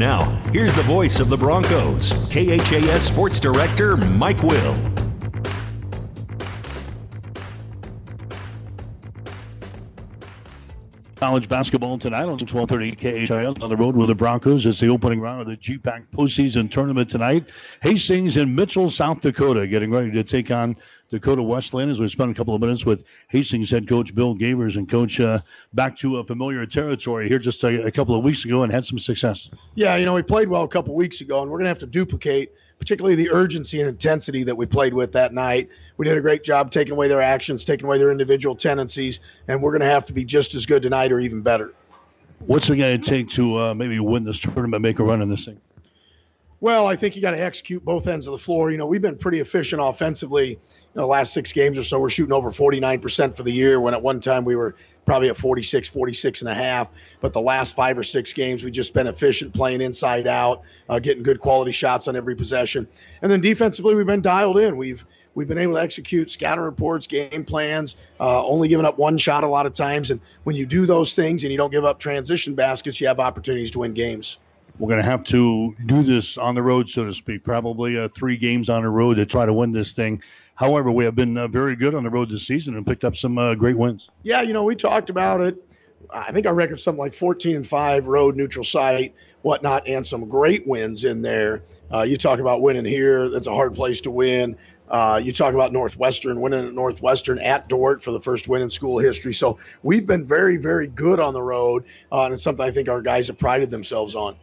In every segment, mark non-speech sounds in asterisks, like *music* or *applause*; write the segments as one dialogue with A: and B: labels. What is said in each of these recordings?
A: Now, here's the voice of the Broncos, KHAS Sports Director Mike Will.
B: College basketball tonight on 1230 KHAS on the road with the Broncos. It's the opening round of the GPAC postseason tournament tonight. Hastings and Mitchell, South Dakota, getting ready to take on Dakota Wesleyan as we spend a couple of minutes with Hastings head coach Bill Gavers and coach uh, back to a familiar territory here just a, a, couple of weeks ago and had some success.
C: Yeah, you know, we played well a couple of weeks ago, and we're going to have to duplicate particularly the urgency and intensity that we played with that night. We did a great job taking away their actions, taking away their individual tendencies, and we're going to have to be just as good tonight or even better.
B: What's it going to take to uh, maybe win this tournament, make a run in this thing?
C: Well, I think you got to execute both ends of the floor. You know, we've been pretty efficient offensively the last six games or so. We're shooting over 49% for the year when at one time we were probably at 46, 46 and a half. But the last five or six games, we've just been efficient playing inside out, uh, getting good quality shots on every possession. And then defensively, we've been dialed in. We've we've been able to execute scatter reports, game plans, uh, only giving up one shot a lot of times. And when you do those things and you don't give up transition baskets, you have opportunities to win games.
B: We're going to have to do this on the road, so to speak. Probably uh, three games on the road to try to win this thing. However, we have been uh, very good on the road this season and picked up some uh, great wins.
C: Yeah, you know, we talked about it. I think our record's something like 14 and 5, road, neutral site, whatnot, and some great wins in there. Uh, you talk about winning here, that's a hard place to win. Uh, you talk about Northwestern winning at Northwestern at Dordt for the first win in school history. So we've been very, very good on the road, uh, and it's something I think our guys have prided themselves on.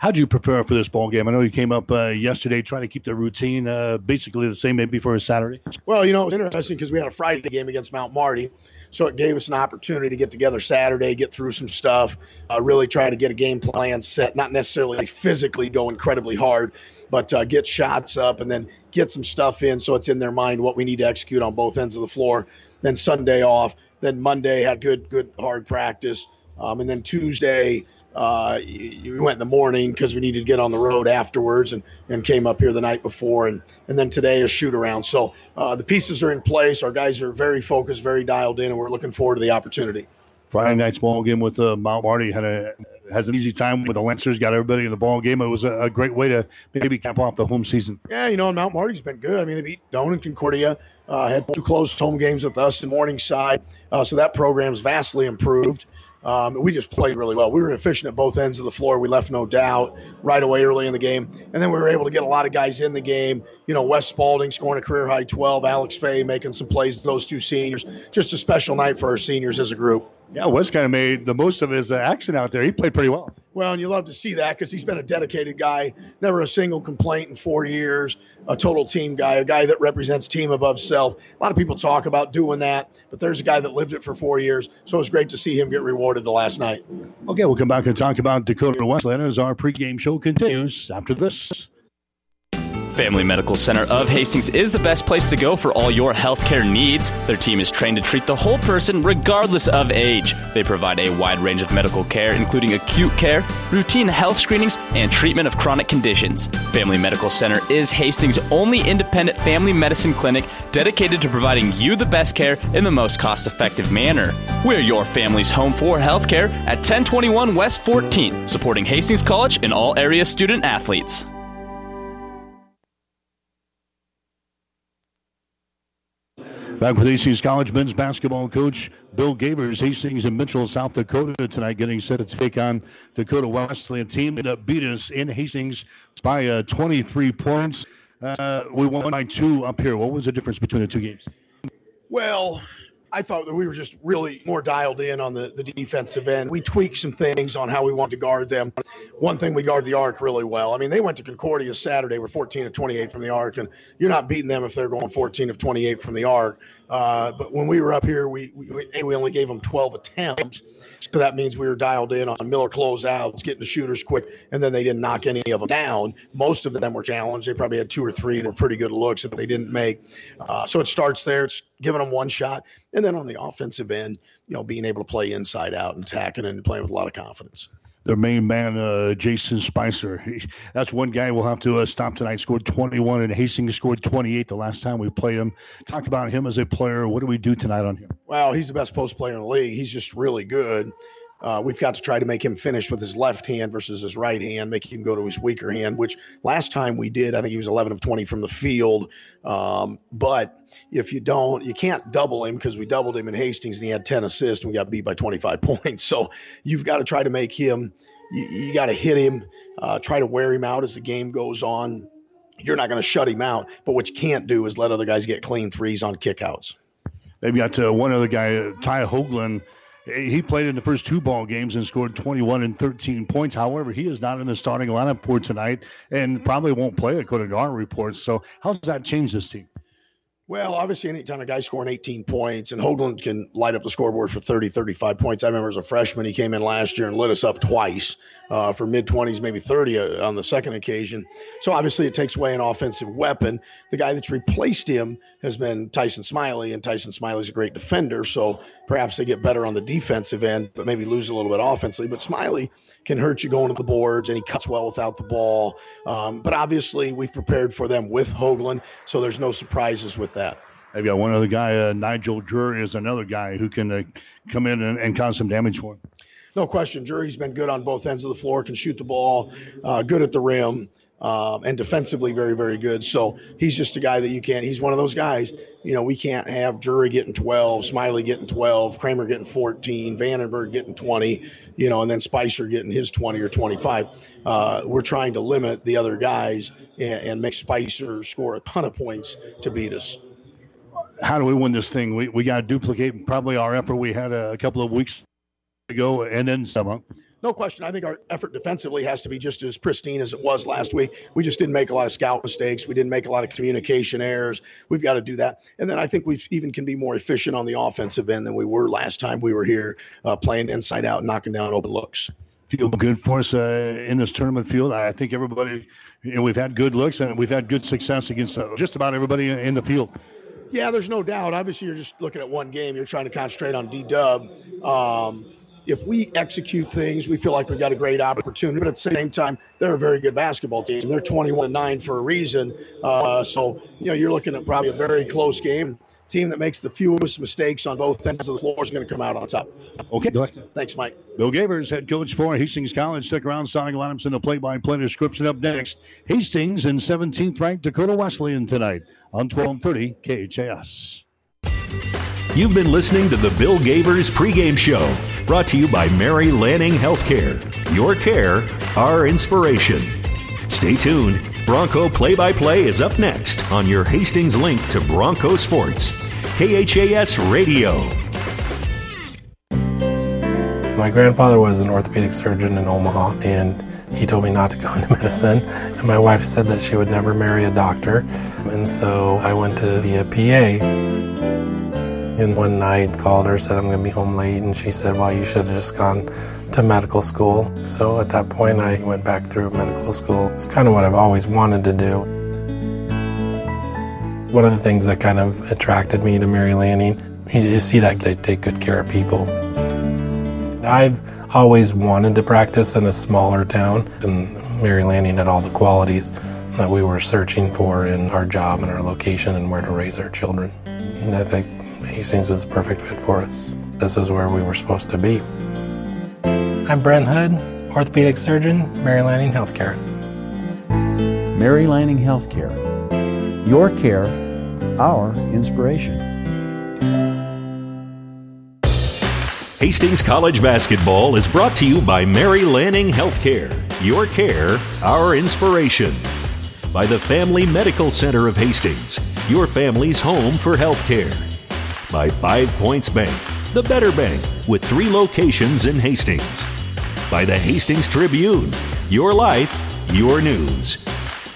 B: How do you prepare for this ball game? I know you came up uh, yesterday trying to keep the routine uh, basically the same maybe for a Saturday.
C: Well, you know, it was interesting because we had a Friday game against Mount Marty. So it gave us an opportunity to get together Saturday, get through some stuff, uh, really try to get a game plan set, not necessarily physically go incredibly hard, but uh, get shots up and then get some stuff in so it's in their mind what we need to execute on both ends of the floor. Then Sunday off. Then Monday had good, good hard practice. Um, and then Tuesday, uh, you went in the morning because we needed to get on the road afterwards and, and came up here the night before. And, and then today a shoot around. So uh, the pieces are in place. Our guys are very focused, very dialed in, and we're looking forward to the opportunity.
B: Friday night's ball game with uh, Mount Marty had a has an easy time with the Lancers. Got everybody in the ball game. It was a, a, great way to maybe cap off the home season.
C: Yeah, you know, and Mount Marty's been good. I mean, they beat Doane and Concordia. Uh, had two close home games with us in Morningside, uh, so that program's vastly improved. Um, we just played really well. We were efficient at both ends of the floor. We left no doubt right away early in the game. And then we were able to get a lot of guys in the game. You know, Wes Spalding scoring a career high 12, Alex Fay making some plays, those two seniors. Just a special night for our seniors as a group.
B: Yeah, Wes kind of made the most of his action out there. He played pretty well.
C: Well, and you love to see that because he's been a dedicated guy, never a single complaint in four years, a total team guy, a guy that represents team above self. A lot of people talk about doing that, but there's a guy that lived it for four years. So it's great to see him get rewarded the last night.
B: Okay, we'll come back and talk about Dakota Wesleyan as our pregame show continues after this.
D: Family Medical Center of Hastings is the best place to go for all your healthcare needs. Their team is trained to treat the whole person regardless of age. They provide a wide range of medical care, including acute care, routine health screenings, and treatment of chronic conditions. Family Medical Center is Hastings' only independent family medicine clinic dedicated to providing you the best care in the most cost effective manner. We're your family's home for healthcare at 1021 West 14th, supporting Hastings College and all area student athletes.
B: Back with Hastings College men's basketball coach Bill Gavers, Hastings and Mitchell, South Dakota tonight, getting set to take on Dakota Wesleyan team that beat us in Hastings by uh, 23 points. Uh, we won by two up here. What was the difference between the two games?
C: Well, I thought that we were just really more dialed in on the, the defensive end. We tweaked some things on how we wanted to guard them. One thing, we guard the arc really well. I mean, they went to Concordia Saturday, we're 14 of 28 from the arc, and you're not beating them if they're going 14 of 28 from the arc. Uh, but when we were up here, we, we, we only gave them 12 attempts. So that means we were dialed in on Miller closeouts, getting the shooters quick, and then they didn't knock any of them down. Most of them were challenged. They probably had two or three that were pretty good looks that they didn't make. Uh, so it starts there. It's giving them one shot. And then on the offensive end, you know, being able to play inside out and attacking and playing with a lot of confidence
B: their main man, uh, Jason Spicer. He, that's one guy we'll have to uh, stop tonight. Scored 21, and Hastings scored 28 the last time we played him. Talk about him as a player. What do we do tonight on him?
C: Well, he's the best post player in the league. He's just really good. Uh, we've got to try to make him finish with his left hand versus his right hand, make him go to his weaker hand, which last time we did, I think he was 11 of 20 from the field. Um, but if you don't, you can't double him because we doubled him in Hastings and he had 10 assists and we got beat by 25 *laughs* points. So you've got to try to make him, you, you got to hit him, uh, try to wear him out as the game goes on. You're not going to shut him out, but what you can't do is let other guys get clean threes on kickouts.
B: They've got uh, one other guy, Ty Hoagland he played in the first two ball games and scored 21 and 13 points. However, he is not in the starting lineup for tonight and probably won't play according to our reports. So, how does that change this team?
C: Well, obviously, anytime a guy's scoring 18 points and Hoagland can light up the scoreboard for 30, 35 points. I remember as a freshman, he came in last year and lit us up twice uh, for mid 20s, maybe 30 uh, on the second occasion. So obviously, it takes away an offensive weapon. The guy that's replaced him has been Tyson Smiley, and Tyson Smiley's a great defender. So perhaps they get better on the defensive end, but maybe lose a little bit offensively. But Smiley can hurt you going to the boards, and he cuts well without the ball. Um, but obviously, we've prepared for them with Hoagland, so there's no surprises with that.
B: They've got one other guy, uh, Nigel Drury is another guy who can uh, come in and, and, cause some damage for him.
C: No question. Drury's been good on both ends of the floor, can shoot the ball, uh, good at the rim, um, and defensively very, very good. So he's just a guy that you can't, he's one of those guys, you know, we can't have Drury getting 12, Smiley getting 12, Kramer getting 14, Vandenberg getting 20, you know, and then Spicer getting his 20 or 25. Uh, we're trying to limit the other guys and, and make Spicer score a ton of points to beat us
B: how do we win this thing? We, we got to duplicate probably our effort we had a, a couple of weeks ago and then some.
C: No question. I think our effort defensively has to be just as pristine as it was last week. We just didn't make a lot of scout mistakes. We didn't make a lot of communication errors. We've got to do that. And then I think we even can be more efficient on the offensive end than we were last time we were here uh, playing inside out, knocking down open looks.
B: Feel good for us uh, in this tournament field. I think everybody, you know, we've had good looks and we've had good success against uh, just about everybody in the field.
C: Yeah, there's no doubt. Obviously, you're just looking at one game. You're trying to concentrate on D Dub. Um, if we execute things, we feel like we've got a great opportunity. But at the same time, they're a very good basketball team. They're 21 9 for a reason. Uh, so, you know, you're looking at probably a very close game. Team that makes the fewest mistakes on both ends of the floor is going to come out on top.
B: Okay.
C: Thanks, Mike.
B: Bill Gavers, head coach for Hastings College. Stick around. Starting lineups in the play by play description up next. Hastings and 17th ranked Dakota Wesleyan tonight on 1230 KHAS.
A: You've been listening to the Bill Gavers pregame show, brought to you by Mary Lanning Healthcare. Your care, our inspiration. Stay tuned. Bronco play by play is up next on your Hastings link to Bronco Sports. KHAS Radio.
E: My grandfather was an orthopedic surgeon in Omaha, and he told me not to go into *laughs* medicine. And my wife said that she would never marry a doctor. And so I went to be a PA. And one night called her, said I'm going to be home late, and she said, "Well, you should have just gone to medical school." So at that point, I went back through medical school. It's kind of what I've always wanted to do. One of the things that kind of attracted me to Mary Lanning, you see that they take good care of people. I've always wanted to practice in a smaller town, and Mary Lanning had all the qualities that we were searching for in our job and our location and where to raise our children. And I think Hastings was the perfect fit for us. This is where we were supposed to be. I'm Brent Hood, orthopedic surgeon, Mary Lanning Healthcare.
F: Mary Lanning Healthcare. Your care, our inspiration.
A: Hastings College basketball is brought to you by Mary Lanning Healthcare. Your care, our inspiration. By the Family Medical Center of Hastings, your family's home for healthcare. By Five Points Bank, the better bank with three locations in Hastings. By the Hastings Tribune, your life, your news.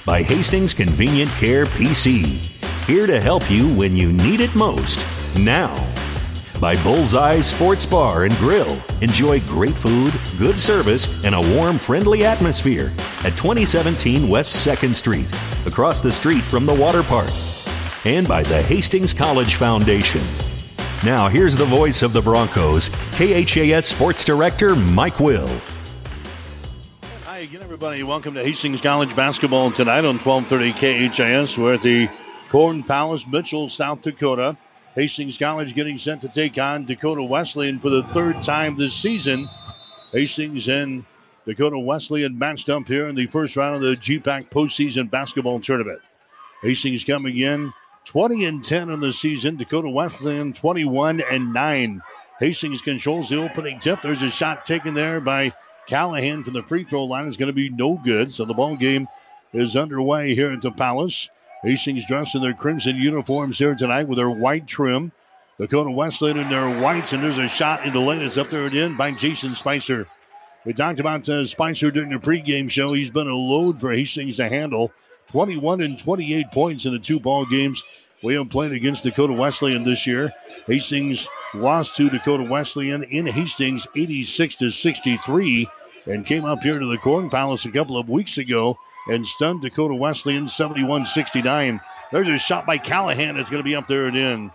A: By Hastings Convenient Care PC, here to help you when you need it most, now by Bullseye Sports Bar and Grill. Enjoy great food, good service, and a warm, friendly atmosphere at 2017 West 2nd Street, across the street from the water park. And by the Hastings College Foundation. Now, here's the voice of the Broncos, KHAS Sports Director Mike Will.
B: Hi again, everybody. Welcome to Hastings College basketball tonight on 1230 KHAS. We're at the Corn Palace, Mitchell, South Dakota. Hastings College getting sent to take on Dakota Wesleyan for the third time this season. Hastings and Dakota Wesleyan matched up here in the first round of the GPAC postseason basketball tournament. Hastings coming in 20 and 10 in the season. Dakota Wesleyan 21 and 9. Hastings controls the opening tip. There's a shot taken there by Callahan from the free throw line. It's going to be no good. So the ball game is underway here at the Palace. Hastings dressed in their crimson uniforms here tonight with their white trim. Dakota Wesleyan in their whites, and there's a shot in the lane. It's up there and in by Jason Spicer. We talked about uh, Spicer during the pregame show. He's been a load for Hastings to handle. 21 and 28 points in the two ball games we have played against Dakota Wesleyan this year. Hastings lost to Dakota Wesleyan in Hastings 86 to 63 and came up here to the Corn Palace a couple of weeks ago and stunned Dakota Wesleyan 71 69. There's a shot by Callahan that's going to be up there and in.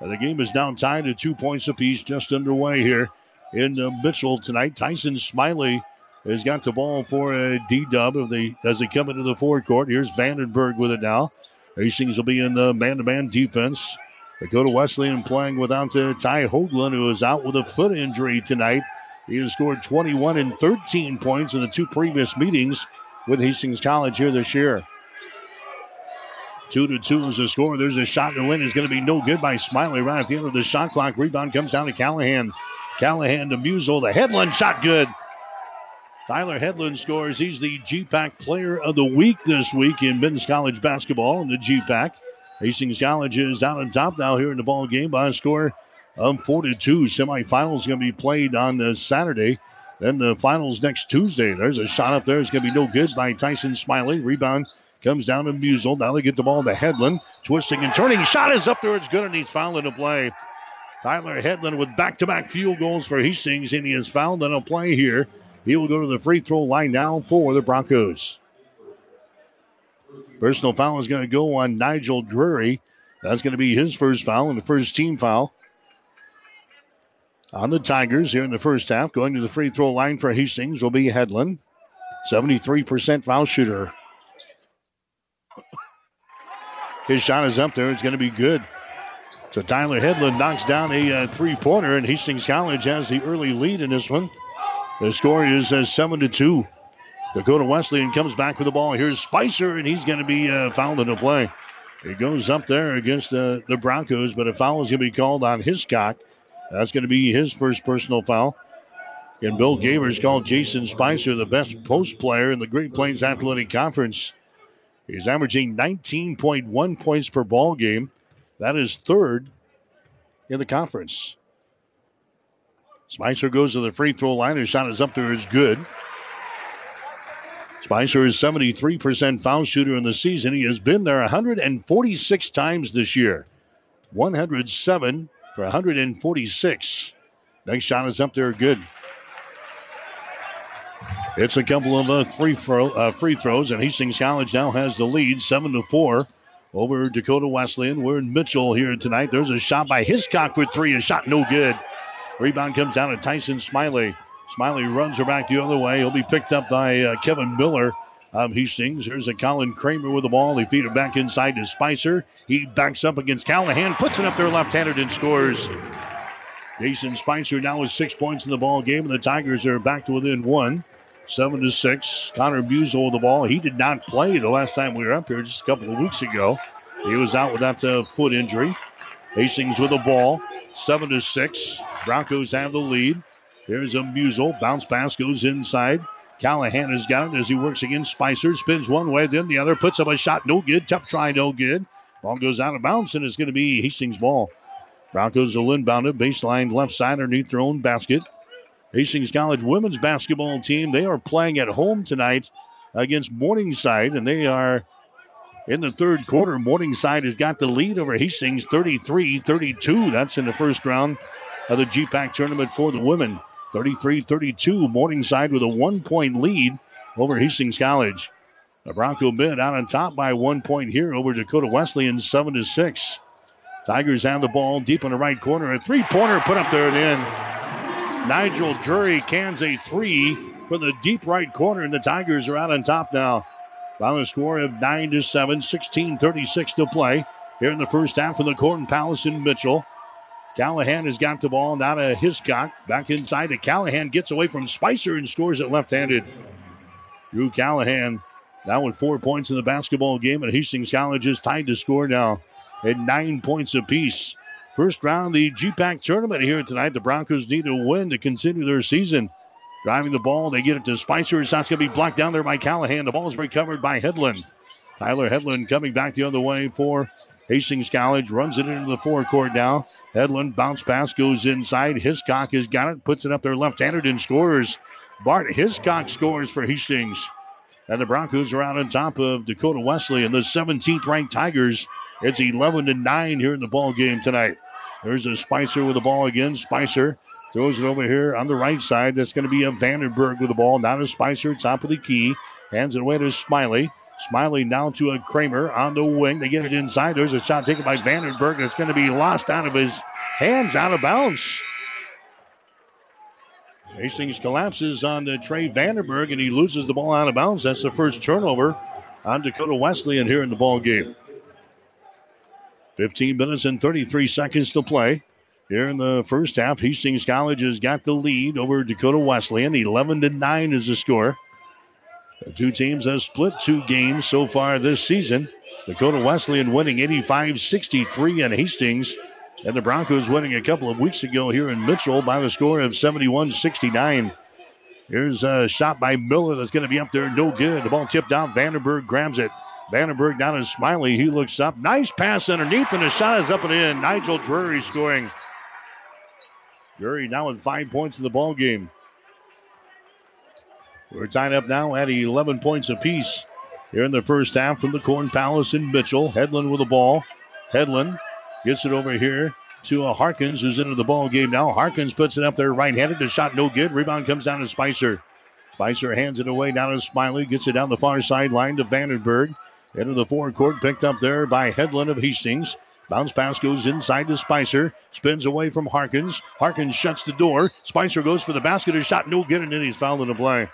B: the game is down tied to two points apiece, just underway here in uh, Mitchell tonight. Tyson Smiley has got the ball for a D dub as they, come into the forecourt. Here's Vandenberg with it now. Hastings will be in the man to man defense. go Dakota Wesleyan playing without Ty Hoagland, who is out with a foot injury tonight. He has scored 21 and 13 points in the two previous meetings with Hastings College here this year. Two to two is the score. There's a shot to win. Is going to be no good by Smiley right at the end of the shot clock. Rebound comes down to Callahan. Callahan to Musel. The headland shot good. Tyler Headland scores. He's the GPAC Player of the Week this week in men's college basketball in the GPAC. Hastings College is out on top now here in the ball game by a score of 4 to 2. Semifinals going to be played on the Saturday. Then the finals next Tuesday. There's a shot up there. It's going to be no good by Tyson Smiley. Rebound comes down to Musel. Now they get the ball to Headland. Twisting and turning. Shot is up there. It's good and he's fouled into play. Tyler Headland with back to back field goals for Hastings and he is fouled in a play here. He will go to the free throw line now for the Broncos. Personal foul is going to go on Nigel Drury. That's going to be his first foul and the first team foul. On the Tigers here in the first half, going to the free throw line for Hastings will be Headland. 73% foul shooter. His shot is up there. It's going to be good. So Tyler Headland knocks down a uh, three pointer, and Hastings College has the early lead in this one. The score is uh, 7 to 2. Dakota Wesleyan comes back with the ball. Here's Spicer, and he's going to be uh, fouled in the play. He goes up there against uh, the Broncos, but a foul is going to be called on Hiscock. That's going to be his first personal foul. And Bill Gavers called Jason Spicer the best post player in the Great Plains Athletic Conference. He's averaging 19.1 points per ball game. That is third in the conference. Spicer goes to the free throw line. His shot is up there, is good. Spicer is 73% foul shooter in the season. He has been there 146 times this year. 107 for 146. Next shot is up there, good. It's a couple of uh, free, uh, free throws, and Hastings College now has the lead, seven to four, over Dakota Wesleyan. We're in Mitchell here tonight. There's a shot by Hiscock for three, a shot no good. Rebound comes down to Tyson Smiley. Smiley runs her back the other way. He'll be picked up by uh, Kevin Miller of Hastings. There's a Colin Kramer with the ball. They feed it back inside to Spicer. He backs up against Callahan, puts it up there left-handed and scores. Jason Spicer now has six points in the ball game, and the Tigers are back to within one. Seven to six. Connor Musel with the ball. He did not play the last time we were up here just a couple of weeks ago. He was out with that uh, foot injury. Hastings with the ball. Seven to six. Broncos have the lead. Here's a Musel. Bounce pass goes inside. Callahan has got it as he works against Spicer. Spins one way, then the other. Puts up a shot. No good. Tough try. No good. Ball goes out of bounds, and it's going to be Hastings' ball. Broncos will inbound it. Baseline left side underneath their own basket. Hastings College women's basketball team, they are playing at home tonight against Morningside, and they are in the third quarter. Morningside has got the lead over Hastings 33 32. That's in the first round of the GPAC tournament for the women. 33 32. Morningside with a one point lead over Hastings College. The Bronco mid out on top by one point here over Dakota Wesleyan 7 to 6. Tigers have the ball deep in the right corner. A three pointer put up there and in. Nigel Drury cans a three from the deep right corner, and the Tigers are out on top now. Final score of 9 to 7, 16 36 to play here in the first half of the Corn Palace in Mitchell. Callahan has got the ball now to Hiscock. Back inside to Callahan. Gets away from Spicer and scores it left handed. Drew Callahan now with four points in the basketball game, and Hastings College is tied to score now at nine points apiece. First round of the GPAC tournament here tonight. The Broncos need to win to continue their season. Driving the ball, they get it to Spicer. It's not going to be blocked down there by Callahan. The ball is recovered by Headland. Tyler Headland coming back the other way for Hastings College. Runs it into the forecourt now. Headland bounce pass goes inside. Hiscock has got it, puts it up there left-handed and scores. Bart Hiscock scores for Hastings. And the Broncos are out on top of Dakota Wesley and the 17th ranked Tigers. It's 11 to 9 here in the ball game tonight. There's a Spicer with the ball again. Spicer throws it over here on the right side. That's going to be a Vandenberg with the ball. Now to Spicer, top of the key. Hands it away to Smiley. Smiley now to a Kramer on the wing. They get it inside. There's a shot taken by Vandenberg. It's going to be lost out of his hands, out of bounds. Hastings collapses on the Trey Vandenberg and he loses the ball out of bounds. That's the first turnover on Dakota Wesleyan here in the ball game. 15 minutes and 33 seconds to play. Here in the first half, Hastings College has got the lead over Dakota Wesleyan. 11 to 9 is the score. The two teams have split two games so far this season. Dakota Wesleyan winning 85 63 and Hastings and the Broncos winning a couple of weeks ago here in Mitchell by the score of 71 69. Here's a shot by Miller that's going to be up there, no good. The ball tipped out. Vandenberg grabs it. Vandenberg down to Smiley. He looks up. Nice pass underneath, and the shot is up and in. Nigel Drury scoring. Drury now with five points in the ball game. We're tied up now at 11 points apiece here in the first half from the Corn Palace in Mitchell. Headland with the ball. Headland Gets it over here to Harkins, who's into the ball game now. Harkins puts it up there right-handed. The shot no good. Rebound comes down to Spicer. Spicer hands it away down to Smiley. Gets it down the far sideline to Vandenberg. Into the forecourt, picked up there by Headland of Hastings. Bounce pass goes inside to Spicer. Spins away from Harkins. Harkins shuts the door. Spicer goes for the basket. A shot no and then he's fouled in the play.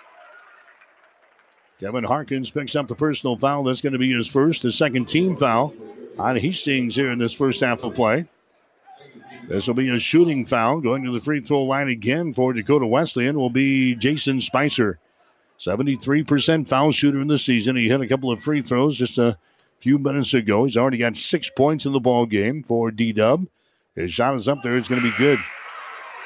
B: Kevin Harkins picks up the personal foul. That's going to be his first, his second team foul on Hastings here in this first half of play. This will be a shooting foul. Going to the free throw line again for Dakota Wesleyan will be Jason Spicer. 73% foul shooter in the season. He hit a couple of free throws just a few minutes ago. He's already got six points in the ball game for D Dub. His shot is up there. It's going to be good.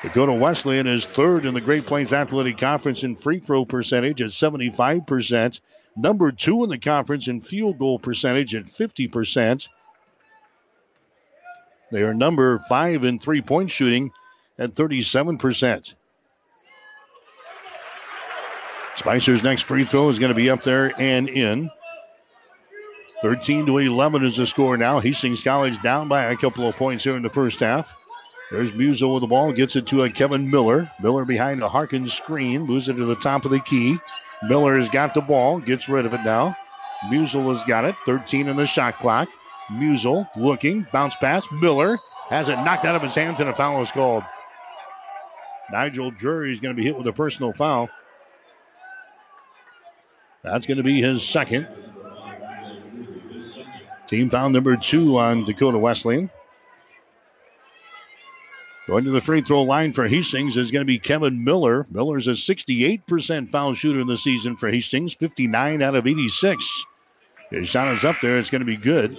B: Dakota Wesleyan is third in the Great Plains Athletic Conference in free throw percentage at 75%. Number two in the conference in field goal percentage at 50%. They are number five in three point shooting at 37%. Spicer's next free throw is going to be up there and in. 13 to 11 is the score now. Hastings College down by a couple of points here in the first half. There's Musil with the ball, gets it to a Kevin Miller. Miller behind the Harkins screen, moves it to the top of the key. Miller has got the ball, gets rid of it now. Musil has got it, 13 in the shot clock. Musil looking, bounce pass. Miller has it knocked out of his hands, and a foul is called. Nigel Drury is going to be hit with a personal foul. That's going to be his second. Team foul number two on Dakota Wesleyan. Going to the free throw line for Hastings is going to be Kevin Miller. Miller's a 68% foul shooter in the season for Hastings, 59 out of 86. His shot is up there. It's going to be good.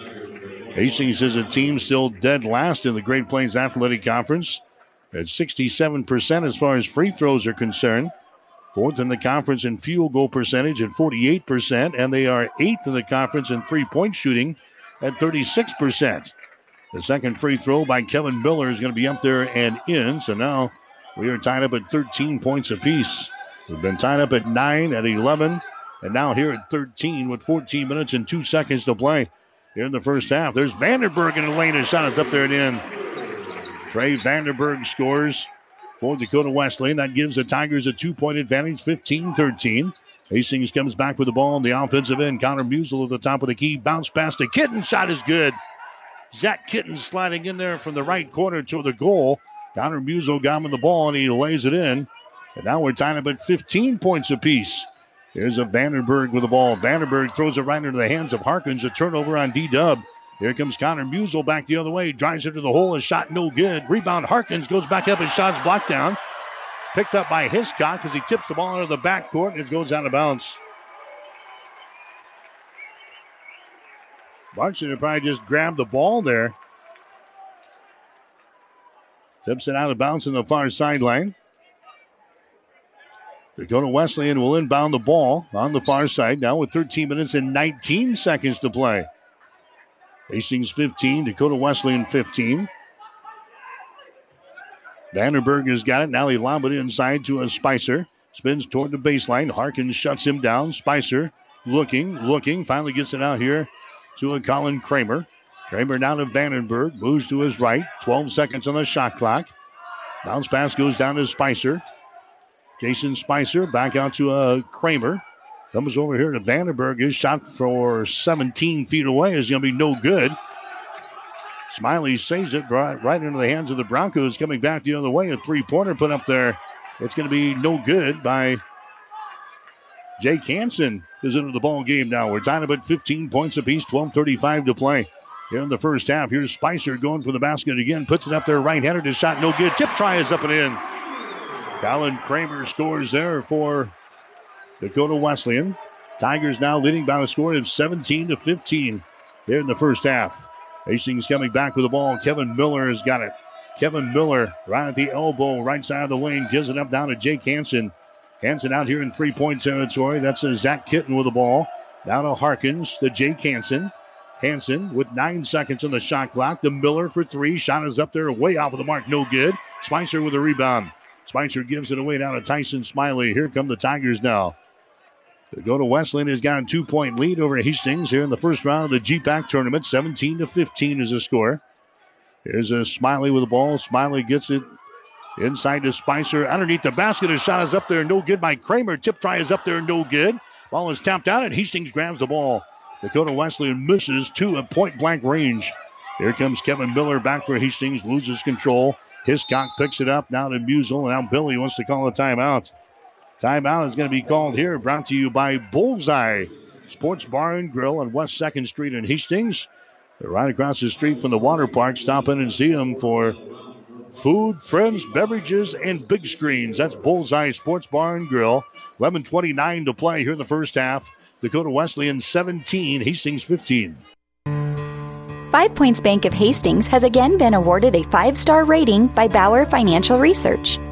B: Hastings is a team still dead last in the Great Plains Athletic Conference at 67% as far as free throws are concerned. Fourth in the conference in field goal percentage at 48%, and they are eighth in the conference in three point shooting at 36%. The second free throw by Kevin Miller is going to be up there and in. So now we are tied up at 13 points apiece. We've been tied up at 9, at 11, and now here at 13 with 14 minutes and 2 seconds to play in the first half. There's Vandenberg in the lane. His shot is up there and in. Trey Vandenberg scores for Dakota Wesleyan. That gives the Tigers a two point advantage, 15 13. Hastings comes back with the ball on the offensive end. Connor Musil at the top of the key. Bounce past the kitten. Shot is good. Zach Kitten sliding in there from the right corner to the goal. Connor Musil got him the ball and he lays it in. And now we're tying up at 15 points apiece. Here's a Vandenberg with the ball. Vandenberg throws it right into the hands of Harkins. A turnover on D Dub. Here comes Connor Musel back the other way. Drives it to the hole. A shot no good. Rebound Harkins goes back up and shots blocked down. Picked up by Hiscock as he tips the ball into the backcourt and it goes out of bounds. Buxton probably just grabbed the ball there. Tips it out of bounds on the far sideline. Dakota Wesleyan will inbound the ball on the far side now with 13 minutes and 19 seconds to play. Hastings 15, Dakota Wesleyan 15. Vandenberg has got it. Now he lob it inside to a Spicer. Spins toward the baseline. Harkins shuts him down. Spicer looking, looking. Finally gets it out here to a Colin Kramer. Kramer down to Vandenberg. Moves to his right. 12 seconds on the shot clock. Bounce pass goes down to Spicer. Jason Spicer back out to a Kramer. Comes over here to Vandenberg. His shot for 17 feet away is going to be no good. Smiley saves it right, right into the hands of the Broncos. Coming back the other way. A three pointer put up there. It's going to be no good by Jake Hansen is into the ball game now. We're tied up at 15 points apiece, 12:35 to play. Here in the first half, here's Spicer going for the basket again. Puts it up there right-handed. His shot no good. Tip try is up and in. Colin Kramer scores there for Dakota Wesleyan. Tigers now leading by a score of 17 to 15 here in the first half. Hastings coming back with the ball. Kevin Miller has got it. Kevin Miller right at the elbow, right side of the lane, gives it up down to Jake Hansen. Hansen out here in three point territory. That's a Zach Kitten with the ball. Down to Harkins, to Jake Hansen. Hansen with nine seconds on the shot clock. The Miller for three. Shot is up there, way off of the mark, no good. Spicer with a rebound. Spicer gives it away down to Tyson Smiley. Here come the Tigers now. To Wesleyan has got a two point lead over Hastings here in the first round of the GPAC tournament. 17 to 15 is the score. Here's a Smiley with the ball. Smiley gets it inside to Spicer. Underneath the basket. A shot is up there, no good by Kramer. Tip try is up there, no good. Ball is tapped out, and Hastings grabs the ball. Dakota Wesleyan misses two at point blank range. Here comes Kevin Miller back for Hastings, loses control. Hiscock picks it up now to Musel. Now Billy wants to call a timeout. Timeout is going to be called here, brought to you by Bullseye Sports Bar and Grill on West 2nd Street in Hastings. They're right across the street from the water park. Stop in and see them for food, friends, beverages, and big screens. That's Bullseye Sports Bar and Grill. 11.29 to play here in the first half. Dakota Wesleyan 17, Hastings 15.
G: Five Points Bank of Hastings has again been awarded a five star rating by Bauer Financial Research.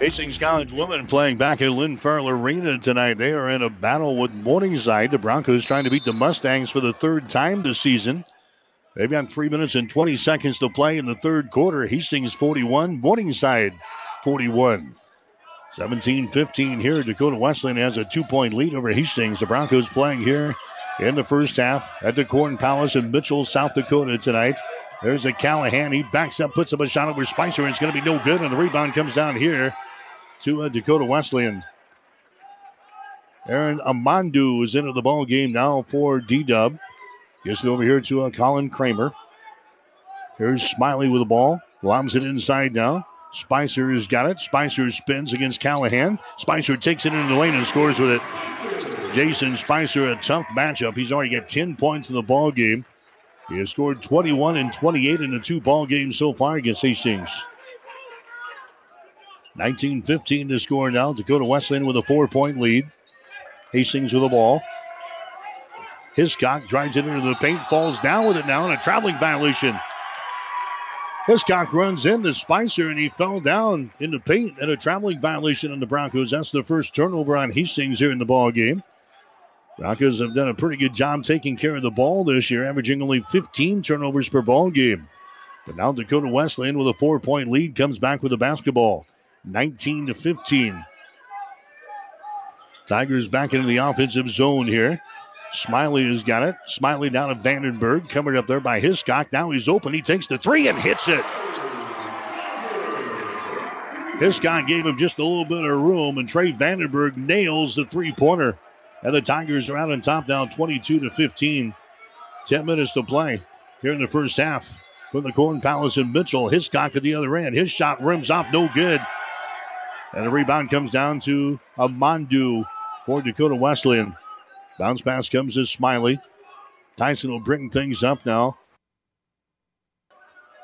B: Hastings College women playing back at Lynn Farrell Arena tonight. They are in a battle with Morningside. The Broncos trying to beat the Mustangs for the third time this season. They've got three minutes and 20 seconds to play in the third quarter. Hastings 41, Morningside 41. 17 15 here. Dakota Wesleyan has a two point lead over Hastings. The Broncos playing here in the first half at the Corn Palace in Mitchell, South Dakota tonight. There's a Callahan. He backs up, puts up a shot over Spicer, it's going to be no good. And the rebound comes down here to uh, Dakota Wesleyan. Aaron Amandu is into the ball game now for D Dub. Gets it over here to uh, Colin Kramer. Here's Smiley with the ball. Lobs it inside now. Spicer has got it. Spicer spins against Callahan. Spicer takes it into the lane and scores with it. Jason Spicer, a tough matchup. He's already got 10 points in the ball game. He has scored 21 and 28 in the two ball games so far against Hastings. 19-15 to score now. Dakota Wesleyan with a four-point lead. Hastings with the ball. Hiscock drives it into the paint, falls down with it now, and a traveling violation. Hiscock runs into Spicer, and he fell down in the paint, and a traveling violation on the Broncos. That's the first turnover on Hastings here in the ball game. Broncos have done a pretty good job taking care of the ball this year, averaging only 15 turnovers per ball game. But now Dakota Wesleyan with a four-point lead comes back with the basketball, 19 to 15. Tigers back into the offensive zone here. Smiley has got it. Smiley down to Vandenberg, covered up there by Hiscock. Now he's open. He takes the three and hits it. Hiscock gave him just a little bit of room, and Trey Vandenberg nails the three pointer. And the Tigers are out on top now, 22 to 15. 10 minutes to play here in the first half. From the Corn Palace and Mitchell, Hiscock at the other end. His shot rims off, no good. And the rebound comes down to Amandu for Dakota Wesleyan. Bounce pass comes to Smiley. Tyson will bring things up now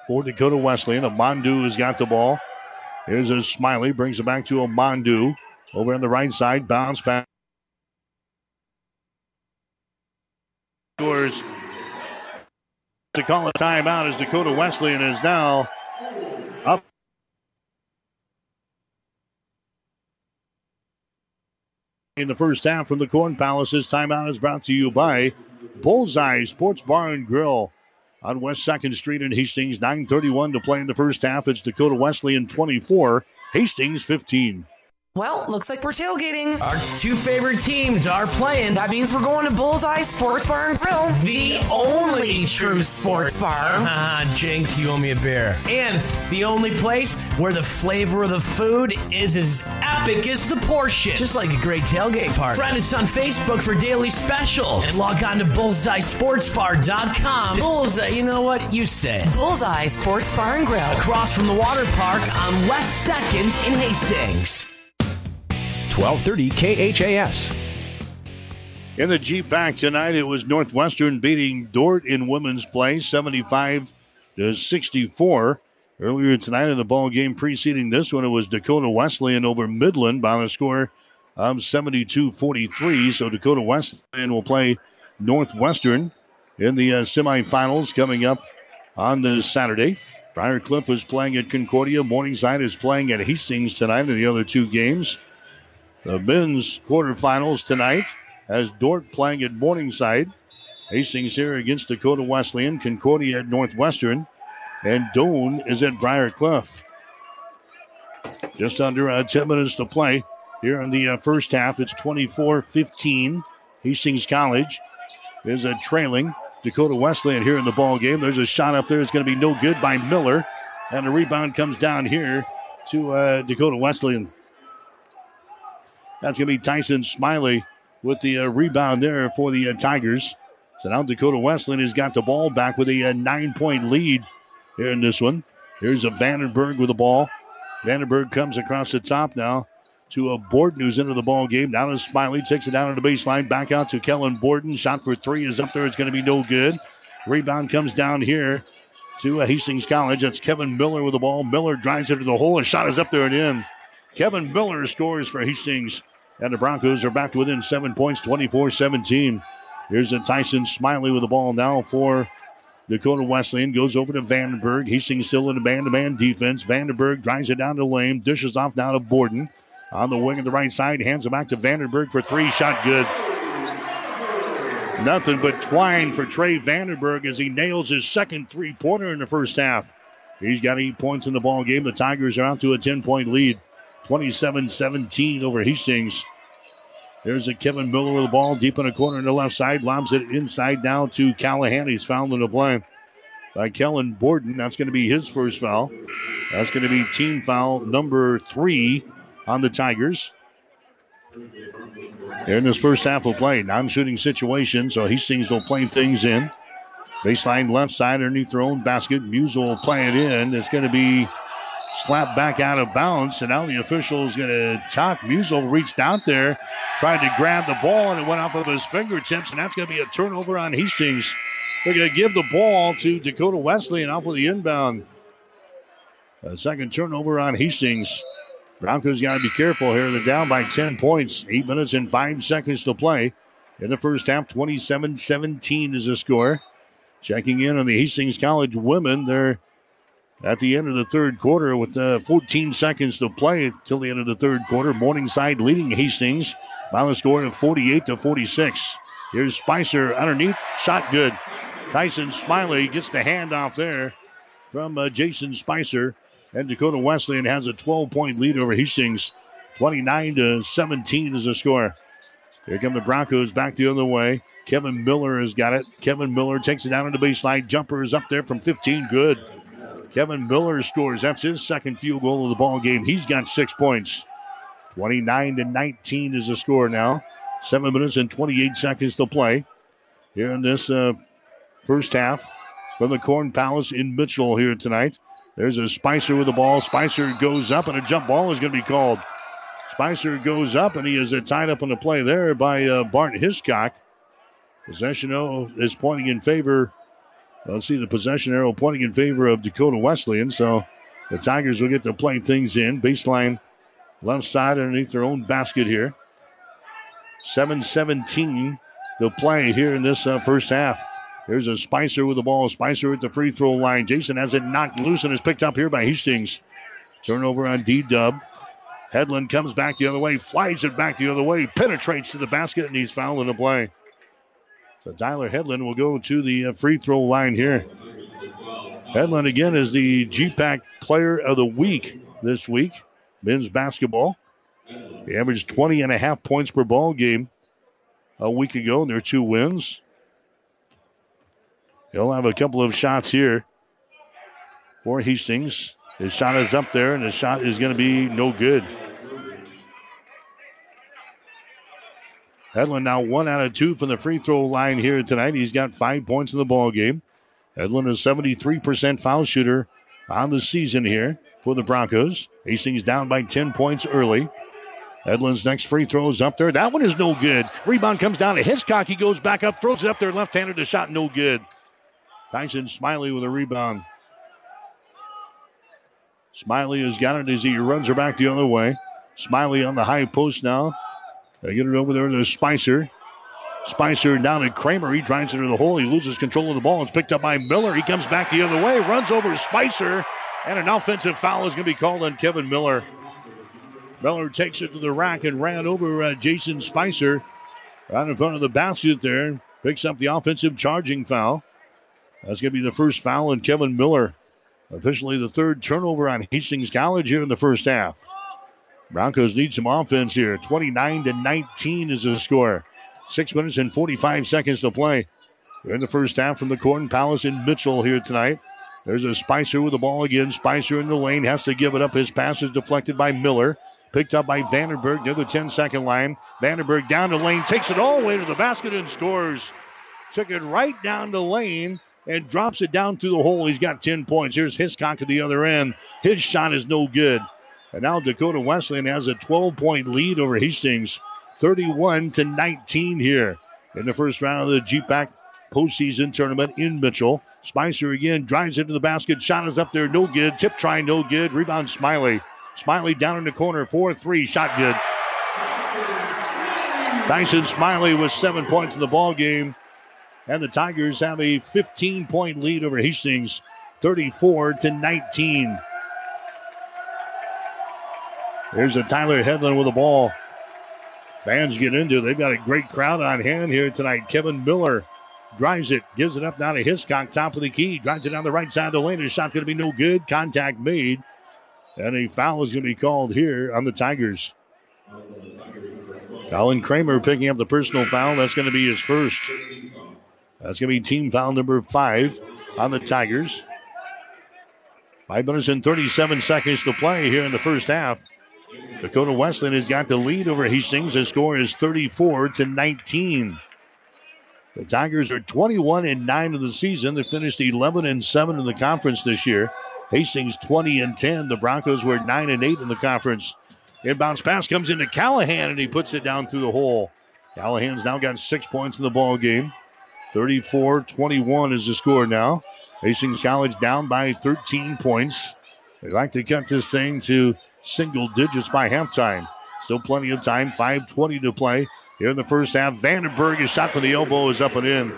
B: for Dakota Wesleyan. Amandu has got the ball. Here's a Smiley, brings it back to Amandu. Over on the right side, bounce pass. Scores to call a timeout as Dakota Wesleyan is now up. In the first half from the Corn Palace, this timeout is brought to you by Bullseye Sports Bar and Grill on West 2nd Street in Hastings. 9.31 to play in the first half. It's Dakota Wesley Wesleyan 24, Hastings 15.
H: Well, looks like we're tailgating.
I: Our two favorite teams are playing.
H: That means we're going to Bullseye Sports Bar and Grill,
I: the only true sports bar. Ah, *laughs* *laughs* Jinx, you owe me a beer. And the only place where the flavor of the food is as epic as the portion.
H: Just like a great tailgate party.
I: Friend us on Facebook for daily specials. And log on to bullseyesportsbar.com. Bullseye, you know what? You say.
H: Bullseye Sports Bar and Grill.
I: Across from the water park on West 2nd in Hastings.
A: 1230 KHAS.
B: In the GPAC tonight, it was Northwestern beating Dordt in women's play, 75 to 64. Earlier tonight in the ball game preceding this one, it was Dakota Wesleyan over Midland by a score of 72-43. So Dakota Wesleyan will play Northwestern in the uh, semifinals coming up on this Saturday. Briar Cliff is playing at Concordia. Morningside is playing at Hastings tonight in the other two games. The men's quarterfinals tonight has Dordt playing at Morningside. Hastings here against Dakota Wesleyan, Concordia at Northwestern, and Doane is at Briar Cliff. Just under uh, 10 minutes to play here in the uh, first half. It's 24 15. Hastings College is a trailing Dakota Wesleyan here in the ball game. There's a shot up there. It's going to be no good by Miller. And the rebound comes down here to uh, Dakota Wesleyan. That's going to be Tyson Smiley with the uh, rebound there for the uh, Tigers. So now Dakota Wesleyan has got the ball back with a, a nine point lead here in this one. Here's a Vandenberg with the ball. Vandenberg comes across the top now to a Borden who's into the ball game. Now to Smiley, takes it down to the baseline, back out to Kellen Borden. Shot for three is up there. It's going to be no good. Rebound comes down here to uh, Hastings College. That's Kevin Miller with the ball. Miller drives it to the hole. and shot is up there and in. Kevin Miller scores for Hastings. And the Broncos are back to within seven points, 24 17. Here's a Tyson Smiley with the ball now for Dakota Wesleyan. Goes over to Vandenberg. Hastings still in the man to man defense. Vandenberg drives it down the lane. Dishes off now to Borden. On the wing on the right side. Hands it back to Vandenberg for three. Shot good. Nothing but twine for Trey Vandenberg as he nails his second three pointer in the first half. He's got eight points in the ball game. The Tigers are out to a 10 point lead. 27 17 over Hastings. There's a Kevin Miller with the ball deep in the corner on the left side. Lobs it inside down to Callahan. He's fouled in the play by Kellen Borden. That's going to be his first foul. That's going to be team foul number three on the Tigers. Here in this first half of play, non shooting situation, so Hastings will play things in. Baseline left side underneath their own basket. Muse will play it in. It's going to be slapped back out of bounds. And now the official is going to talk. Musel reached out there, tried to grab the ball, and it went off of his fingertips. And that's going to be a turnover on Hastings. They're going to give the ball to Dakota Wesleyan off of the inbound. A second turnover on Hastings. Broncos got to be careful here. They're down by 10 points. Eight minutes and five seconds to play. In the first half, 27 17 is the score. Checking in on the Hastings College women. They're at the end of the third quarter with uh, 14 seconds to play till the end of the third quarter. Morningside leading Hastings by the score of 48 to 46. Here's Spicer underneath, shot good. Tyson Smiley gets the handoff there from uh, Jason Spicer, and Dakota Wesleyan has a 12 point lead over Hastings. 29 to 17 is the score. Here come the Broncos back the other way. Kevin Miller has got it. Kevin Miller takes it down to the baseline. Jumper is up there from 15. Good. Kevin Miller scores. That's his second field goal of the ball game. He's got six points. 29 to 19 is the score now. Seven minutes and 28 seconds to play here in this uh, first half from the Corn Palace in Mitchell here tonight. There's a Spicer with the ball. Spicer goes up, and a jump ball is going to be called. Spicer goes up, and he is uh, tied up on the play there by uh, Bart Hiscock. Possession arrow is pointing in favor. Let's see the possession arrow pointing in favor of Dakota Wesleyan. So the Tigers will get to play things in. Baseline left side underneath their own basket here. 7 17 to play here in this uh, first half. Here's a Spicer with the ball. Spicer at the free throw line. Jason has it knocked loose and is picked up here by Hastings. Turnover on D Dub. Headland comes back the other way, flies it back the other way, penetrates to the basket, and he's fouled in the play. So Tyler Headland will go to the uh, free throw line here. Headland again is the GPAC Player of the Week this week, men's basketball. He averaged 20 and a half points per ball game a week ago in their two wins. He'll have a couple of shots here for Hastings. His shot is up there, and his shot is going to be no good. Headland now one out of two from the free throw line here tonight. He's got five points in the ball game. Headland is 73% foul shooter on the season here for the Broncos. Hastings down by 10 points early. Headland's next free throw is up there. That one is no good. Rebound comes down to Hiscock. He goes back up, throws it up there left-handed. The shot no good. Tyson Smiley with a rebound. Smiley has got it as he runs her back the other way. Smiley on the high post now. They get it over there to Spicer. Spicer down to Kramer. He drives into the hole. He loses control of the ball. It's picked up by Miller. He comes back the other way, runs over Spicer, and an offensive foul is going to be called on Kevin Miller. Miller takes it to the rack and ran over uh, Jason Spicer right in front of the basket there. Picks up the offensive charging foul. That's going to be the first foul on Kevin Miller. Officially the third turnover on Hastings College here in the first half. Broncos need some offense here. 29 to 19 is the score. Six minutes and 45 seconds to play. We're in the first half from the Corn Palace in Mitchell here tonight. There's a Spicer with the ball again. Spicer in the lane has to give it up. His pass is deflected by Miller. Picked up by Vandenberg near the 10 second line. Vandenberg down the lane, takes it all the way to the basket and scores. Took it right down the lane and drops it down through the hole. He's got 10 points. Here's Hiscock at the other end. His shot is no good. And now Dakota Wesleyan has a 12 point lead over Hastings, 31 to 19 here in the first round of the GPAC postseason tournament in Mitchell. Spicer again drives into the basket. Shot is up there, no good. Tip try, no good. Rebound Smiley. Smiley down in the corner, 4 3, shot good. Tyson Smiley with seven points in the ball game. And the Tigers have a 15 point lead over Hastings, 34 to 19. There's a Tyler Headland with the ball. Fans get into it. They've got a great crowd on hand here tonight. Kevin Miller drives it, gives it up now to Hiscock, top of the key, drives it down the right side of the lane. His shot's going to be no good. Contact made. And a foul is going to be called here on the Tigers. Colin Kramer picking up the personal foul. That's going to be his first. That's going to be team foul number five on the Tigers. Five minutes and 37 seconds to play here in the first half. Dakota Wesleyan has got the lead over Hastings. The score is 34 to 19. The Tigers are 21 and 9 of the season. They finished 11 and 7 in the conference this year. Hastings 20 and 10. The Broncos were 9 and 8 in the conference. Inbounds pass comes into Callahan and he puts it down through the hole. Callahan's now got six points in the ball game. 34 21 is the score now. Hastings College down by 13 points. They like to cut this thing to single digits by halftime. Still plenty of time. 5.20 to play here in the first half. Vandenberg is shot from the elbow is up and in.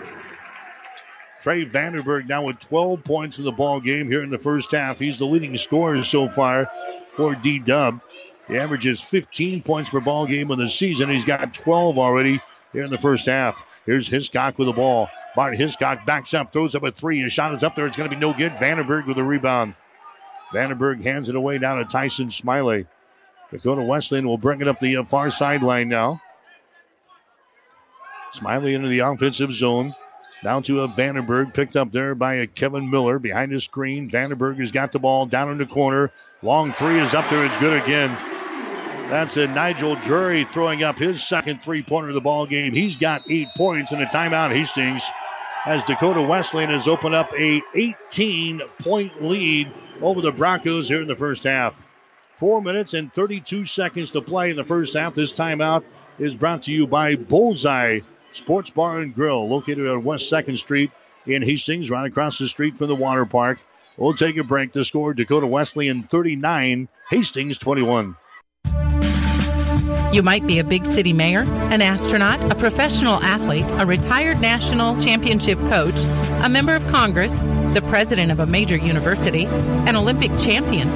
B: Trey Vandenberg now with 12 points in the ball game here in the first half. He's the leading scorer so far for D Dub. He averages 15 points per ball game in the season. He's got 12 already here in the first half. Here's Hiscock with the ball. Bart Hiscock backs up, throws up a three. His shot is up there. It's going to be no good. Vandenberg with a rebound. Vandenberg hands it away down to Tyson Smiley. Dakota Wesleyan will bring it up the uh, far sideline now. Smiley into the offensive zone. Down to a Vandenberg, picked up there by a Kevin Miller behind the screen. Vandenberg has got the ball down in the corner. Long three is up there. It's good again. That's a Nigel Drury throwing up his second three-pointer of the ball game. He's got eight points in a timeout. Hastings as Dakota Wesleyan has opened up a 18-point lead over the Broncos here in the first half. Four minutes and 32 seconds to play in the first half. This timeout is brought to you by Bullseye Sports Bar and Grill, located on West 2nd Street in Hastings, right across the street from the water park. We'll take a break to score Dakota Wesleyan 39, Hastings 21.
J: You might be a big city mayor, an astronaut, a professional athlete, a retired national championship coach, a member of Congress, the president of a major university, an Olympic champion.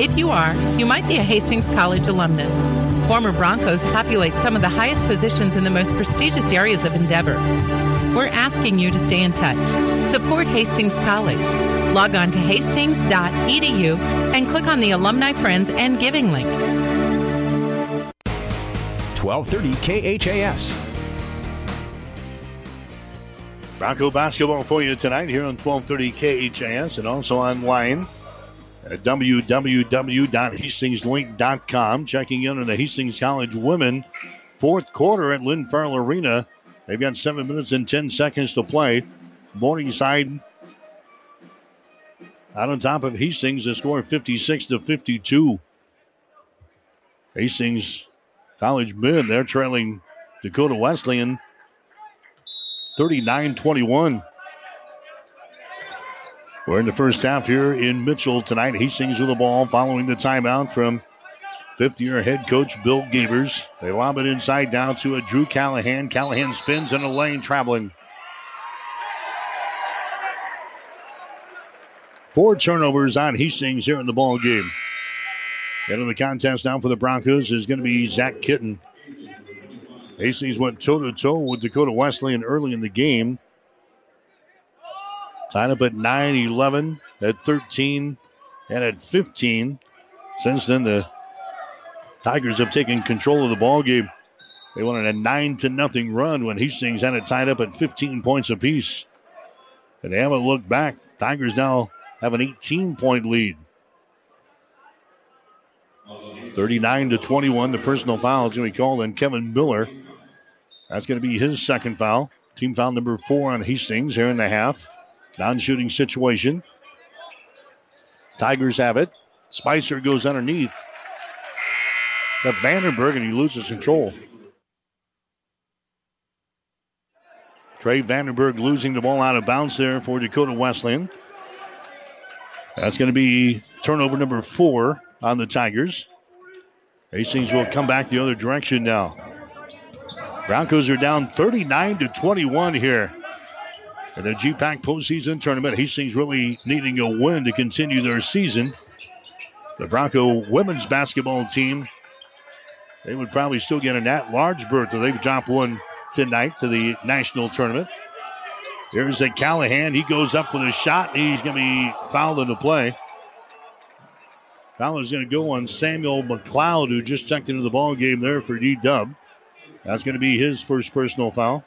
J: If you are, you might be a Hastings College alumnus. Former Broncos populate some of the highest positions in the most prestigious areas of endeavor. We're asking you to stay in touch. Support Hastings College. Log on to hastings.edu and click on the Alumni Friends and Giving link.
K: 1230 KHAS.
B: Bronco basketball for you tonight here on 1230 KHAS and also online at www.hastingslink.com. Checking in on the Hastings College women fourth quarter at Lynn Farrell Arena. They've got seven minutes and 10 seconds to play. Morningside out on top of Hastings, the score 56 to 52. Hastings College men, they're trailing Dakota Wesleyan 39 21. We're in the first half here in Mitchell tonight. Hastings with the ball following the timeout from fifth year head coach Bill Gavers. They lob it inside down to a Drew Callahan. Callahan spins in a lane traveling. Four turnovers on Hastings here in the ball game. Into the contest now for the Broncos is going to be Zach Kitten. Hastings went toe to toe with Dakota Wesleyan early in the game. Tied up at 9 11, at 13, and at 15. Since then, the Tigers have taken control of the ball game. They wanted a 9 to nothing run when Hastings had it tied up at 15 points apiece. And they haven't looked back. Tigers now have an 18 point lead. 39 to 21. The personal foul is going to be called on Kevin Miller. That's going to be his second foul. Team foul number four on Hastings here in the half. Non shooting situation. Tigers have it. Spicer goes underneath. The Vandenberg and he loses control. Trey Vandenberg losing the ball out of bounds there for Dakota Wesleyan. That's going to be turnover number four on the Tigers. Hastings will come back the other direction now. Broncos are down 39 to 21 here. In the GPAC postseason tournament, Hastings really needing a win to continue their season. The Bronco women's basketball team, they would probably still get an at-large berth if they've dropped one tonight to the national tournament. Here's a Callahan. He goes up for the shot. He's going to be fouled in the play. Foul is going to go on Samuel McLeod, who just checked into the ball game there for D Dub. That's going to be his first personal foul.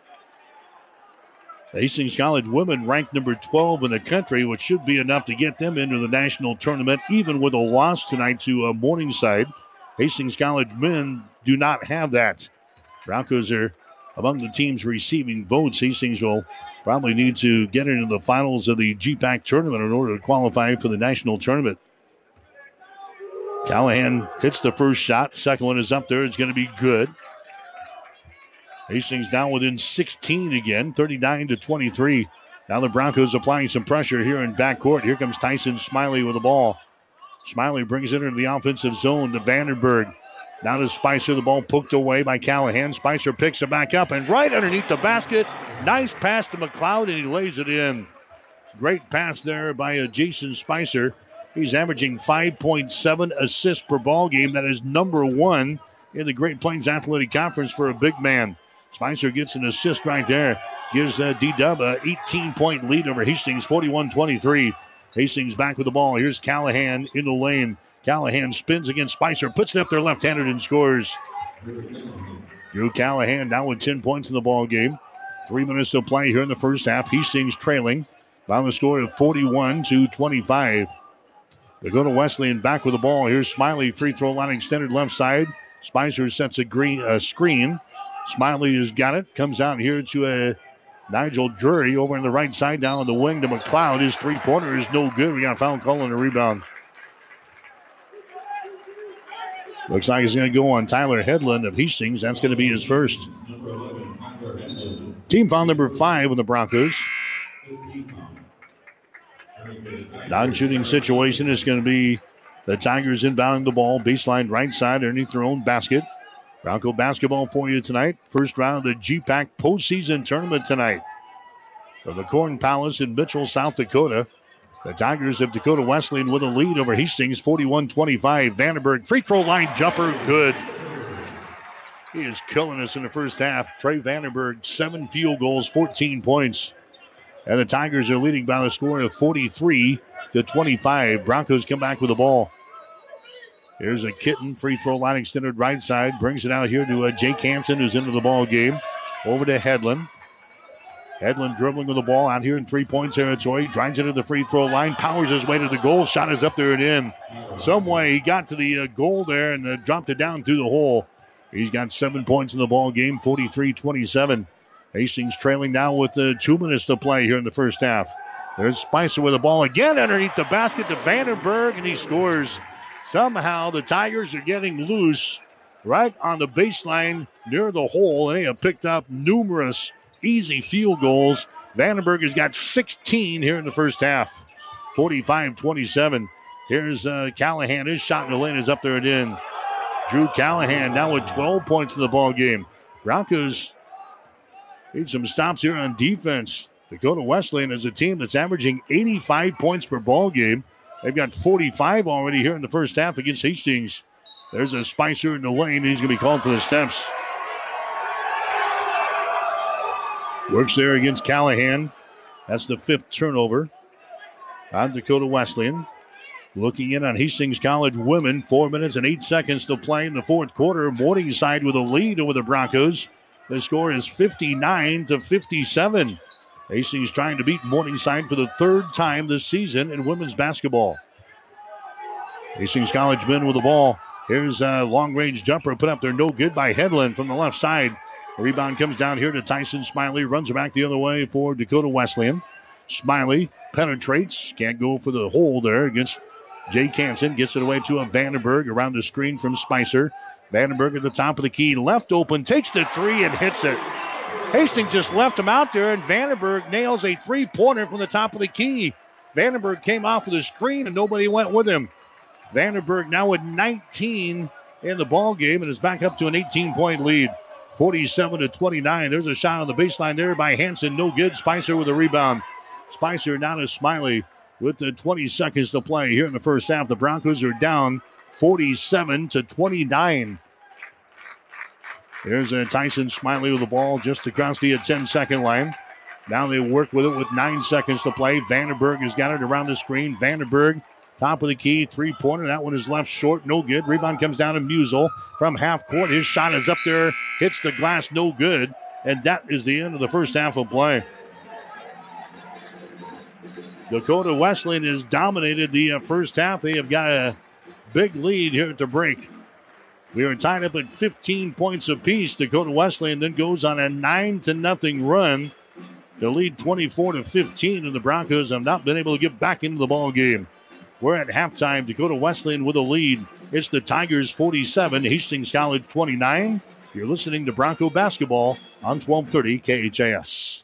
B: Hastings College women ranked number 12 in the country, which should be enough to get them into the national tournament, even with a loss tonight to uh, Morningside. Hastings College men do not have that. Broncos are among the teams receiving votes. Hastings will probably need to get into the finals of the GPAC tournament in order to qualify for the national tournament. Callahan hits the first shot. Second one is up there. It's going to be good. Hastings down within 16 again, 39 to 23. Now the Broncos applying some pressure here in backcourt. Here comes Tyson Smiley with the ball. Smiley brings it into the offensive zone to Vandenberg. Now to Spicer. The ball poked away by Callahan. Spicer picks it back up and right underneath the basket. Nice pass to McLeod and he lays it in. Great pass there by uh, Jason Spicer. He's averaging 5.7 assists per ball game. That is number one in the Great Plains Athletic Conference for a big man. Spicer gets an assist right there. Gives uh, D Dub a 18 point lead over Hastings, 41 23. Hastings back with the ball. Here's Callahan in the lane. Callahan spins against Spicer, puts it up there left handed and scores. Drew Callahan now with 10 points in the ball game. Three minutes to play here in the first half. Hastings trailing by the score of 41 to 25. Dakota Wesleyan back with the ball. Here's Smiley, free throw line extended left side. Spicer sets a green uh, screen. Smiley has got it. Comes out here to a Nigel Drury over on the right side down on the wing to McLeod. His three pointer is no good. We got a foul call on the rebound. Looks like he's going to go on Tyler Headland of Hastings. That's going to be his first. Team foul number five with the Broncos. Non shooting situation is going to be the Tigers inbounding the ball, baseline right side underneath their own basket. Bronco basketball for you tonight. First round of the GPAC postseason tournament tonight. From the Corn Palace in Mitchell, South Dakota. The Tigers of Dakota Wesleyan with a lead over Hastings, 41 25. Vandenberg, free throw line jumper, good. He is killing us in the first half. Trey Vandenberg, seven field goals, 14 points. And the Tigers are leading by the score of 43 to 25. Broncos come back with the ball. Here's a kitten, free throw line extended right side. Brings it out here to uh, Jake Hansen, who's into the ball game. Over to Headland. Headland dribbling with the ball out here in three point territory. Drives into the free throw line. Powers his way to the goal. Shot is up there and in. Some way he got to the uh, goal there and uh, dropped it down through the hole. He's got seven points in the ball game, 43 27. Hastings trailing now with uh, two minutes to play here in the first half. There's Spicer with the ball again underneath the basket to Vandenberg, and he scores. Somehow the Tigers are getting loose right on the baseline near the hole, and they have picked up numerous easy field goals. Vandenberg has got 16 here in the first half. 45 27. Here's uh, Callahan. His shot in the lane is up there and in. Drew Callahan now with 12 points in the ball game. Broncos need some stops here on defense. Dakota Wesleyan is a team that's averaging 85 points per ball game. They've got 45 already here in the first half against Hastings. There's a Spicer in the lane. He's going to be called for the steps. Works there against Callahan. That's the fifth turnover on Dakota Wesleyan. Looking in on Hastings College women, four minutes and eight seconds to play in the fourth quarter. Morningside with a lead over the Broncos. The score is 59 to 57. Hastings trying to beat Morningside for the third time this season in women's basketball. Hastings College men with the ball. Here's a long range jumper put up there, no good by Headland from the left side. Rebound comes down here to Tyson Smiley, runs back the other way for Dakota Wesleyan. Smiley penetrates, can't go for the hole there against Jake Hansen. Gets it away to a Vandenberg around the screen from Spicer. Vandenberg at the top of the key, left open, takes the three and hits it. Hastings just left him out there, and Vandenberg nails a three pointer from the top of the key. Vandenberg came off of the screen, and nobody went with him. Vandenberg now with 19 in the ball game and is back up to an 18 point lead. 47 to 29. There's a shot on the baseline there by Hansen. No good. Spicer with a rebound. Spicer now to Smiley with the 20 seconds to play here in the first half. The Broncos are down 47 to 29. Here's a Tyson Smiley with the ball just across the 10 second line. Now they work with it with nine seconds to play. Vandenberg has got it around the screen. Vandenberg Top of the key, three pointer. That one is left short, no good. Rebound comes down to Musel from half court. His shot is up there, hits the glass, no good. And that is the end of the first half of play. Dakota Wesleyan has dominated the uh, first half. They have got a big lead here at the break. We are tied up at 15 points apiece. Dakota Wesleyan then goes on a 9 to nothing run to lead 24 to 15, and the Broncos have not been able to get back into the ball game. We're at halftime. Dakota Wesleyan with a lead. It's the Tigers 47, Hastings College 29. You're listening to Bronco basketball on 1230 KHAS.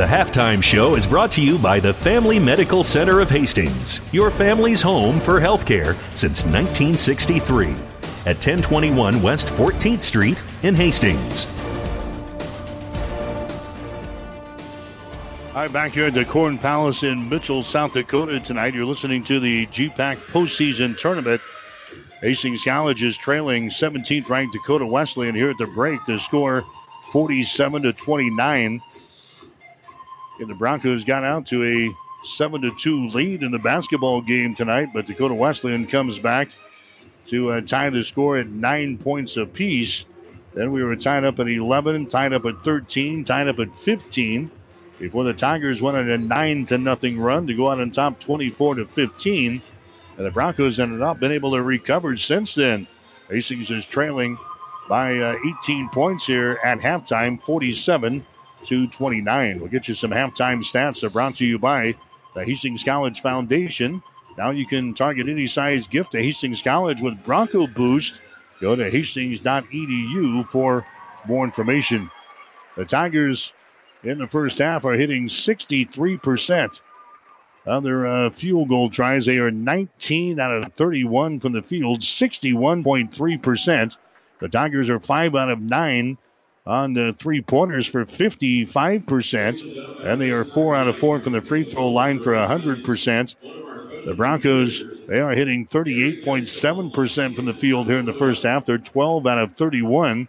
A: The halftime show is brought to you by the Family Medical Center of Hastings, your family's home for healthcare since 1963 at 1021 West 14th Street in Hastings.
B: All right, back here at the Corn Palace in Mitchell, South Dakota tonight. You're listening to the GPAC postseason tournament. Hastings College is trailing 17th ranked Dakota Wesleyan here at the break. The score 47 to 29. And the Broncos got out to a 7 to 2 lead in the basketball game tonight, but Dakota Wesleyan comes back to uh, tie the score at nine points apiece. Then we were tied up at 11, tied up at 13, tied up at 15 before the Tigers went on a 9 to nothing run to go out on top 24 to 15. And the Broncos ended up been able to recover since then. Hastings is trailing by uh, 18 points here at halftime, 47 to 29. We'll get you some halftime stats. They're brought to you by the Hastings College Foundation. Now you can target any size gift to Hastings College with Bronco Boost. Go to hastings.edu for more information. The Tigers in the first half are hitting 63% Other uh, field goal tries. They are 19 out of 31 from the field, 61.3%. The Tigers are 5 out of 9 on the three pointers for 55%, and they are 4 out of 4 from the free throw line for 100%. The Broncos, they are hitting 38.7% from the field here in the first half. They're 12 out of 31.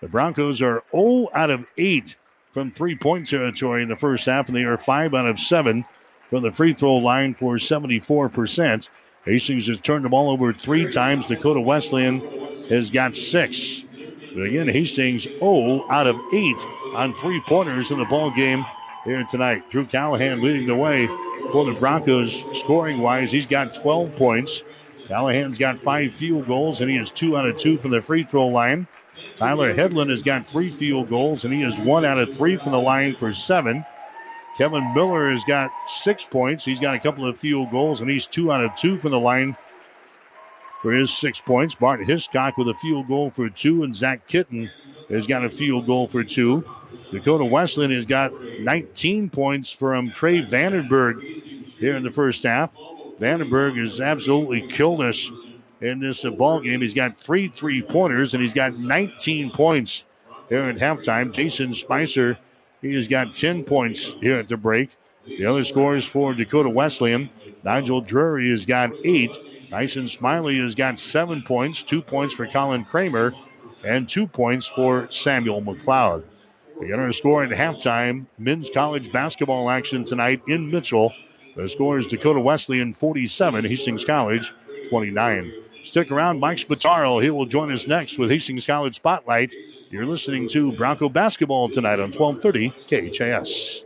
B: The Broncos are 0 out of 8 from three point territory in the first half, and they are 5 out of 7 from the free throw line for 74%. Hastings has turned the ball over three times. Dakota Wesleyan has got six. But again, Hastings 0 out of 8 on three pointers in the ball game here tonight. Drew Callahan leading the way for the Broncos scoring wise. He's got 12 points. Callahan's got five field goals, and he is two out of two from the free throw line. Tyler Headland has got three field goals, and he is one out of three from the line for seven. Kevin Miller has got six points. He's got a couple of field goals, and he's two out of two from the line for his six points. Bart Hiscock with a field goal for two, and Zach Kitten has got a field goal for two. Dakota Wesleyan has got 19 points from Trey Vandenberg here in the first half. Vandenberg has absolutely killed us in this ball game. He's got three three pointers and he's got 19 points here at halftime. Jason Spicer, he has got 10 points here at the break. The other scores for Dakota Wesleyan. Nigel Drury has got eight. Tyson Smiley has got seven points, two points for Colin Kramer, and two points for Samuel McLeod. The other score at halftime, men's college basketball action tonight in Mitchell. The score is Dakota Wesleyan 47, Hastings College 29. Stick around, Mike Spataro. He will join us next with Hastings College Spotlight. You're listening to Bronco Basketball tonight on 1230 KHAS.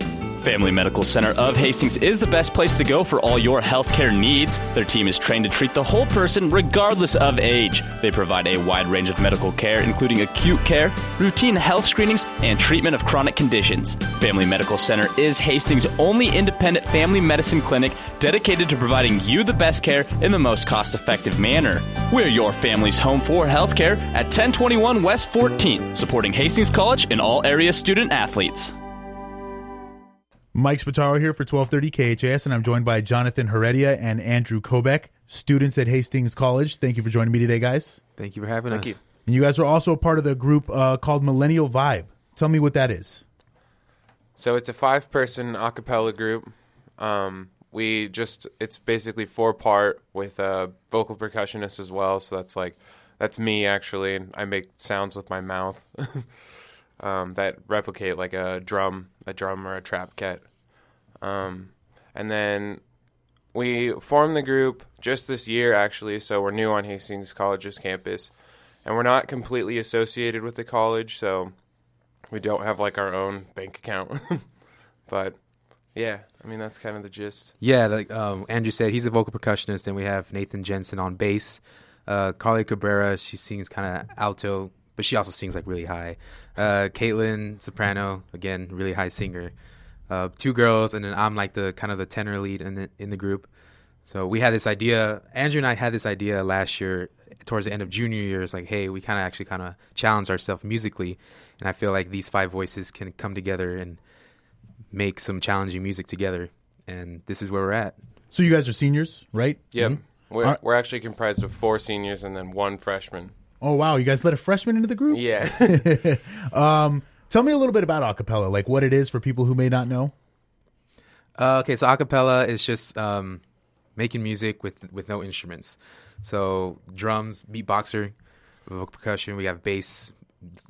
D: Family Medical Center of Hastings is the best place to go for all your healthcare needs. Their team is trained to treat the whole person regardless of age. They provide a wide range of medical care, including acute care, routine health screenings, and treatment of chronic conditions. Family Medical Center is Hastings' only independent family medicine clinic dedicated to providing you the best care in the most cost effective manner. We're your family's home for healthcare at 1021 West 14th, supporting Hastings College and all area student athletes.
L: Mike Spataro here for 1230 KHAS, and I'm joined by Jonathan Heredia and Andrew Kobeck, students at Hastings College. Thank you for joining me today, guys.
M: Thank you for having
L: Thank
M: us.
L: you. And you guys are also a part of the group uh, called Millennial Vibe. Tell me what that is.
M: So it's a five person a cappella group. Um, we just, it's basically four part with a vocal percussionist as well. So that's like, that's me actually. And I make sounds with my mouth *laughs* um, that replicate like a drum, a drum or a trap kit. Um, and then we formed the group just this year actually. So we're new on Hastings College's campus. And we're not completely associated with the college. So we don't have like our own bank account. *laughs* but yeah, I mean that's kind of the gist.
N: Yeah, like um, Andrew said, he's a vocal percussionist, and we have Nathan Jensen on bass. Uh, Carly Cabrera, she sings kind of alto, but she also sings like really high. Uh, Caitlin soprano, again, really high singer. Uh, two girls, and then I'm like the kind of the tenor lead in the in the group. So we had this idea. Andrew and I had this idea last year, towards the end of junior year. It's like, hey, we kind of actually kind of challenge ourselves musically, and I feel like these five voices can come together and make some challenging music together. And this is where we're at.
L: So you guys are seniors, right?
M: Yep.
L: Mm-hmm.
M: We're,
L: Are-
M: we're actually comprised of four seniors and then one freshman.
L: Oh wow, you guys let a freshman into the group?
M: Yeah. *laughs*
L: um, tell me a little bit about acapella, like what it is for people who may not know.
N: Uh, okay, so acapella is just um, making music with with no instruments. So drums, beatboxer, vocal percussion. We have bass,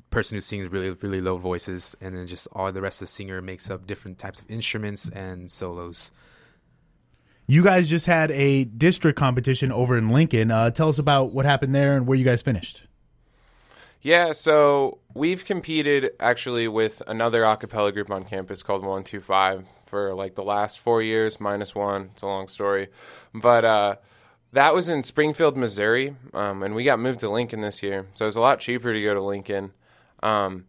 N: person who sings really really low voices, and then just all the rest of the singer makes up different types of instruments and solos.
L: You guys just had a district competition over in Lincoln. Uh, tell us about what happened there and where you guys finished.
M: Yeah, so we've competed actually with another a cappella group on campus called 125 for like the last four years, minus one. It's a long story. But uh, that was in Springfield, Missouri, um, and we got moved to Lincoln this year. So it was a lot cheaper to go to Lincoln. Um,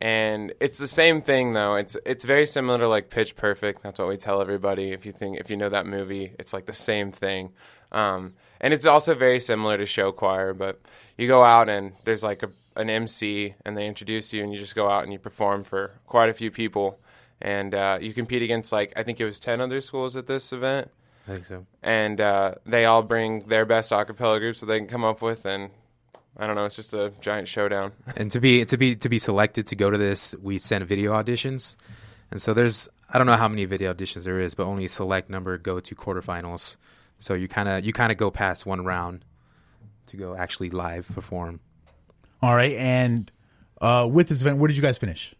M: and it's the same thing though. It's it's very similar to like Pitch Perfect. That's what we tell everybody. If you think if you know that movie, it's like the same thing. Um, and it's also very similar to show choir. But you go out and there's like a, an MC and they introduce you and you just go out and you perform for quite a few people. And uh, you compete against like I think it was ten other schools at this event.
N: I think so.
M: And uh, they all bring their best a cappella groups that they can come up with and. I don't know. It's just a giant showdown. *laughs*
N: and to be to be to be selected to go to this, we send video auditions, and so there's I don't know how many video auditions there is, but only a select number go to quarterfinals. So you kind of you kind of go past one round to go actually live perform.
L: All right, and uh, with this event, where did you guys finish?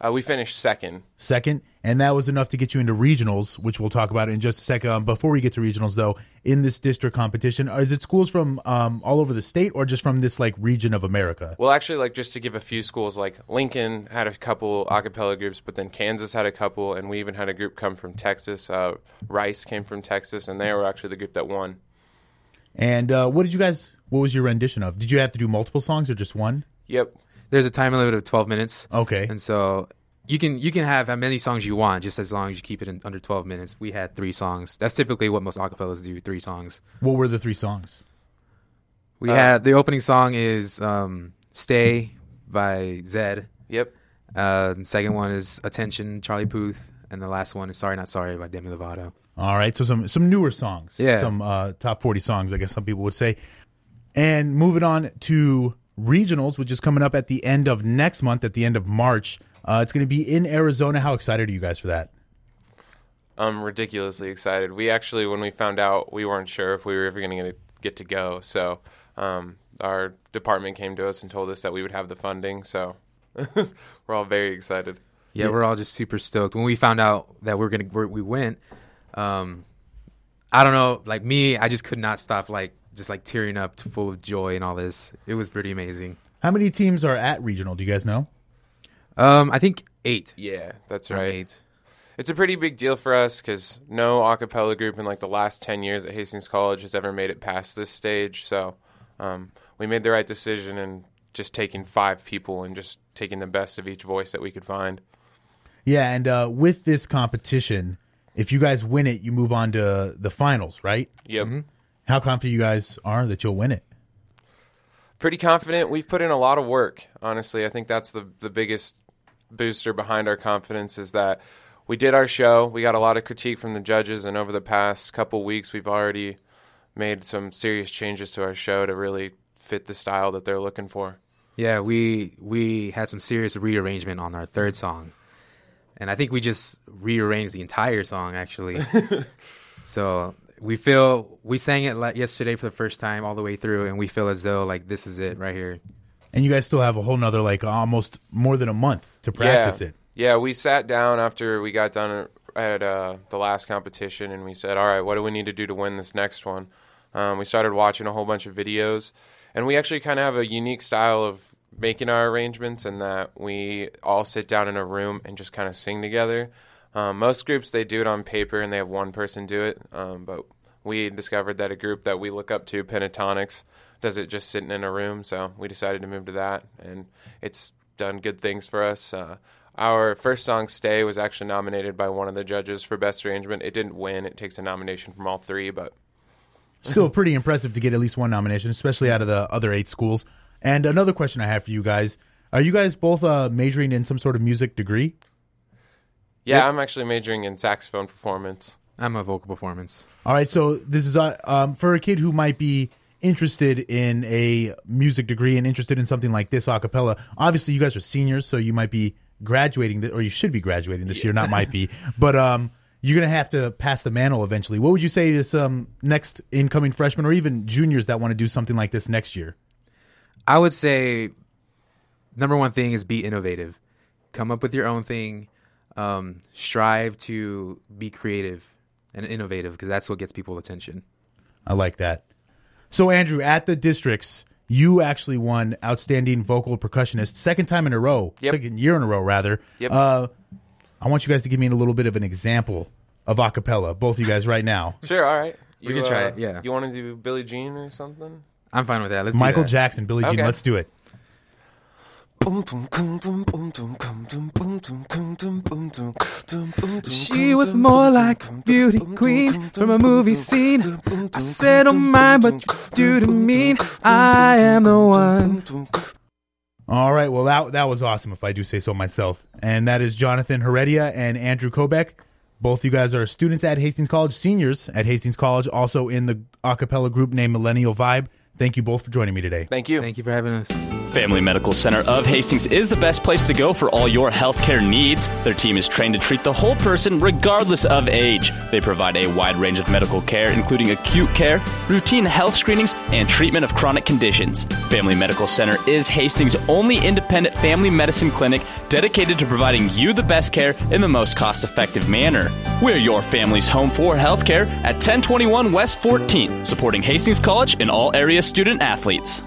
M: Uh, we finished second.
L: Second, and that was enough to get you into regionals, which we'll talk about in just a second. Um, before we get to regionals, though, in this district competition, is it schools from um, all over the state or just from this like region of America?
M: Well, actually, like just to give a few schools, like Lincoln had a couple a cappella groups, but then Kansas had a couple, and we even had a group come from Texas. Uh, Rice came from Texas, and they were actually the group that won.
L: And uh, what did you guys? What was your rendition of? Did you have to do multiple songs or just one?
M: Yep.
N: There's a time limit of 12 minutes.
L: Okay.
N: And so you can you can have how many songs you want, just as long as you keep it in under 12 minutes. We had three songs. That's typically what most acapellas do. Three songs.
L: What were the three songs?
N: We
M: Uh,
N: had the opening song is um, "Stay" by Zedd.
M: Yep.
N: Uh, the second one is "Attention" Charlie Puth, and the last one is "Sorry Not Sorry" by Demi Lovato.
L: All right, so some some newer songs,
N: Yeah.
L: some uh, top forty songs, I guess some people would say. And moving on to regionals, which is coming up at the end of next month, at the end of March. Uh, it's going to be in Arizona. How excited are you guys for that?
M: I'm ridiculously excited. We actually, when we found out, we weren't sure if we were ever going to get to go. So um, our department came to us and told us that we would have the funding. So *laughs* we're all very excited.
N: Yeah, we're all just super stoked. When we found out that we're gonna we're, went, um, I don't know, like me, I just could not stop, like just like tearing up, full of joy and all this. It was pretty amazing.
L: How many teams are at regional? Do you guys know?
N: Um, I think eight.
M: Yeah, that's right.
N: Eight.
M: it's a pretty big deal for us because no acapella group in like the last 10 years at Hastings College has ever made it past this stage. So um, we made the right decision and just taking five people and just taking the best of each voice that we could find.
L: Yeah, and uh, with this competition, if you guys win it, you move on to the finals, right?
M: Yep.
L: How confident you guys are that you'll win it?
M: Pretty confident. We've put in a lot of work, honestly. I think that's the, the biggest booster behind our confidence is that we did our show. We got a lot of critique from the judges, and over the past couple weeks, we've already made some serious changes to our show to really fit the style that they're looking for.
N: Yeah, we we had some serious rearrangement on our third song, and I think we just rearranged the entire song actually. *laughs* so we feel we sang it like yesterday for the first time all the way through, and we feel as though like this is it right here.
L: And you guys still have a whole nother like almost more than a month to practice
M: yeah.
L: it.
M: Yeah, we sat down after we got done at uh, the last competition, and we said, "All right, what do we need to do to win this next one?" Um, we started watching a whole bunch of videos, and we actually kind of have a unique style of making our arrangements, in that we all sit down in a room and just kind of sing together. Um, most groups they do it on paper and they have one person do it, um, but we discovered that a group that we look up to, Pentatonix, does it just sitting in a room. So we decided to move to that, and it's done good things for us. Uh, our first song, Stay, was actually nominated by one of the judges for Best Arrangement. It didn't win, it takes a nomination from all three, but
L: Still pretty impressive to get at least one nomination, especially out of the other eight schools. And another question I have for you guys: Are you guys both uh, majoring in some sort of music degree?
M: yeah, I'm actually majoring in saxophone performance.
N: I'm a vocal performance.
L: All right, so this is uh, um, for a kid who might be interested in a music degree and interested in something like this a cappella. Obviously, you guys are seniors, so you might be graduating, th- or you should be graduating this year. Not might be, but um, you're gonna have to pass the mantle eventually. What would you say to some next incoming freshmen or even juniors that want to do something like this next year?
N: I would say number one thing is be innovative. Come up with your own thing. Um, strive to be creative and innovative because that's what gets people attention.
L: I like that. So, Andrew, at the districts, you actually won Outstanding Vocal Percussionist second time in a row,
M: Yep.
L: second year in a row, rather.
M: Yep.
L: Uh, I want you guys to give me a little bit of an example of a cappella, both of you guys right now. *laughs*
M: Sure, all right.
N: We can try
M: uh,
N: it, yeah.
M: You want to do Billie Jean or something?
N: I'm fine with that. Let's do
L: Michael
N: that.
L: Jackson, Billie Jean, let's do it.
O: She was more like beauty queen from a movie scene. I said, don't mind, but you do to mean I am the one.
L: All right, well, that, that was awesome, if I do say so myself. And that is Jonathan Heredia and Andrew Kobeck. Both you guys are students at Hastings College, seniors at Hastings College, also in the a cappella group named Millennial Vibe. Thank you both for joining me today.
M: Thank you.
N: Thank you for having us.
D: Family Medical Center of Hastings is the best place to go for all your healthcare needs. Their team is trained to treat the whole person regardless of age. They provide a wide range of medical care, including acute care, routine health screenings, and treatment of chronic conditions. Family Medical Center is Hastings' only independent family medicine clinic dedicated to providing you the best care in the most cost effective manner. We're your family's home for healthcare at 1021 West 14th, supporting Hastings College in all area student athletes.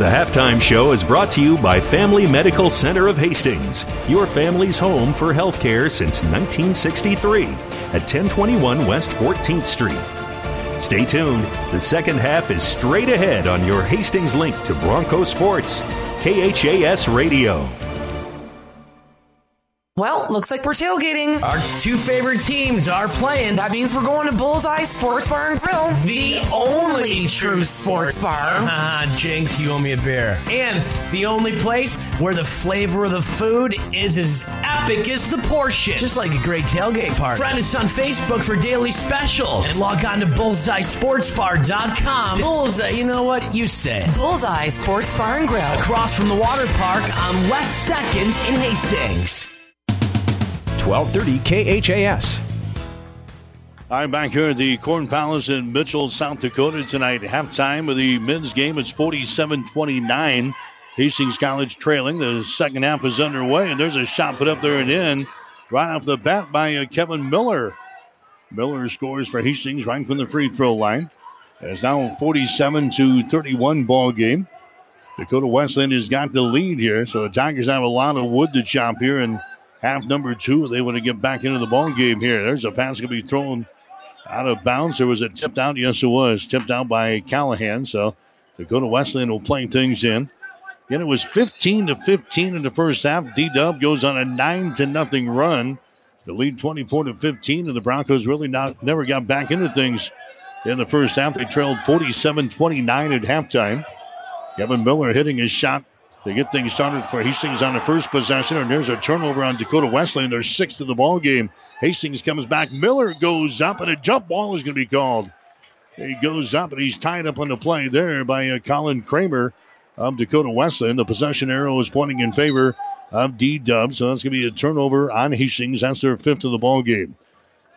A: The halftime show is brought to you by Family Medical Center of Hastings, your family's home for healthcare since 1963 at 1021 West 14th Street. Stay tuned. The second half is straight ahead on your Hastings link to Bronco Sports, KHAS Radio.
H: Well, looks like we're tailgating.
I: Our two favorite teams are playing.
H: That means we're going to Bullseye Sports Bar and Grill,
I: The only true sports bar. Ah, Jinx, you owe me a beer. And the only place where the flavor of the food is as epic as the portion. Just like a great tailgate party. Friend us on Facebook for daily specials. And log on to bullseyesportsbar.com. Bullseye, you know what? You say.
H: Bullseye Sports Bar and Grill.
I: Across from the water park on West 2nd in Hastings.
K: 1230 KHAS.
B: I'm back here at the Corn Palace in Mitchell, South Dakota tonight. Halftime of the men's game. It's 47 29. Hastings College trailing. The second half is underway, and there's a shot put up there and in right off the bat by uh, Kevin Miller. Miller scores for Hastings right from the free throw line. It's now 47 to 31 ball game. Dakota Wesleyan has got the lead here, so the Tigers have a lot of wood to chop here in half number two. They want to get back into the ball game here. There's a pass going to be thrown out of bounds. There was a tipped out. Yes, it was tipped out by Callahan. So Dakota Wesleyan will play things in. Again, it was 15 to 15 in the first half. D Dub goes on a nine to nothing run. The lead 24 to 15, and the Broncos really not never got back into things in the first half. They trailed 47-29 at halftime. Kevin Miller hitting his shot to get things started for Hastings on the first possession, and there's a turnover on Dakota Wesleyan. They're sixth of the ball game. Hastings comes back. Miller goes up, and a jump ball is going to be called. He goes up, and he's tied up on the play there by uh, Colin Kramer of Dakota Wesleyan. The possession arrow is pointing in favor of D Dub, so that's going to be a turnover on Hastings. That's their fifth of the ball game.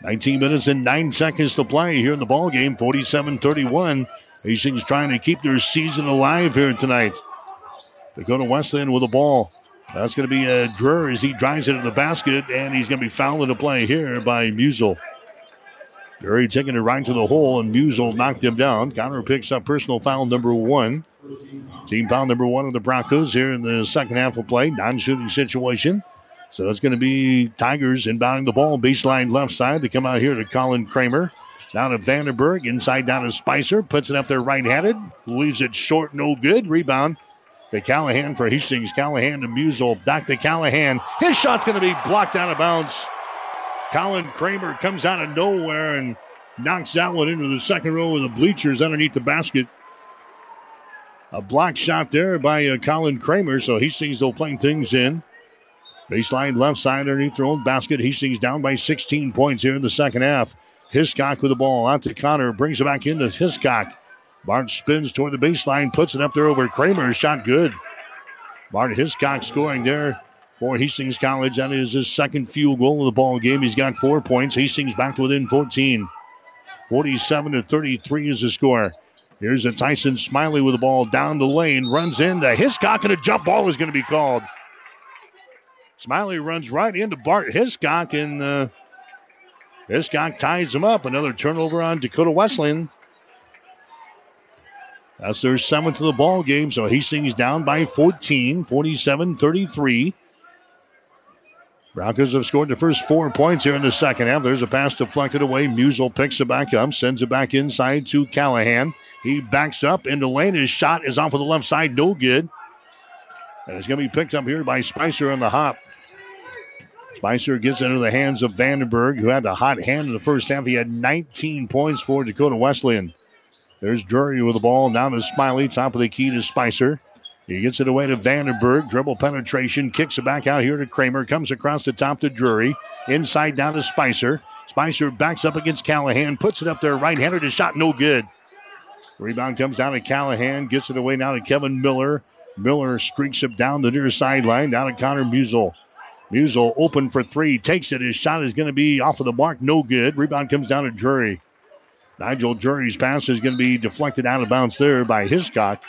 B: 19 minutes and 9 seconds to play here in the ball game. 47-31. Hastings trying to keep their season alive here tonight. Dakota Wesleyan with the ball. That's going to be a Drury as he drives it to the basket, and he's going to be fouled into play here by Musel. Drury taking it right to the hole, and Musel knocked him down. Connor picks up personal foul number one. Team foul number one of the Broncos here in the second half of play. Non shooting situation. So it's going to be Tigers inbounding the ball, baseline left side. They come out here to Colin Kramer. Down to Vandenberg, inside down to Spicer. Puts it up there right handed. Leaves it short, no good. Rebound to Callahan for Hastings. Callahan to Musel. Back to Callahan. His shot's going to be blocked out of bounds. Colin Kramer comes out of nowhere and knocks that one into the second row of the bleachers underneath the basket. A block shot there by uh, Colin Kramer, so Hastings will playing things in. Baseline left side underneath their own basket. Hastings down by 16 points here in the second half. Hiscock with the ball out to Connor, brings it back into Hiscock. Bart spins toward the baseline, puts it up there over Kramer. Shot good. Bart Hiscock scoring there for Hastings College. That is his second field goal of the ball game. He's got four points. Hastings back to within 14. 47 to 33 is the score. Here's a Tyson Smiley with the ball down the lane, runs into Hiscock, and a jump ball is going to be called. Smiley runs right into Bart Hiscock, and uh, Hiscock ties him up. Another turnover on Dakota Wesleyan. That's their seventh of the ball game, so Hastings down by 14, 47 33. Broncos have scored the first four points here in the second half. There's a pass deflected away. Musel picks it back up, sends it back inside to Callahan. He backs up into lane. His shot is off of the left side, no good. And it's going to be picked up here by Spicer on the hop. Spicer gets into the hands of Vandenberg, who had the hot hand in the first half. He had 19 points for Dakota Wesleyan. There's Drury with the ball. Down to Smiley. Top of the key to Spicer. He gets it away to Vandenberg. Dribble penetration. Kicks it back out here to Kramer. Comes across the top to Drury. Inside down to Spicer. Spicer backs up against Callahan. Puts it up there right handed. His shot no good. Rebound comes down to Callahan. Gets it away now to Kevin Miller. Miller streaks it down the near sideline. Down to Connor Musel. Musel open for three. Takes it. His shot is going to be off of the mark. No good. Rebound comes down to Drury. Nigel Drury's pass is going to be deflected out of bounds there by Hiscock.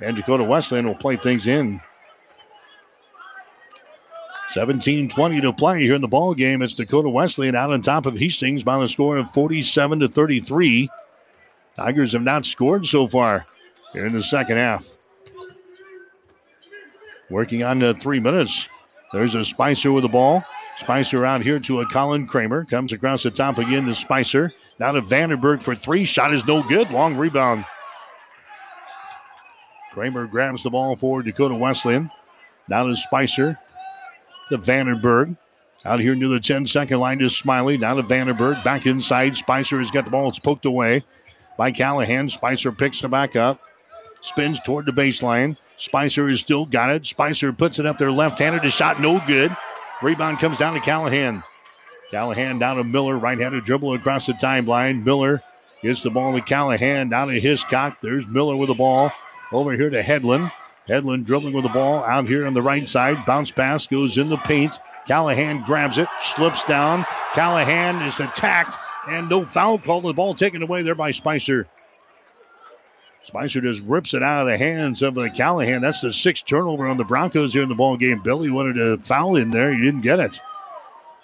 B: And Dakota Wesleyan will play things in. 17 20 to play here in the ball game. It's Dakota Wesleyan out on top of Hastings by the score of 47 to 33. Tigers have not scored so far here in the second half. Working on the three minutes. There's a Spicer with the ball. Spicer out here to a Colin Kramer. Comes across the top again to Spicer. Now to Vandenberg for three. Shot is no good. Long rebound. Kramer grabs the ball for Dakota Wesleyan. Now to Spicer. To Vandenberg. Out here near the 10 second line to Smiley. Now to Vandenberg. Back inside. Spicer has got the ball. It's poked away by Callahan. Spicer picks it back up. Spins toward the baseline. Spicer has still got it. Spicer puts it up there left handed. A shot no good. Rebound comes down to Callahan. Callahan down to Miller. Right handed dribble across the timeline. Miller gets the ball to Callahan. Down to Hiscock. There's Miller with the ball. Over here to Headland. Headland dribbling with the ball out here on the right side. Bounce pass goes in the paint. Callahan grabs it, slips down. Callahan is attacked, and no foul call. The ball taken away there by Spicer. Spicer just rips it out of the hands of the Callahan. That's the sixth turnover on the Broncos here in the ball game. Billy wanted a foul in there. He didn't get it.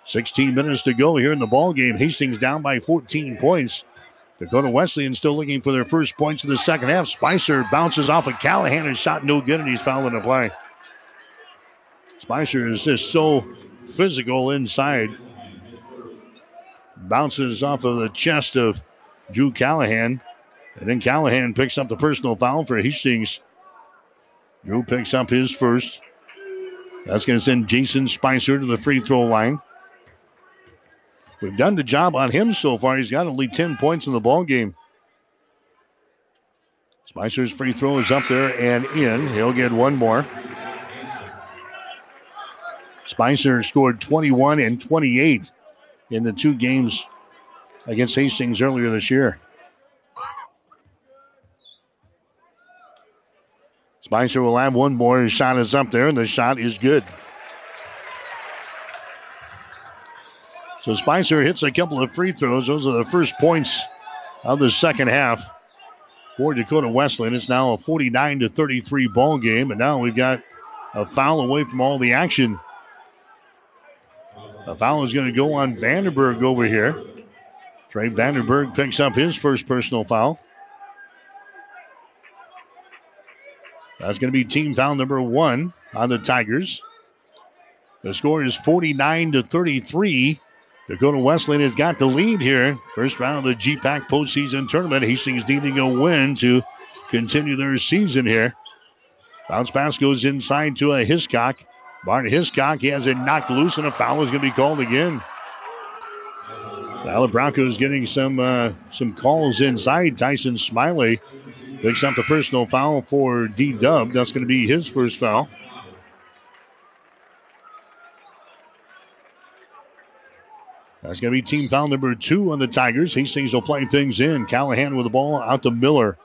B: 16 minutes to go here in the ball game. Hastings down by 14 points. Dakota Wesleyan still looking for their first points in the second half. Spicer bounces off of Callahan and shot no good, and he's fouling the play. Spicer is just so physical inside. Bounces off of the chest of Drew Callahan. And then Callahan picks up the personal foul for Hastings. Drew picks up his first. That's going to send Jason Spicer to the free throw line. We've done the job on him so far. He's got only 10 points in the ball game. Spicer's free throw is up there and in. He'll get one more. Spicer scored 21 and 28 in the two games against Hastings earlier this year. Spicer will have one more. His shot is up there, and the shot is good. So Spicer hits a couple of free throws. Those are the first points of the second half for Dakota Wesleyan. It's now a 49 to 33 ball game, and now we've got a foul away from all the action. A foul is going to go on Vandenberg over here. Trey Vandenberg picks up his first personal foul. That's going to be team foul number one on the Tigers. The score is 49 to 33. Dakota Wesleyan has got the lead here. First round of the GPAC postseason tournament. Hastings needing a win to continue their season here. Bounce pass goes inside to a Hiscock. Bart Hiscock, he has it knocked loose, and a foul is going to be called again. The Broncos getting some uh, some calls inside. Tyson Smiley picks up the personal foul for D Dub. That's going to be his first foul. That's going to be team foul number two on the Tigers. Hastings will play things in. Callahan with the ball out to Miller.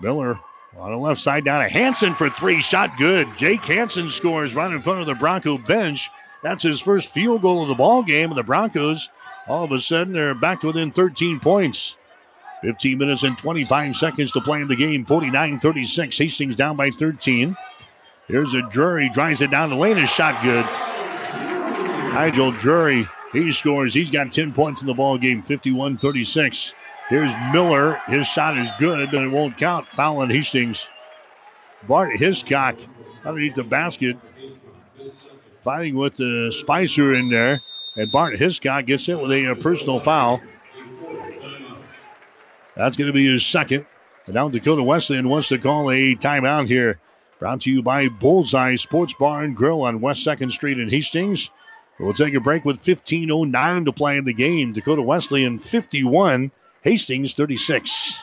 B: Miller on the left side down to Hansen for three. Shot good. Jake Hansen scores right in front of the Bronco bench. That's his first field goal of the ball game. And the Broncos, all of a sudden, they're back to within 13 points. 15 minutes and 25 seconds to play in the game. 49 36. Hastings down by 13. Here's a Drury. Drives it down the lane. His shot good. Nigel Drury he scores. He's got 10 points in the ball game, 51 36. Here's Miller. His shot is good, but it won't count. Foul on Hastings. Bart Hiscock underneath the basket. Fighting with the Spicer in there. And Bart Hiscock gets it with a, a personal foul. That's going to be his second. And now Dakota Wesleyan wants to call a timeout here. Brought to you by Bullseye Sports Bar and Grill on West 2nd Street in Hastings. We'll take a break with 15.09 to play in the game. Dakota Wesleyan 51, Hastings 36.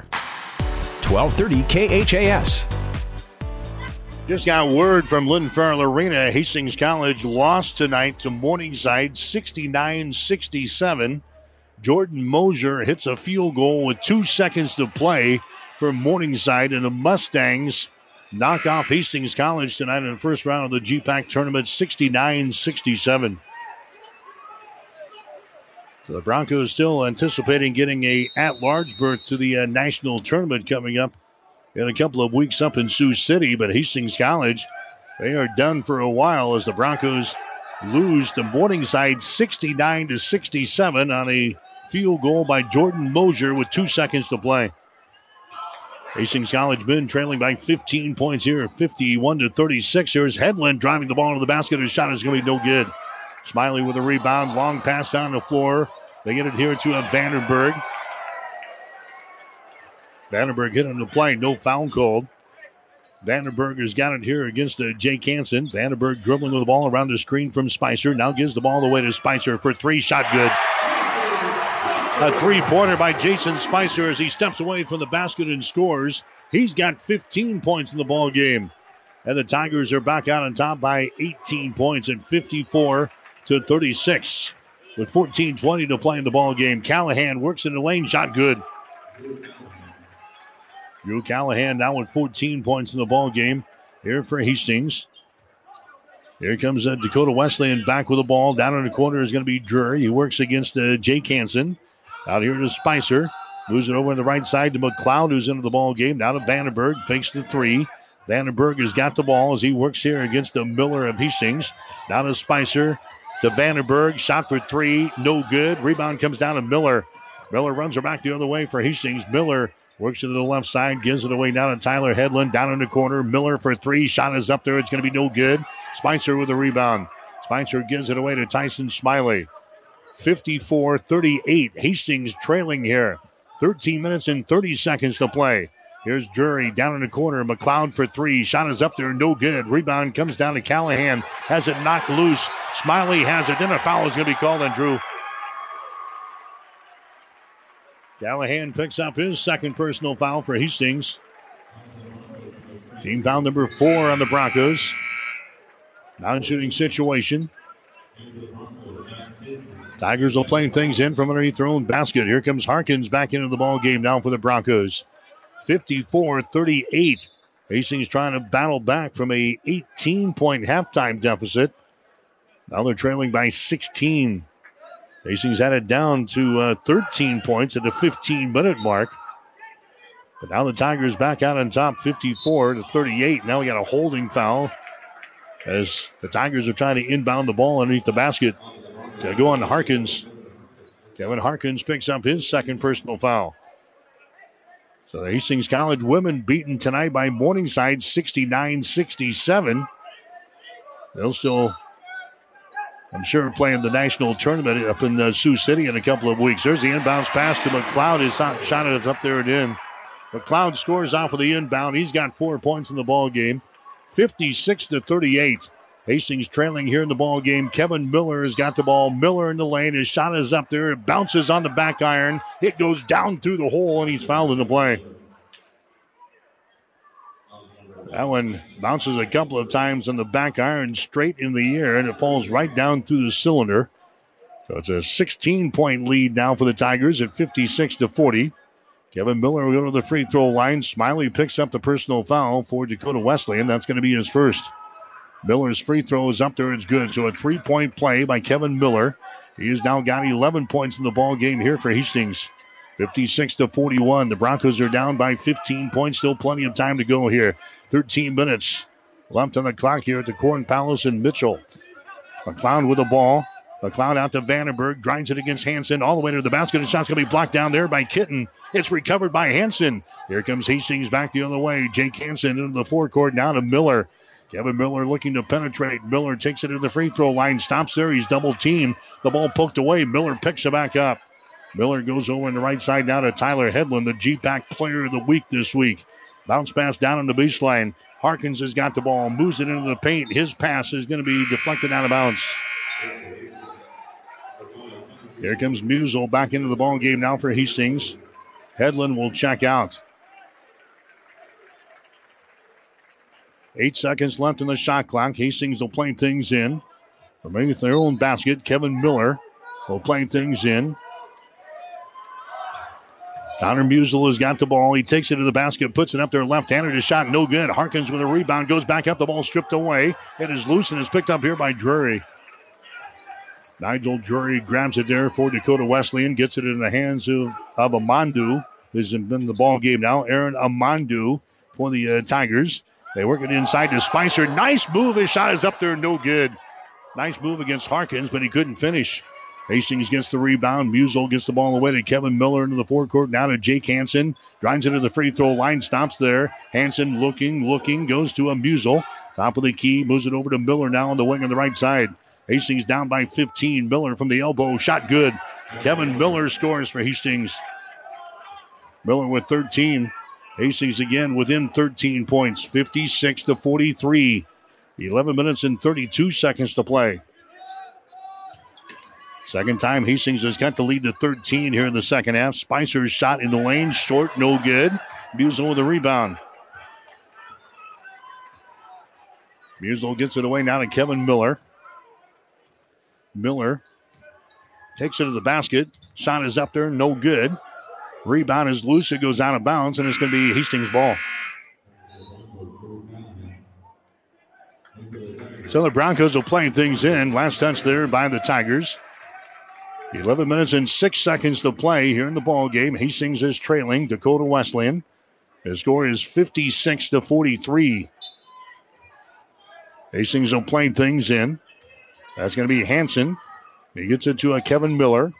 K: 1230 KHAS.
B: Just got word from Lynn Farrell Arena. Hastings College lost tonight to Morningside 69 67. Jordan Mosier hits a field goal with two seconds to play for Morningside, and the Mustangs knock off Hastings College tonight in the first round of the GPAC tournament 69 67. So the Broncos still anticipating getting a at-large berth to the uh, national tournament coming up in a couple of weeks up in Sioux City. But Hastings College, they are done for a while as the Broncos lose to Morningside 69 to 67 on a field goal by Jordan Mosier with two seconds to play. Hastings College been trailing by 15 points here, 51 to 36. Here's Headland driving the ball into the basket. His shot is going to be no good. Smiley with a rebound, long pass down the floor. They get it here to a Vandenberg. Vandenberg hit on the play, no foul called. Vandenberg has got it here against uh, Jake Hansen. Vandenberg dribbling with the ball around the screen from Spicer. Now gives the ball away to Spicer for three. Shot good. A three pointer by Jason Spicer as he steps away from the basket and scores. He's got 15 points in the ball game. And the Tigers are back out on top by 18 points and 54 to 36. With 14-20 to play in the ball game. Callahan works in the lane, shot good. Drew Callahan now with 14 points in the ball game here for Hastings. Here comes uh, Dakota Wesleyan back with the ball. Down in the corner is going to be Drury. He works against uh, Jake Hansen. Out here to Spicer. Moves it over on the right side to McLeod, who's into the ball game. Now to Vandenberg. Fakes the three. Vandenberg has got the ball as he works here against the Miller of Hastings. Now to Spicer. To Vandenberg. Shot for three. No good. Rebound comes down to Miller. Miller runs her back the other way for Hastings. Miller Works it to the left side, gives it away now to Tyler Headland. Down in the corner. Miller for three. Shot is up there. It's going to be no good. Spicer with a rebound. Spicer gives it away to Tyson Smiley. 54 38. Hastings trailing here. 13 minutes and 30 seconds to play. Here's Drury down in the corner. McLeod for three. Shot is up there. No good. Rebound comes down to Callahan. Has it knocked loose. Smiley has it. Then a foul is going to be called on Drew. Callahan picks up his second personal foul for Hastings. Team foul number four on the Broncos. Non shooting situation. Tigers will play things in from underneath their own basket. Here comes Harkins back into the ball game now for the Broncos. 54 38. Hastings trying to battle back from a 18 point halftime deficit. Now they're trailing by 16. Hastings had it down to uh, 13 points at the 15 minute mark. But now the Tigers back out on top 54 to 38. Now we got a holding foul as the Tigers are trying to inbound the ball underneath the basket to go on to Harkins. Kevin Harkins picks up his second personal foul. So the Hastings College women beaten tonight by Morningside 69 67. They'll still I'm sure playing the national tournament up in uh, Sioux City in a couple of weeks. There's the inbounds pass to McLeod. His shot is up there and in. McLeod scores off of the inbound. He's got four points in the ball game, 56 to 38. Hastings trailing here in the ball game. Kevin Miller has got the ball. Miller in the lane. His shot is up there. It bounces on the back iron. It goes down through the hole, and he's fouled in the play. That one bounces a couple of times on the back iron straight in the air, and it falls right down through the cylinder. So it's a 16 point lead now for the Tigers at 56 to 40. Kevin Miller will go to the free throw line. Smiley picks up the personal foul for Dakota Wesley, and that's going to be his first. Miller's free throw is up there. It's good. So a three point play by Kevin Miller. He has now got 11 points in the ball game here for Hastings. 56 to 41. The Broncos are down by 15 points. Still plenty of time to go here. 13 minutes left on the clock here at the Corn Palace in Mitchell. McLeod with the ball. McLeod out to Vandenberg, grinds it against Hansen all the way to the basket. The shot's going to be blocked down there by Kitten. It's recovered by Hansen. Here comes Hastings back the other way. Jake Hansen into the forecourt now to Miller. Kevin Miller looking to penetrate. Miller takes it to the free throw line, stops there. He's double teamed. The ball poked away. Miller picks it back up. Miller goes over on the right side now to Tyler Headland, the GPAC player of the week this week. Bounce pass down on the baseline. Harkins has got the ball, moves it into the paint. His pass is going to be deflected out of bounds. Here comes Musel back into the ball game now for Hastings. Headland will check out. Eight seconds left in the shot clock. Hastings will play things in. Remaining their own basket, Kevin Miller will play things in. Connor Musel has got the ball. He takes it to the basket, puts it up there left-handed. His shot no good. Harkins with a rebound, goes back up. The ball stripped away. It is loose and is picked up here by Drury. Nigel Drury grabs it there for Dakota Wesleyan, gets it in the hands of, of Amandu. Who's been the ball game now. Aaron Amandu for the uh, Tigers. They work it inside to Spicer. Nice move. His shot is up there, no good. Nice move against Harkins, but he couldn't finish. Hastings gets the rebound. Musel gets the ball away to Kevin Miller into the forecourt. Now to Jake Hansen. Drives into the free throw line. Stops there. Hansen looking, looking. Goes to a Musel. Top of the key. Moves it over to Miller now on the wing on the right side. Hastings down by 15. Miller from the elbow. Shot good. Kevin Miller scores for Hastings. Miller with 13. Hastings again within 13 points. 56 to 43. 11 minutes and 32 seconds to play. Second time Hastings has got the lead to 13 here in the second half. Spicer's shot in the lane, short, no good. Musel with the rebound. Musel gets it away now to Kevin Miller. Miller Takes it to the basket. Shot is up there, no good. Rebound is loose. It goes out of bounds, and it's going to be Hastings' ball. So the Broncos will play things in. Last touch there by the Tigers. 11 minutes and 6 seconds to play here in the ball game. Hastings is trailing Dakota Wesleyan. The score is 56 to 43. Hastings will play things in. That's going to be Hansen. He gets it to a Kevin Miller.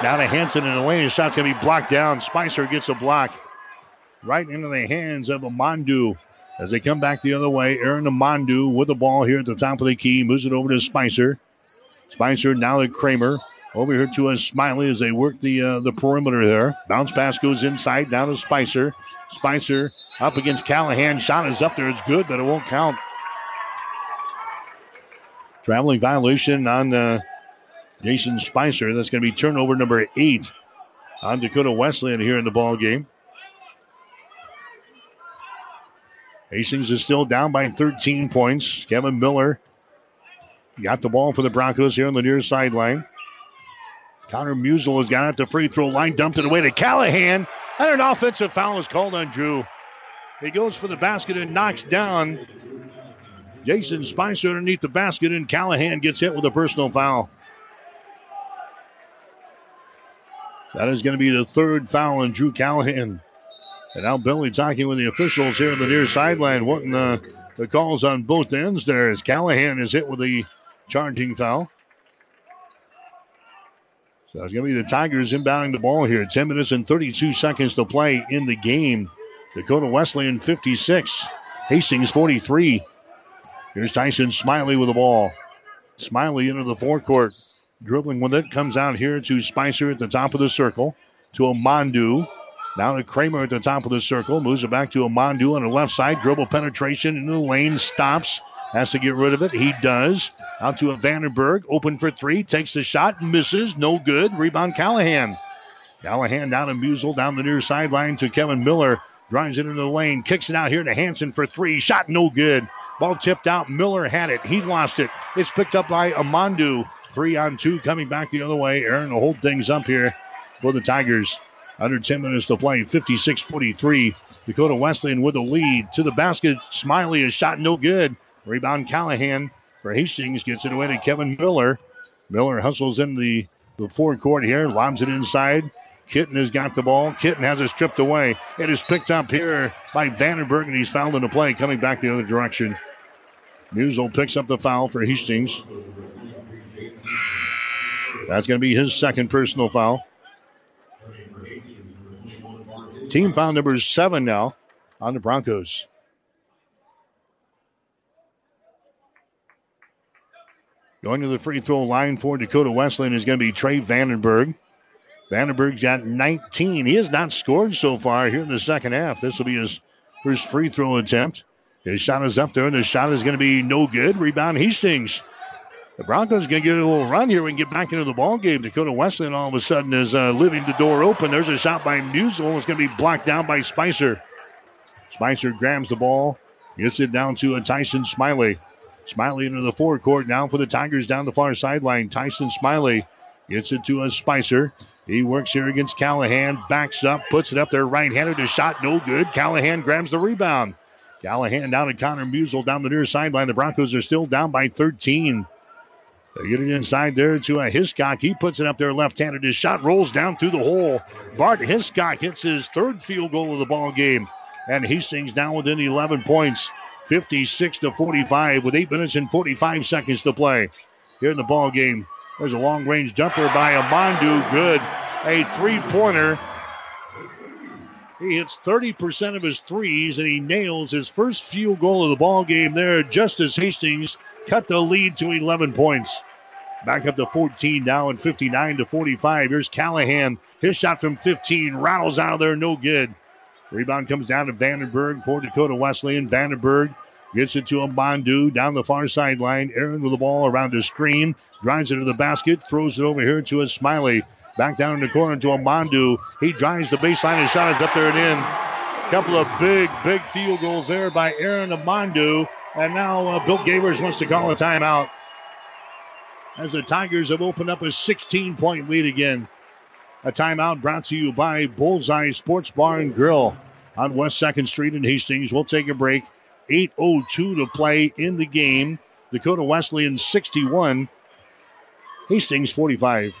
B: Now to Hansen and the. His shot's going to be blocked down. Spicer gets a block right into the hands of Amandu. As they come back the other way, Aaron Amandu with the ball here at the top of the key. Moves it over to Spicer. Spicer now to Kramer. Over here to a Smiley as they work the uh, the perimeter there. Bounce pass goes inside down to Spicer. Spicer up against Callahan. Shot is up there. It's good, but it won't count. Traveling violation on uh, Jason Spicer. That's going to be turnover number eight on Dakota Wesleyan here in the ball game. Hastings is still down by 13 points. Kevin Miller got the ball for the Broncos here on the near sideline. Connor Musel has got out the free throw line, dumped it away to Callahan, and an offensive foul is called on Drew. He goes for the basket and knocks down Jason Spicer underneath the basket, and Callahan gets hit with a personal foul. That is going to be the third foul on Drew Callahan. And now Billy talking with the officials here on the near sideline, wanting the, the calls on both ends there as Callahan is hit with the charging foul. So it's going to be the Tigers inbounding the ball here. 10 minutes and 32 seconds to play in the game. Dakota Wesleyan 56, Hastings 43. Here's Tyson Smiley with the ball. Smiley into the forecourt. Dribbling with it. Comes out here to Spicer at the top of the circle. To Amandu. Now to Kramer at the top of the circle. Moves it back to Amandu on the left side. Dribble penetration into the lane. Stops. Has to get rid of it. He does. Out to a Vandenberg. Open for three. Takes the shot. Misses. No good. Rebound Callahan. Callahan down to Musel down the near sideline to Kevin Miller. Drives it into the lane. Kicks it out here to Hansen for three. Shot no good. Ball tipped out. Miller had it. He lost it. It's picked up by Amandu. Three on two coming back the other way. Aaron will hold things up here for the Tigers. Under 10 minutes to play. 56 43. Dakota Wesleyan with the lead. To the basket. Smiley is shot no good. Rebound Callahan for Hastings. Gets it away to Kevin Miller. Miller hustles in the, the forecourt here. Lobs it inside. Kitten has got the ball. Kitten has it stripped away. It is picked up here by Vandenberg, and he's fouled in the play, coming back the other direction. Musel picks up the foul for Hastings. That's going to be his second personal foul. Team foul number seven now on the Broncos. Going to the free throw line for Dakota Wesleyan is going to be Trey Vandenberg. Vandenberg's got 19. He has not scored so far here in the second half. This will be his first free throw attempt. His shot is up there, and the shot is going to be no good. Rebound Hastings. The Broncos going to get a little run here and get back into the ball game. Dakota Wesleyan all of a sudden is uh, leaving the door open. There's a shot by Musel. It's going to be blocked down by Spicer. Spicer grabs the ball, gets it down to a Tyson Smiley. Smiley into the forecourt now for the Tigers down the far sideline. Tyson Smiley gets it to a Spicer. He works here against Callahan, backs up, puts it up there right handed. The shot no good. Callahan grabs the rebound. Callahan down to Connor Musel down the near sideline. The Broncos are still down by 13. Get it inside there to a Hiscock. He puts it up there left handed. His shot rolls down through the hole. Bart Hiscock hits his third field goal of the ball game. And Hastings down within 11 points. 56 to 45 with 8 minutes and 45 seconds to play. Here in the ball game, there's a long range jumper by Amandu. Good. A three pointer. He hits 30% of his threes and he nails his first field goal of the ball game there just as Hastings cut the lead to 11 points. Back up to 14 now and 59 to 45. Here's Callahan. His shot from 15 rattles out of there, no good. Rebound comes down to Vandenberg for Dakota Wesleyan. Vandenberg gets it to Amandu down the far sideline. Aaron with the ball around the screen. Drives it to the basket. Throws it over here to a Smiley. Back down in the corner to Amandu. He drives the baseline. His shot is up there and in. Couple of big, big field goals there by Aaron Amandu. And now uh, Bill Gabers wants to call a timeout. As the Tigers have opened up a 16 point lead again. A timeout brought to you by Bullseye Sports Bar and Grill on West 2nd Street in Hastings. We'll take a break. 8.02 to play in the game. Dakota Wesleyan 61, Hastings 45.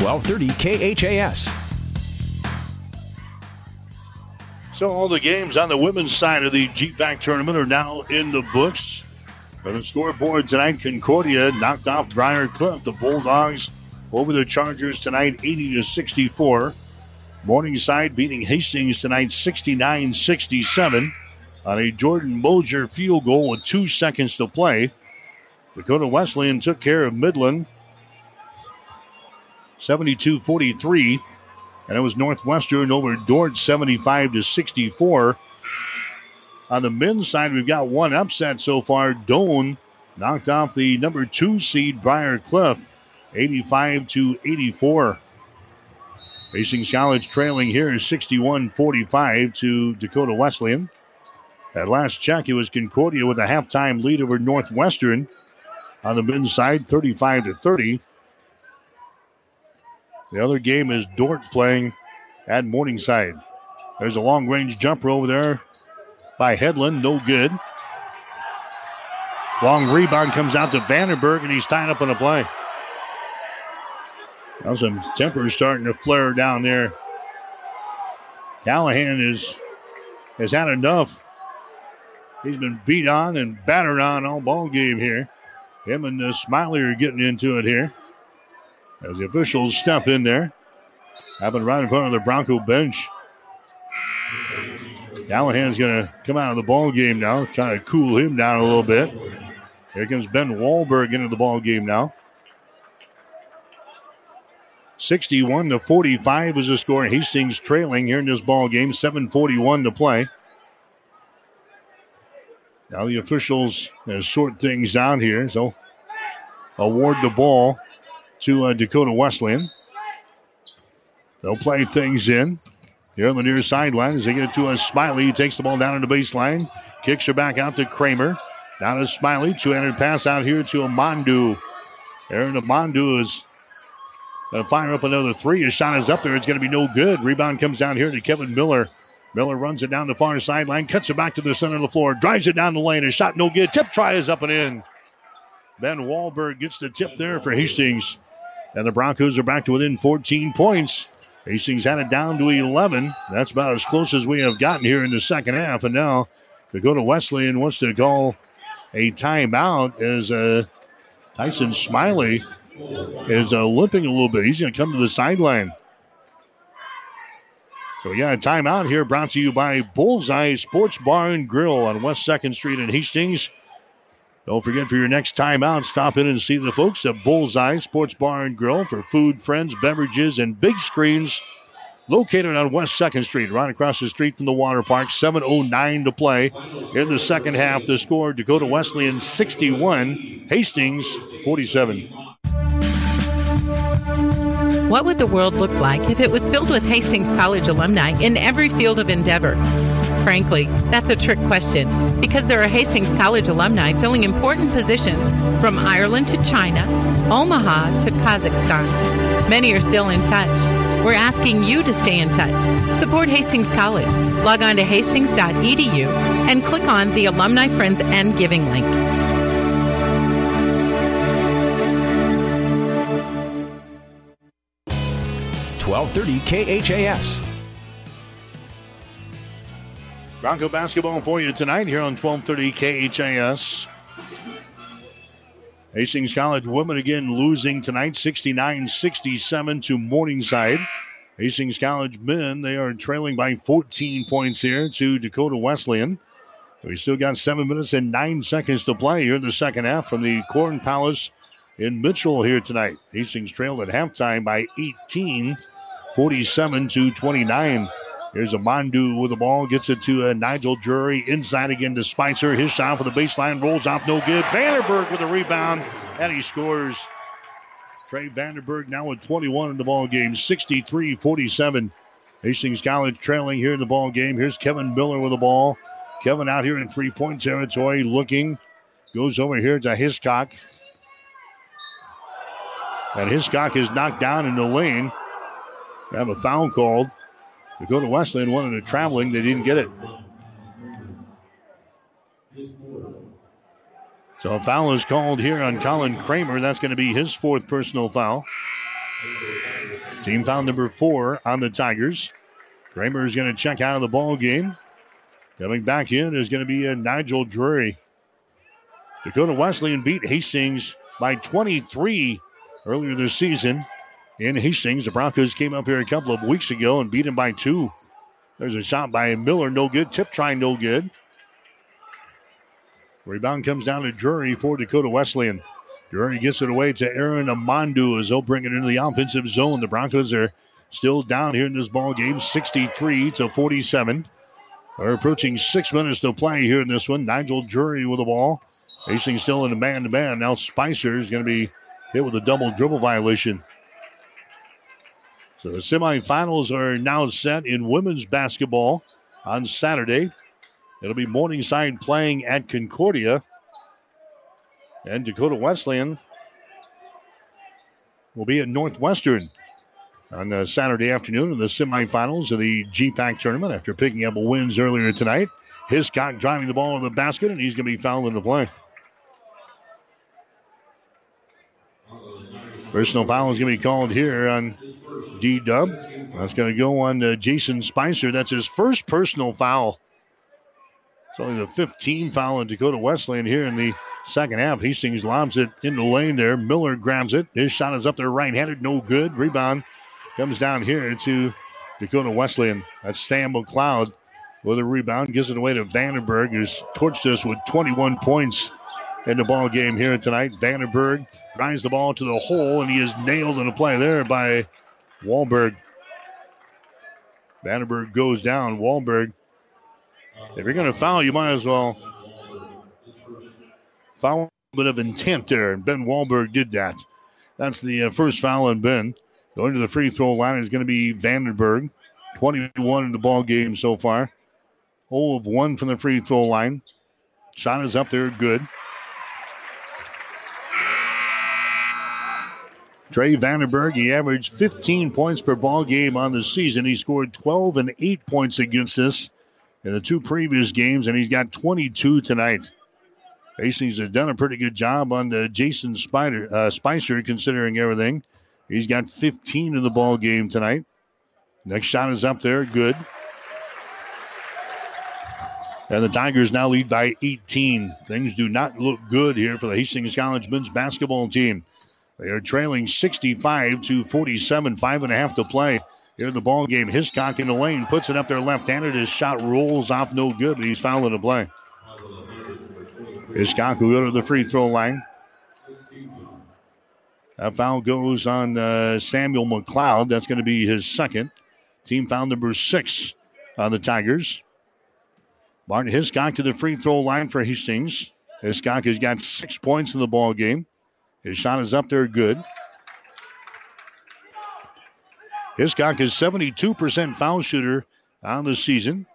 A: 1230 KHAS.
B: So all the games on the women's side of the GPAC tournament are now in the books. For the scoreboard tonight, Concordia knocked off Briar Cliff. The Bulldogs over the Chargers tonight, 80 to 64. Morningside beating Hastings tonight, 69-67 on a Jordan Mosier field goal with two seconds to play. Dakota Wesleyan took care of Midland 72 43. And it was Northwestern over Dordt 75 to 64. On the men's side, we've got one upset so far. Doane knocked off the number two seed Briar Cliff 85 to 84. Hastings College trailing here is 61 45 to Dakota Wesleyan. At last check, it was Concordia with a halftime lead over Northwestern on the men's side, 35 to 30. The other game is Dordt playing at Morningside. There's a long range jumper over there by Headland. No good. Long rebound comes out to Vandenberg, and he's tied up on a play. Now some tempers starting to flare down there. Callahan is has had enough. He's been beat on and battered on all ball game here. Him and uh, Smiley are getting into it here as the officials step in there. Happened right in front of the Bronco bench. Callahan's going to come out of the ball game now, trying to cool him down a little bit. Here comes Ben Wahlberg into the ball game now. 61 to 45 is the score. Hastings trailing here in this ball game. 7:41 to play. Now the officials sort things out here, so award the ball to uh, Dakota Wesleyan. They'll play things in here on the near sideline as they get it to a Smiley. He takes the ball down to the baseline, kicks her back out to Kramer. Down to Smiley, two-handed pass out here to Amandu. Aaron Amandu is going to fire up another three. His shot is up there. It's going to be no good. Rebound comes down here to Kevin Miller. Miller runs it down the far sideline, cuts it back to the center of the floor, drives it down the lane. His shot no good. Tip try is up and in. Ben Wahlberg gets the tip there for Hastings. And the Broncos are back to within 14 points. Hastings had it down to 11. That's about as close as we have gotten here in the second half. And now Dakota Wesleyan wants to call a timeout as uh, Tyson Smiley is uh, limping a little bit. He's going to come to the sideline. So got a timeout here brought to you by Bullseye Sports Bar and Grill on West 2nd Street in Hastings. Don't forget for your next time out, stop in and see the folks at Bullseye Sports Bar and Grill for food, friends, beverages, and big screens. Located on West 2nd Street, right across the street from the water park. 7.09 to play in the second half. The score Dakota Wesleyan 61, Hastings 47.
J: What would the world look like if it was filled with Hastings College alumni in every field of endeavor? Frankly, that's a trick question because there are Hastings College alumni filling important positions from Ireland to China, Omaha to Kazakhstan. Many are still in touch. We're asking you to stay in touch. Support Hastings College. Log on to hastings.edu and click on the Alumni Friends and Giving link.
A: Twelve thirty KHAS.
B: Bronco basketball for you tonight here on 1230 KHAS. Hastings College women again losing tonight 69 67 to Morningside. Hastings College men, they are trailing by 14 points here to Dakota Wesleyan. We still got seven minutes and nine seconds to play here in the second half from the Corn Palace in Mitchell here tonight. Hastings trailed at halftime by 18, 47 to 29. Here's a Mondu with the ball, gets it to uh, Nigel Drury. Inside again to Spicer. His shot for the baseline rolls off, no good. Vandenberg with a rebound, and he scores. Trey Vandenberg now with 21 in the ball game, 63 47. Hastings College trailing here in the ball game. Here's Kevin Miller with the ball. Kevin out here in three point territory looking. Goes over here to Hiscock. And Hiscock is knocked down in the lane. They have a foul called. Dakota Wesleyan wanted a traveling. They didn't get it. So a foul is called here on Colin Kramer. That's going to be his fourth personal foul. Team foul number four on the Tigers. Kramer is going to check out of the ball game. Coming back in is going to be a Nigel Drury. Dakota Wesleyan beat Hastings by 23 earlier this season. In Hastings, the Broncos came up here a couple of weeks ago and beat them by two. There's a shot by Miller, no good. Tip try, no good. Rebound comes down to Drury for Dakota Wesleyan. Drury gets it away to Aaron Amandu as they'll bring it into the offensive zone. The Broncos are still down here in this ball game, 63 to 47. We're approaching six minutes to play here in this one. Nigel Drury with the ball. Hastings still in the man to man. Now Spicer is going to be hit with a double dribble violation. So the semifinals are now set in women's basketball on Saturday. It'll be Morningside playing at Concordia. And Dakota Wesleyan will be at Northwestern on uh, Saturday afternoon in the semifinals of the GPAC tournament after picking up wins earlier tonight. Hiscock driving the ball in the basket, and he's going to be fouled in the play. Personal foul is going to be called here on D Dub. That's going to go on to Jason Spicer. That's his first personal foul. It's only the 15 foul in Dakota Wesleyan here in the second half. Hastings lobs it in the lane there. Miller grabs it. His shot is up there right handed. No good. Rebound comes down here to Dakota Wesleyan. That's Sam McLeod with a rebound. Gives it away to Vandenberg, who's torched us with 21 points in the ball game here tonight. Vandenberg drives the ball to the hole, and he is nailed in a play there by Wahlberg. Vandenberg goes down. Wahlberg, if you're going to foul, you might as well foul a bit of intent there. And Ben Wahlberg did that. That's the uh, first foul on Ben. Going to the free throw line is going to be Vandenberg. 21 in the ball game so far. 0 of 1 from the free throw line. Shot is up there, good. Trey Vandenberg, he averaged 15 points per ball game on the season. He scored 12 and 8 points against us in the two previous games, and he's got 22 tonight. Hastings has done a pretty good job on the Jason Spider, uh, Spicer, considering everything. He's got 15 in the ball game tonight. Next shot is up there, good. And the Tigers now lead by 18. Things do not look good here for the Hastings College men's basketball team. They are trailing 65 to 47, five and a half to play here in the ball game. Hiscock in the lane puts it up there left-handed. His shot rolls off, no good, but he's fouling the play. Hiscock will go to the free throw line. That foul goes on uh, Samuel McLeod. That's going to be his second. Team foul number six on the Tigers. Martin Hiscock to the free throw line for Hastings. Hiscock has got six points in the ball game. His shot is up there, good. Hiscock is 72% foul shooter on the season.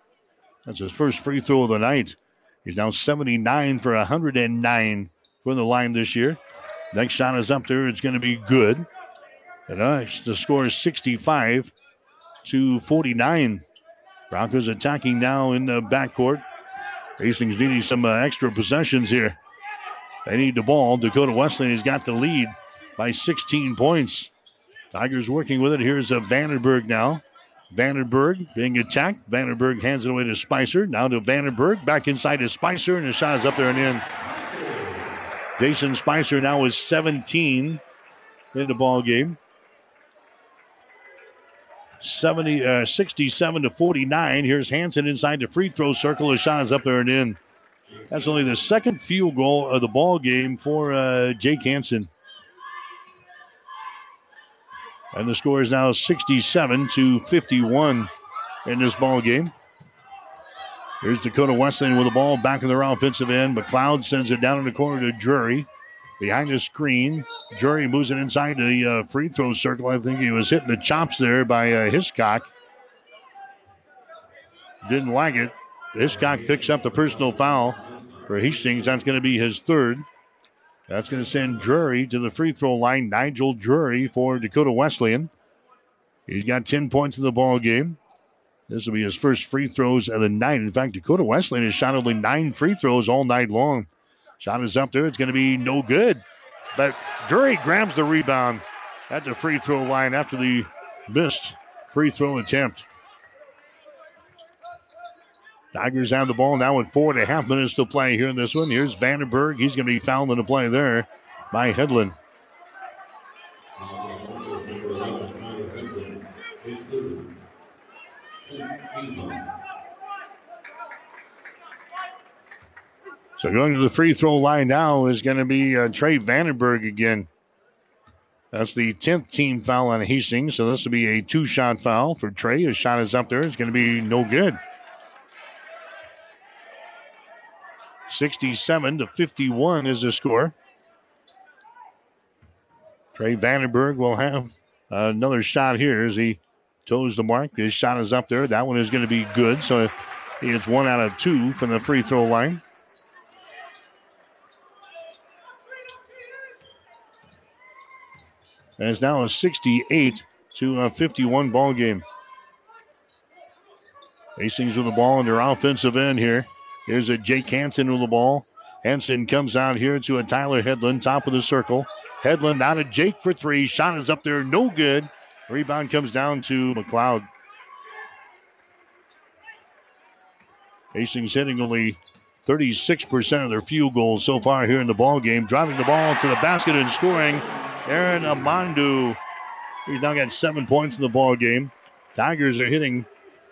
B: That's his first free throw of the night. He's now 79 for 109 from the line this year. Next shot is up there. It's going to be good. And uh, the score is 65 to 49. Broncos attacking now in the backcourt. Hastings needing some uh, extra possessions here. They need the ball. Dakota Wesleyan has got the lead by 16 points. Tigers working with it. Here's a Vandenberg now. Vandenberg being attacked. Vandenberg hands it away to Spicer. Now to Vandenberg. Back inside to Spicer, and the shot is up there and in. Jason Spicer now is 17 in the ball game. 70, uh, 67 to 49. Here's Hansen inside the free throw circle. The shot is up there and in. That's only the second field goal of the ball game for uh, Jake Hansen. And the score is now 67 to 51 in this ball game. Here's Dakota Wesleyan with the ball back in their offensive end. McLeod sends it down in the corner to Drury. Behind the screen, Drury moves it inside the uh, free throw circle. I think he was hitting the chops there by uh, Hiscock. Didn't like it. Hiscock picks up the personal foul for Hastings. That's going to be his third. That's going to send Drury to the free throw line. Nigel Drury for Dakota Wesleyan. He's got 10 points in the ball game. This will be his first free throws of the night. In fact, Dakota Wesleyan has shot only nine free throws all night long. Shot is up there. It's going to be no good. But Drury grabs the rebound at the free throw line after the missed free throw attempt. Tigers have the ball now with four and a half minutes to play here in this one. Here's Vandenberg. He's going to be fouled in the play there by Headland. So going to the free throw line now is going to be uh, Trey Vandenberg again. That's the 10th team foul on Hastings. So this will be a two shot foul for Trey. His shot is up there. It's going to be no good. 67 to 51 is the score. Trey Vandenberg will have another shot here as he toes the mark. His shot is up there. That one is going to be good. So gets one out of two from the free throw line. And it's now a 68 to a 51 ball game. Hastings with the ball in their offensive end here. Here's a Jake Hansen with the ball. Hansen comes out here to a Tyler Headland, top of the circle. Headland out of Jake for three. Shot is up there, no good. Rebound comes down to McLeod. Hastings hitting only 36% of their field goals so far here in the ball game. Driving the ball to the basket and scoring. Aaron Amandu. He's now got seven points in the ball game. Tigers are hitting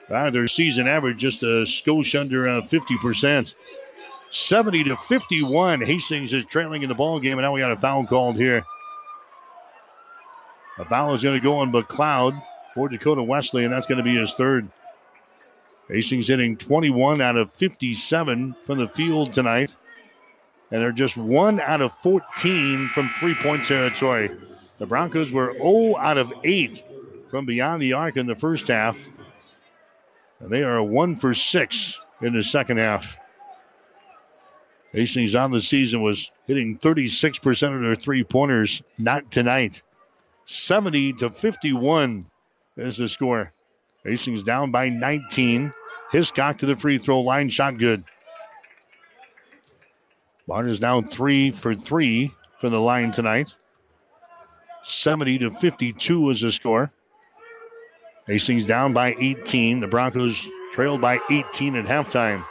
B: uh, their season average just a skosh under uh, 50%. 70 to 51. Hastings is trailing in the ball game, and now we got a foul called here. A foul is going to go on McLeod for Dakota Wesley, and that's going to be his third. Hastings hitting 21 out of 57 from the field tonight. And they're just 1 out of 14 from three point territory. The Broncos were 0 out of 8 from beyond the arc in the first half. And they are 1 for 6 in the second half. Hastings on the season was hitting 36% of their three pointers. Not tonight. 70 to 51 is the score. Hastings down by 19. Hiscock to the free throw line. Shot good. Barnes is now three for three from the line tonight. 70 to 52 is the score. Hastings down by 18. The Broncos trailed by 18 at halftime.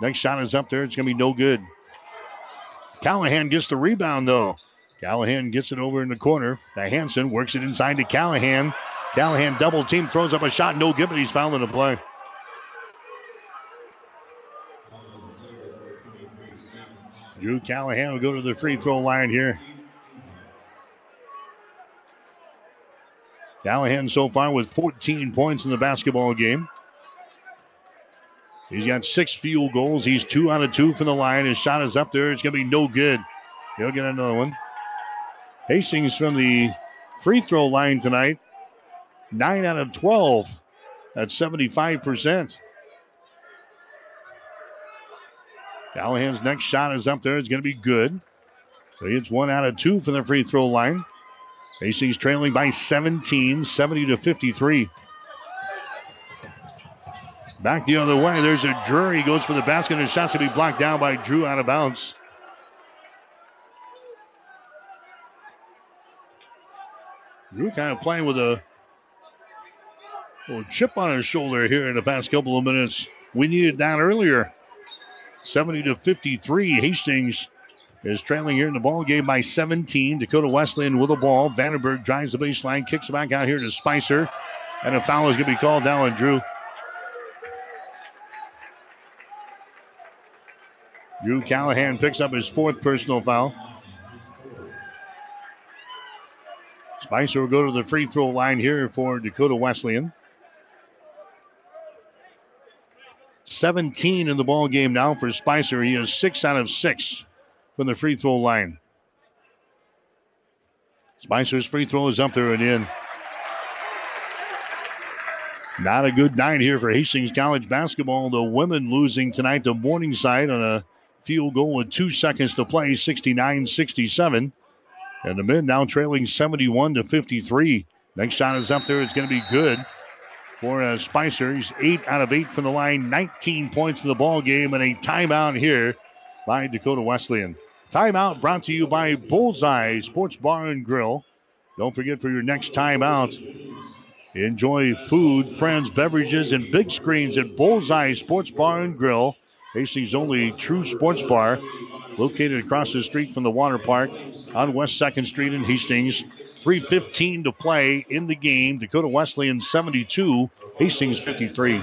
B: Next shot is up there. It's going to be no good. Callahan gets the rebound, though. Callahan gets it over in the corner. The Hansen works it inside to Callahan. Callahan double team throws up a shot. No good, but he's fouled in the play. Drew Callahan will go to the free throw line here. Callahan so far with 14 points in the basketball game. He's got six field goals. He's two out of two from the line. His shot is up there. It's going to be no good. He'll get another one. Hastings from the free throw line tonight. Nine out of 12. That's 75%. Callahan's next shot is up there. It's going to be good. So it's one out of two from the free throw line. Hastings trailing by 17, 70 to 53. Back the other way. There's a Drury goes for the basket and shot's to be blocked down by Drew out of bounds. Drew kind of playing with a little chip on his shoulder here in the past couple of minutes. We needed that earlier. 70 to 53. Hastings is trailing here in the ball game by 17. Dakota Wesleyan with the ball. Vandenberg drives the baseline, kicks it back out here to Spicer. And a foul is going to be called down on Drew. Drew Callahan picks up his fourth personal foul. Spicer will go to the free throw line here for Dakota Wesleyan. 17 in the ball game now for Spicer. He is six out of six from the free throw line. Spicer's free throw is up there and in. Not a good night here for Hastings College basketball. The women losing tonight to Morningside on a field goal with two seconds to play, 69 67. And the men now trailing 71 to 53. Next shot is up there. It's going to be good for uh, Spicer. He's eight out of eight from the line, 19 points in the ball game, and a timeout here by Dakota Wesleyan. Timeout brought to you by Bullseye Sports Bar and Grill. Don't forget for your next timeout, enjoy food, friends, beverages, and big screens at Bullseye Sports Bar and Grill. Hastings' only true sports bar, located across the street from the water park on West 2nd Street in Hastings. 3.15 to play in the game. Dakota Wesleyan 72, Hastings 53.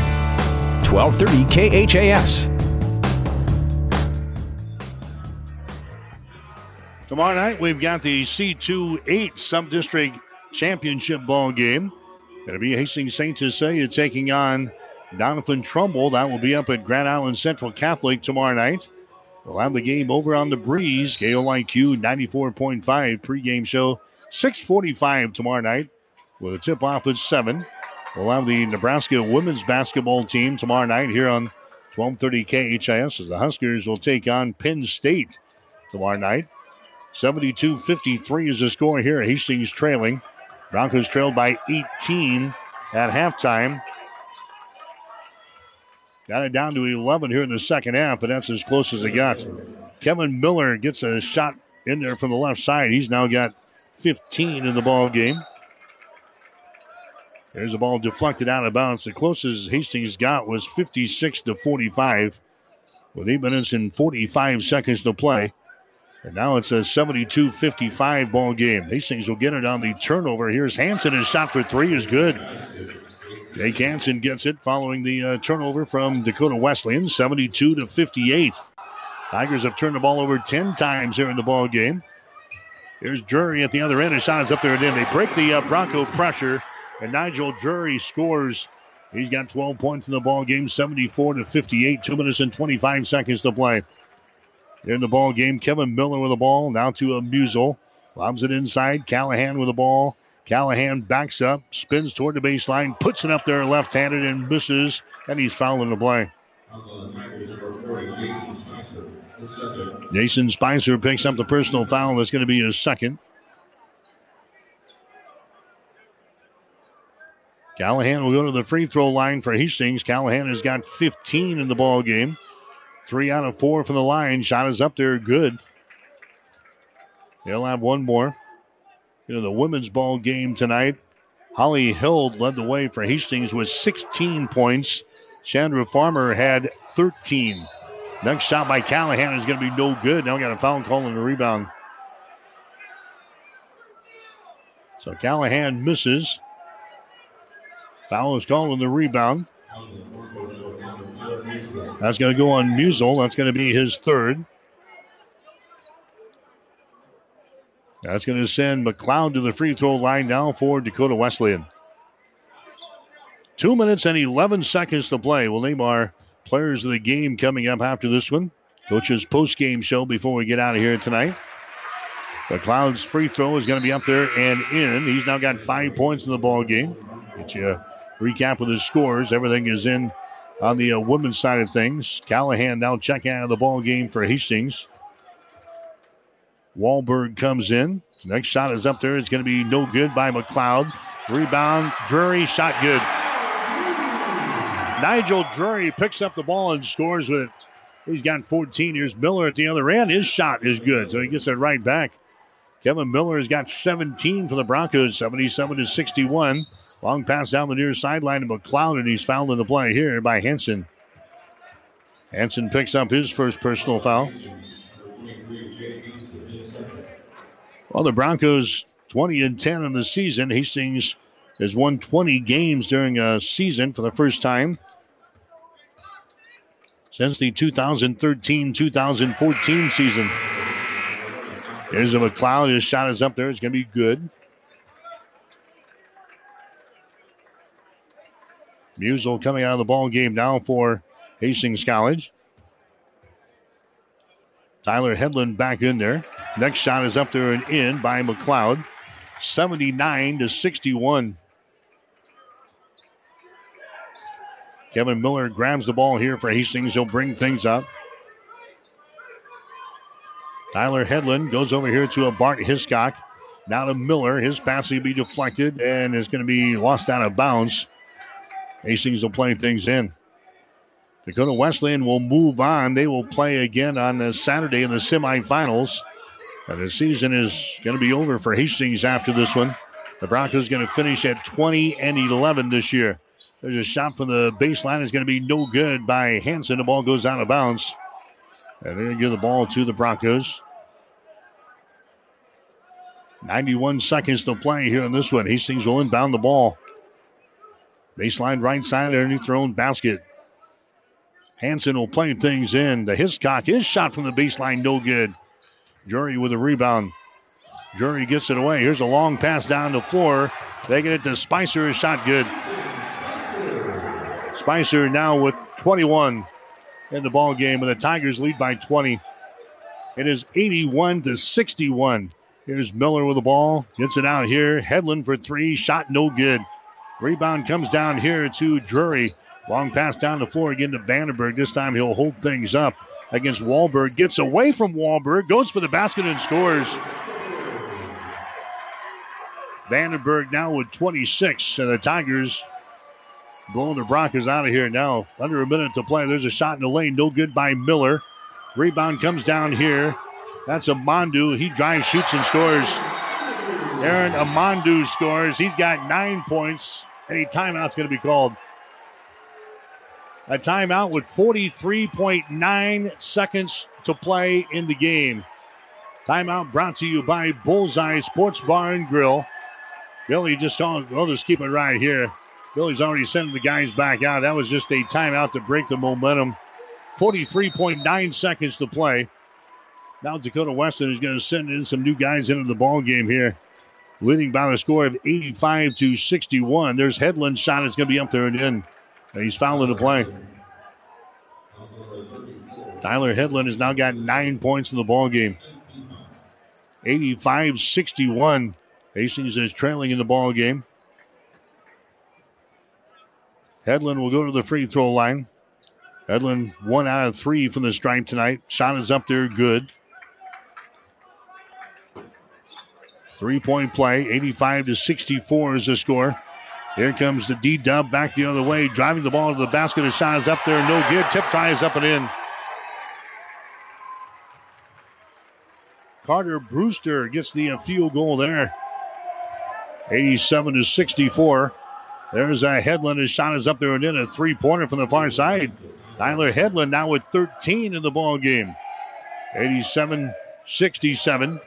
P: 1230 KHAS.
B: Tomorrow night, we've got the C2 8 Sub District Championship ball game. Going to be Hastings St. Cecilia taking on Doniphan Trumbull. That will be up at Grand Island Central Catholic tomorrow night. We'll have the game over on the breeze. KOIQ 94.5 pregame show. 645 tomorrow night with a tip off at 7. We'll have the Nebraska women's basketball team tomorrow night here on 1230 KHAS as the Huskers will take on Penn State tomorrow night. 72 53 is the score here. Hastings trailing. Broncos trailed by 18 at halftime. Got it down to 11 here in the second half, but that's as close as it got. Kevin Miller gets a shot in there from the left side. He's now got 15 in the ball game. There's a ball deflected out of bounds. The closest Hastings got was 56 to 45, with eight minutes and 45 seconds to play. And now it's a 72 55 ball game. Hastings will get it on the turnover. Here's Hansen. His shot for three is good. Jake Hansen gets it following the uh, turnover from Dakota Wesleyan, 72 to 58. Tigers have turned the ball over 10 times here in the ball game. Here's Drury at the other end. His shot is up there and in. They break the uh, Bronco pressure, and Nigel Drury scores. He's got 12 points in the ball game, 74 to 58. Two minutes and 25 seconds to play. In the ball game. Kevin Miller with the ball. Now to a Musel. Lobs it inside. Callahan with the ball. Callahan backs up, spins toward the baseline, puts it up there left handed and misses, and he's fouling the play. Jason Spicer picks up the personal foul. That's going to be his second. Callahan will go to the free throw line for Hastings. Callahan has got 15 in the ball game. Three out of four from the line. Shot is up there, good. They'll have one more. You know, the women's ball game tonight. Holly Hild led the way for Hastings with 16 points. Chandra Farmer had 13. Next shot by Callahan is going to be no good. Now we got a foul call and a rebound. So Callahan misses. Foul is called on the rebound. That's going to go on Musel. That's going to be his third. That's going to send McLeod to the free throw line now for Dakota Wesleyan. Two minutes and 11 seconds to play. We'll name our players of the game coming up after this one. Coach's post game show before we get out of here tonight. McLeod's free throw is going to be up there and in. He's now got five points in the ball game. Get you recap of the scores. Everything is in on the uh, women's side of things. Callahan now checking out of the ball game for Hastings. Wahlberg comes in. Next shot is up there. It's going to be no good by McLeod. Rebound, Drury, shot good. Nigel Drury picks up the ball and scores with it. He's got 14. Here's Miller at the other end. His shot is good, so he gets it right back. Kevin Miller has got 17 for the Broncos, 77 to 61. Long pass down the near sideline to McLeod, and he's fouled in the play here by Hansen. Hansen picks up his first personal foul. Well, the Broncos 20 and 10 in the season. Hastings has won 20 games during a season for the first time since the 2013 2014 season. Here's a McLeod. His shot is up there. It's going to be good. Musel coming out of the ball game now for Hastings College. Tyler Headland back in there. Next shot is up there and in by McLeod. 79 to 61. Kevin Miller grabs the ball here for Hastings. He'll bring things up. Tyler Headland goes over here to a Bart Hiscock. Now to Miller. His pass will be deflected and is going to be lost out of bounds. Hastings will play things in. Dakota Wesleyan will move on. They will play again on Saturday in the semifinals. And the season is going to be over for Hastings after this one. The Broncos are going to finish at 20 and 11 this year. There's a shot from the baseline. It's going to be no good by Hansen. The ball goes out of bounds. And they're going to give the ball to the Broncos. 91 seconds to play here in this one. Hastings will inbound the ball. Baseline right side underneath their own basket. Hansen will play things in. The Hiscock, his shot from the baseline, no good. Drury with a rebound. Drury gets it away. Here's a long pass down the floor. They get it to Spicer. His shot good. Spicer now with 21 in the ball game, and the Tigers lead by 20. It is 81 to 61. Here's Miller with the ball. Gets it out here. Headland for three. Shot no good. Rebound comes down here to Drury. Long pass down the floor again to Vandenberg. This time he'll hold things up against Wahlberg. Gets away from Wahlberg. Goes for the basket and scores. Vandenberg now with 26. And the Tigers blowing the Broncos out of here now. Under a minute to play. There's a shot in the lane. No good by Miller. Rebound comes down here. That's Amandu. He drives, shoots, and scores. Aaron Amandu scores. He's got nine points. Any timeout's going to be called. A timeout with 43.9 seconds to play in the game. Timeout brought to you by Bullseye Sports Bar and Grill. Billy just called, we'll just keep it right here. Billy's already sending the guys back out. That was just a timeout to break the momentum. 43.9 seconds to play. Now Dakota Wesleyan is going to send in some new guys into the ball game here. Leading by the score of 85 to 61. There's Headland's shot. It's going to be up there and in. And he's fouling the play. Tyler Headland has now got nine points in the ball game. 85 61. Hastings is trailing in the ball game. Headland will go to the free throw line. Headland one out of three from the stripe tonight. Shot is up there, good. Three point play, 85 to 64 is the score. Here comes the D dub back the other way, driving the ball to the basket. The shot is up there, no good. Tip try up and in. Carter Brewster gets the field goal there. 87 to 64. There's a Headland. His shot is up there and in a three pointer from the far side. Tyler Headland now with 13 in the ball game. 87 67.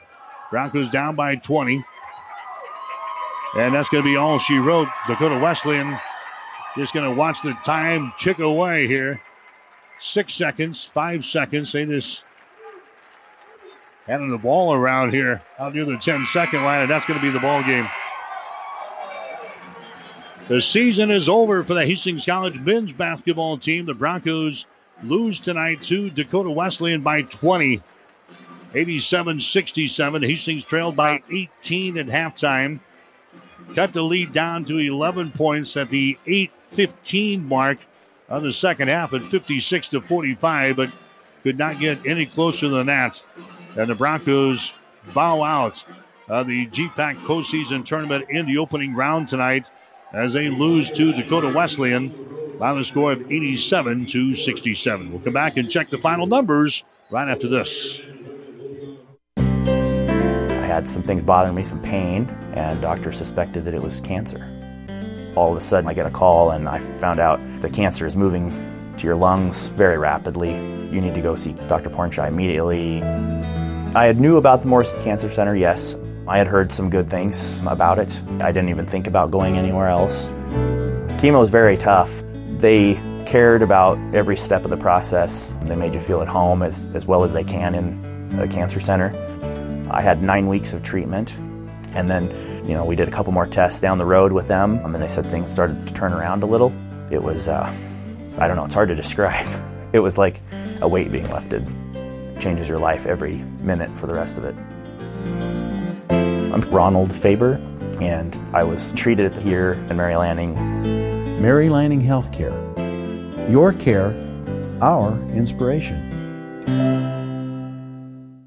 B: Broncos down by 20. And that's going to be all she wrote. Dakota Wesleyan just going to watch the time tick away here. Six seconds, five seconds. They just handing the ball around here out near the 10 second line, and that's going to be the ball game. The season is over for the Hastings College men's basketball team. The Broncos lose tonight to Dakota Wesleyan by 20. 87 67. Hastings trailed by 18 at halftime. Cut the lead down to 11 points at the 8 15 mark of the second half at 56 to 45, but could not get any closer than that. And the Broncos bow out of the GPAC postseason tournament in the opening round tonight as they lose to Dakota Wesleyan by the score of 87 to 67. We'll come back and check the final numbers right after this.
Q: Had some things bothering me, some pain, and doctors suspected that it was cancer. All of a sudden, I get a call and I found out the cancer is moving to your lungs very rapidly. You need to go see Dr. Pornchai immediately. I had knew about the Morris Cancer Center, yes. I had heard some good things about it. I didn't even think about going anywhere else. Chemo is very tough. They cared about every step of the process. They made you feel at home as, as well as they can in a cancer center. I had nine weeks of treatment, and then, you know, we did a couple more tests down the road with them, and they said things started to turn around a little. It was, uh, I don't know, it's hard to *laughs* describe. It was like a weight being lifted. It changes your life every minute for the rest of it. I'm Ronald Faber, and I was treated here in Mary Lanning.
F: Mary Lanning Healthcare. Your care, our inspiration.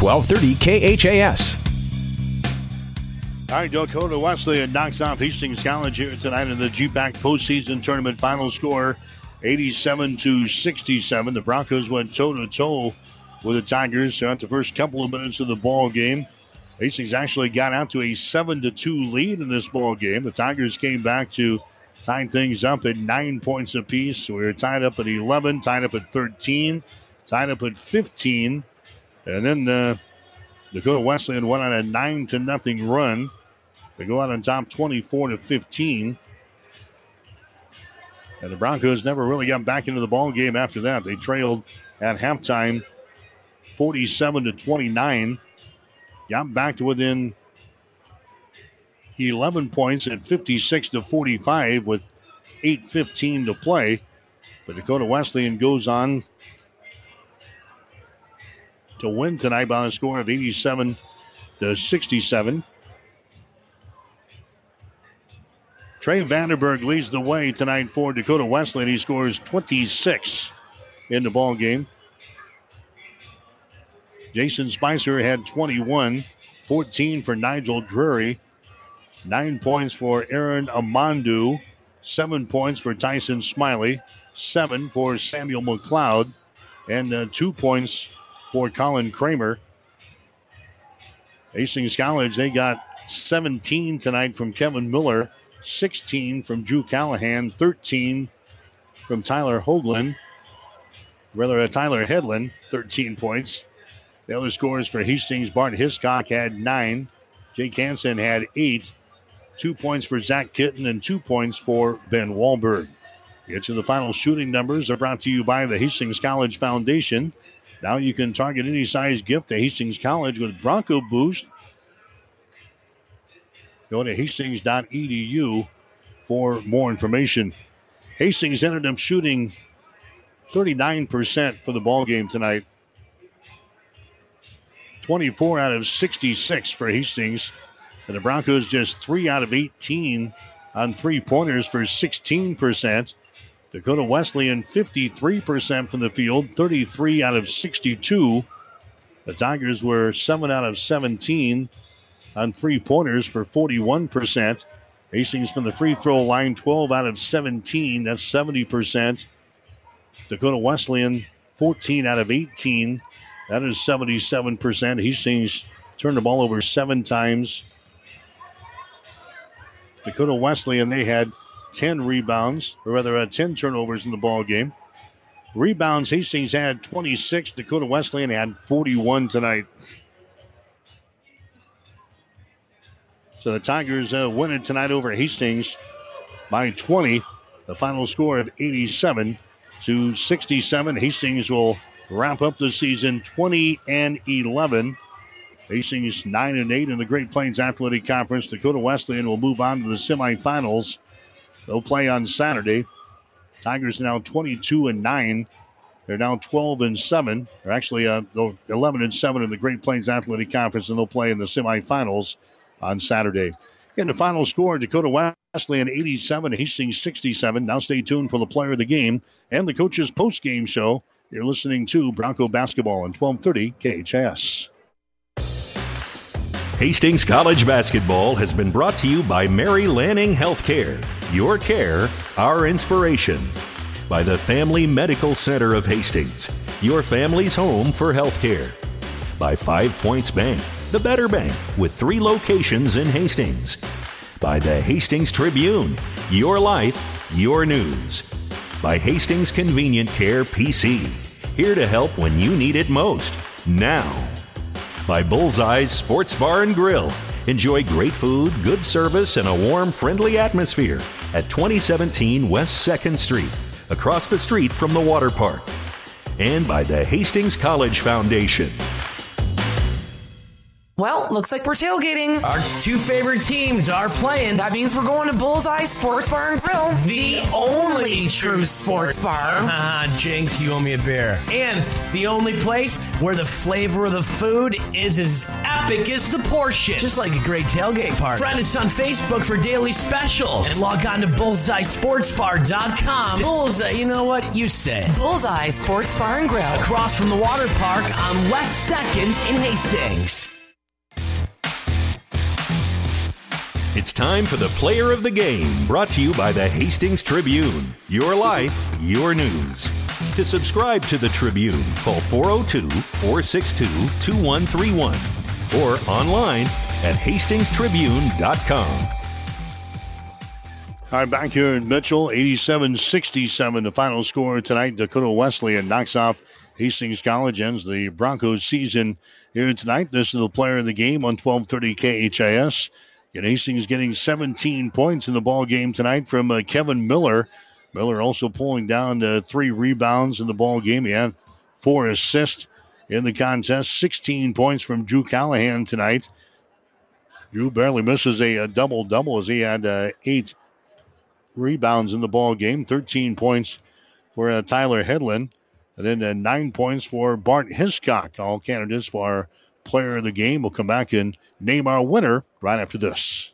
A: 1230 KHAS.
B: All right, Dakota Wesleyan knocks off Hastings College here tonight in the GPAC postseason tournament final score 87 to 67. The Broncos went toe to toe with the Tigers throughout the first couple of minutes of the ball game. Hastings actually got out to a 7 to 2 lead in this ball game. The Tigers came back to tie things up at nine points apiece. We were tied up at 11, tied up at 13, tied up at 15. And then uh, Dakota Wesleyan went on a nine to nothing run. They go out on top 24 to 15. And the Broncos never really got back into the ball game after that. They trailed at halftime 47 to 29. Got back to within 11 points at 56 to 45 with 8:15 to play. But Dakota Wesleyan goes on to win tonight by a score of 87 to 67. Trey Vandenberg leads the way tonight for Dakota Wesleyan. He scores 26 in the ball game. Jason Spicer had 21, 14 for Nigel Drury, nine points for Aaron Amandu, seven points for Tyson Smiley, seven for Samuel McLeod, and uh, two points for Colin Kramer. Hastings College, they got 17 tonight from Kevin Miller, 16 from Drew Callahan, 13 from Tyler Hoagland. Rather, uh, Tyler Headland, 13 points. The other scores for Hastings, Bart Hiscock had nine. Jake Hansen had eight. Two points for Zach Kitten and two points for Ben Wahlberg. Get to the final shooting numbers are brought to you by the Hastings College Foundation. Now you can target any size gift to Hastings College with Bronco Boost. Go to hastings.edu for more information. Hastings ended up shooting 39% for the ball game tonight. 24 out of 66 for Hastings. And the Broncos just 3 out of 18 on three pointers for 16%. Dakota Wesleyan 53% from the field, 33 out of 62. The Tigers were 7 out of 17 on three pointers for 41%. Hastings from the free throw line, 12 out of 17. That's 70%. Dakota Wesleyan, 14 out of 18. That is 77%. Hastings turned the ball over seven times. Dakota Wesleyan, they had 10 rebounds, or rather, uh, 10 turnovers in the ball game. Rebounds, Hastings had 26. Dakota Wesleyan had 41 tonight. So the Tigers uh, win it tonight over Hastings by 20. The final score of 87 to 67. Hastings will wrap up the season 20 and 11. Hastings 9 and 8 in the Great Plains Athletic Conference. Dakota Wesleyan will move on to the semifinals. They'll play on Saturday. Tigers now 22 and 9 They're now 12 and 7. They're actually uh, 11 and 7 in the Great Plains Athletic Conference, and they'll play in the semifinals on Saturday. In the final score, Dakota Wesleyan 87, Hastings 67. Now stay tuned for the player of the game and the coach's post-game show. You're listening to Bronco Basketball on 1230 KHAS.
A: Hastings College Basketball has been brought to you by Mary Lanning Healthcare. Your care, our inspiration. By the Family Medical Center of Hastings, your family's home for healthcare. By Five Points Bank, the better bank with three locations in Hastings. By the Hastings Tribune, your life, your news. By Hastings Convenient Care PC, here to help when you need it most. Now by Bullseye's Sports Bar and Grill. Enjoy great food, good service, and a warm, friendly atmosphere at 2017 West 2nd Street, across the street from the water park. And by the Hastings College Foundation.
H: Well, looks like we're tailgating.
I: Our two favorite teams are playing.
H: That means we're going to Bullseye Sports Bar and Grill.
I: The only true sports bar. *laughs* Ah, Jinx, you owe me a beer. And the only place where the flavor of the food is as epic as the portion. Just like a great tailgate party. Friend us on Facebook for daily specials. And log on to bullseyesportsbar.com. Bullseye, you know what? You say.
H: Bullseye Sports Bar and Grill.
I: Across from the water park on West 2nd in Hastings.
A: It's time for the player of the game, brought to you by the Hastings Tribune. Your life, your news. To subscribe to the Tribune, call 402 462 2131 or online at hastingstribune.com.
B: All right, back here in Mitchell, 87 67, the final score tonight. Dakota Wesleyan knocks off Hastings College, ends the Broncos season here tonight. This is the player of the game on 1230 KHAS. And Hastings getting 17 points in the ball game tonight from uh, Kevin Miller. Miller also pulling down uh, three rebounds in the ball game. He had four assists in the contest. 16 points from Drew Callahan tonight. Drew barely misses a, a double double as he had uh, eight rebounds in the ball game. 13 points for uh, Tyler Headland. And then uh, nine points for Bart Hiscock. All candidates for player of the game. We'll come back and name our winner right after this.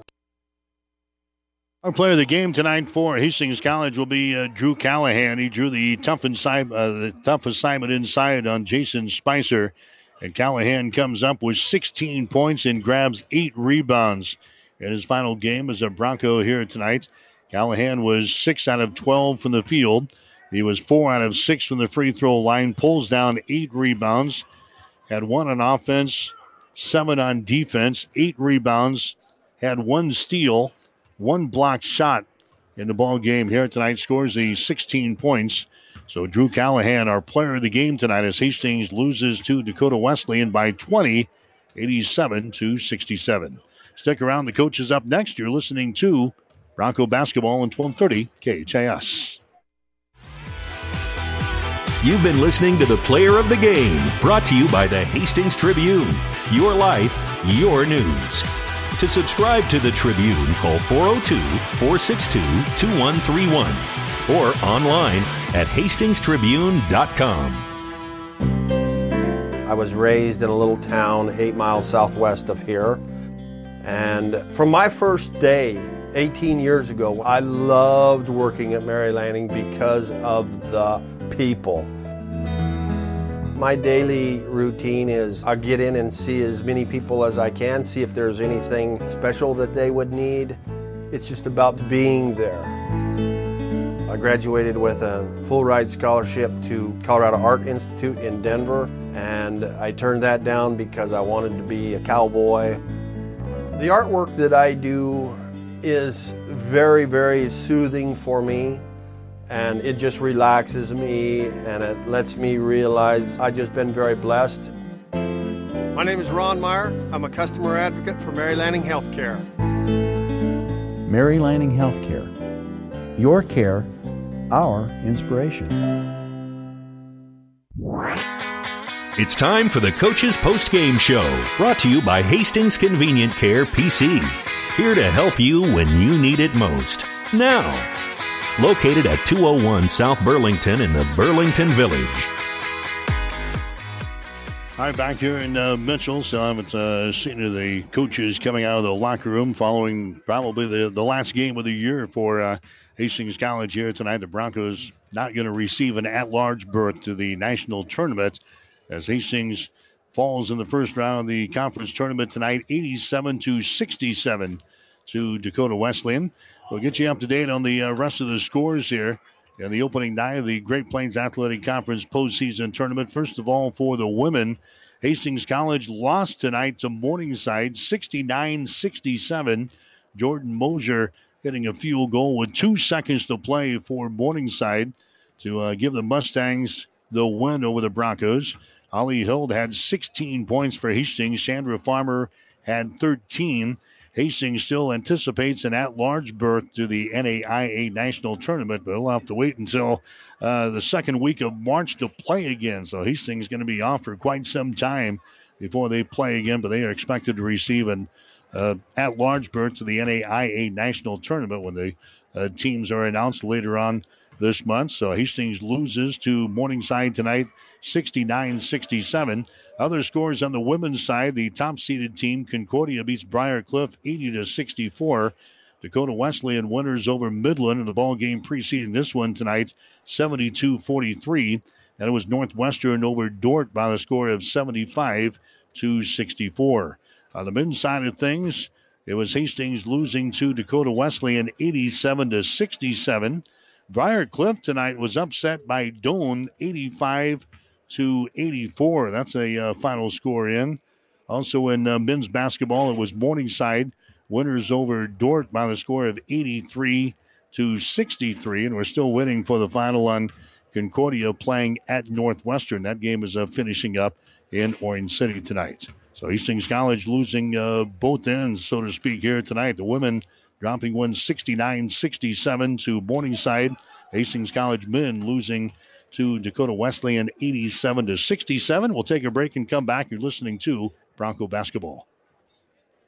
B: Our player of the game tonight for Hastings College will be uh, Drew Callahan. He drew the tough, inside, uh, the tough assignment inside on Jason Spicer. And Callahan comes up with 16 points and grabs eight rebounds in his final game as a Bronco here tonight. Callahan was 6 out of 12 from the field. He was 4 out of 6 from the free throw line, pulls down eight rebounds, had one on offense, seven on defense, eight rebounds, had one steal one block shot in the ball game here tonight. Scores the 16 points. So Drew Callahan, our player of the game tonight, as Hastings loses to Dakota Wesleyan by 20, 87 to 67. Stick around. The coach is up next. You're listening to Bronco basketball on 1230 KHAS.
A: You've been listening to the Player of the Game, brought to you by the Hastings Tribune. Your life, your news. To subscribe to the Tribune, call 402 462 2131 or online at hastingstribune.com.
R: I was raised in a little town eight miles southwest of here. And from my first day, 18 years ago, I loved working at Mary Lanning because of the people. My daily routine is I get in and see as many people as I can, see if there's anything special that they would need. It's just about being there. I graduated with a full ride scholarship to Colorado Art Institute in Denver, and I turned that down because I wanted to be a cowboy. The artwork that I do is very, very soothing for me and it just relaxes me and it lets me realize I've just been very blessed.
S: My name is Ron Meyer. I'm a customer advocate for Mary Lanning Healthcare.
F: Mary Lanning Healthcare. Your care, our inspiration.
A: It's time for the Coach's Post Game Show, brought to you by Hastings Convenient Care PC. Here to help you when you need it most. Now, located at 201 South Burlington in the Burlington Village.
B: All right, back here in uh, Mitchell. So I'm at uh, seeing the coaches coming out of the locker room following probably the, the last game of the year for uh, Hastings College here tonight. The Broncos not going to receive an at large berth to the national tournament as Hastings falls in the first round of the conference tournament tonight, 87 to 67 to Dakota Wesleyan. We'll get you up to date on the uh, rest of the scores here in the opening night of the Great Plains Athletic Conference postseason tournament. First of all, for the women, Hastings College lost tonight to Morningside 69 67. Jordan Mosier hitting a field goal with two seconds to play for Morningside to uh, give the Mustangs the win over the Broncos. Holly Hild had 16 points for Hastings. Chandra Farmer had 13. Hastings still anticipates an at-large berth to the NAIA National Tournament, but we'll have to wait until uh, the second week of March to play again. So Hastings is going to be off for quite some time before they play again, but they are expected to receive an uh, at-large berth to the NAIA National Tournament when the uh, teams are announced later on this month. So Hastings loses to Morningside tonight, 69-67. Other scores on the women's side: the top-seeded team Concordia beats Briar Cliff 80 to 64. Dakota Wesleyan winners over Midland in the ball game preceding this one tonight, 72-43. And it was Northwestern over Dordt by the score of 75 to 64. On the men's side of things, it was Hastings losing to Dakota Wesleyan 87 to 67. Briar Cliff tonight was upset by Doane 85 to 84. That's a uh, final score in. Also in uh, men's basketball, it was Morningside winners over Dordt by the score of 83 to 63, and we're still waiting for the final on Concordia playing at Northwestern. That game is uh, finishing up in Orange City tonight. So Hastings College losing uh, both ends, so to speak, here tonight. The women dropping one 69-67 to Morningside. Hastings College men losing to Dakota Wesleyan 87 to 67. We'll take a break and come back. You're listening to Bronco Basketball.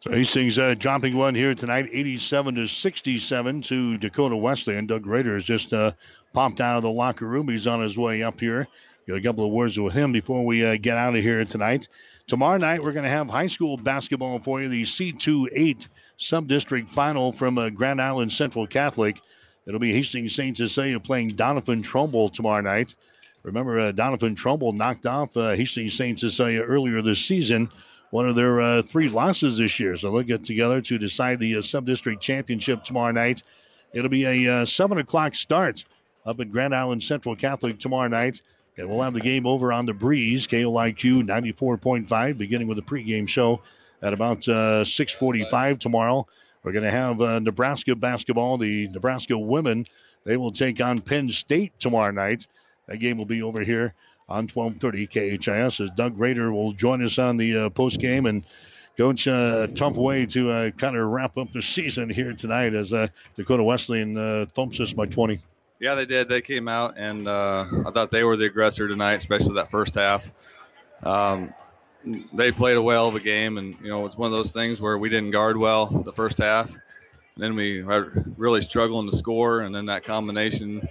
B: So Hastings uh, dropping one here tonight, 87 to 67 to Dakota Wesleyan. Doug Rader has just uh, popped out of the locker room. He's on his way up here. Got a couple of words with him before we uh, get out of here tonight. Tomorrow night, we're going to have high school basketball for you, the C28 sub-district final from uh, Grand Island Central Catholic. It'll be Hastings St. Cecilia playing Doniphan Trumbull tomorrow night. Remember, uh, Doniphan Trumbull knocked off uh, Hastings St. Cecilia earlier this season one of their uh, three losses this year. So they'll get together to decide the uh, sub-district championship tomorrow night. It'll be a uh, 7 o'clock start up at Grand Island Central Catholic tomorrow night. And we'll have the game over on the breeze, KOIQ 94.5, beginning with the pregame show at about uh, 645 tomorrow. We're going to have uh, Nebraska basketball. The Nebraska women, they will take on Penn State tomorrow night. That game will be over here on 1230 KHAS as Doug Rader will join us on the uh, post game and coach uh, tough way to uh, kind of wrap up the *laughs* season here tonight as uh, Dakota Wesleyan uh, thumps us by 20.
T: Yeah, they did. They came out and uh, I thought they were the aggressor tonight, especially that first half. Um, they played a well of a game, and you know it's one of those things where we didn't guard well the first half. Then we were really struggling to score, and then that combination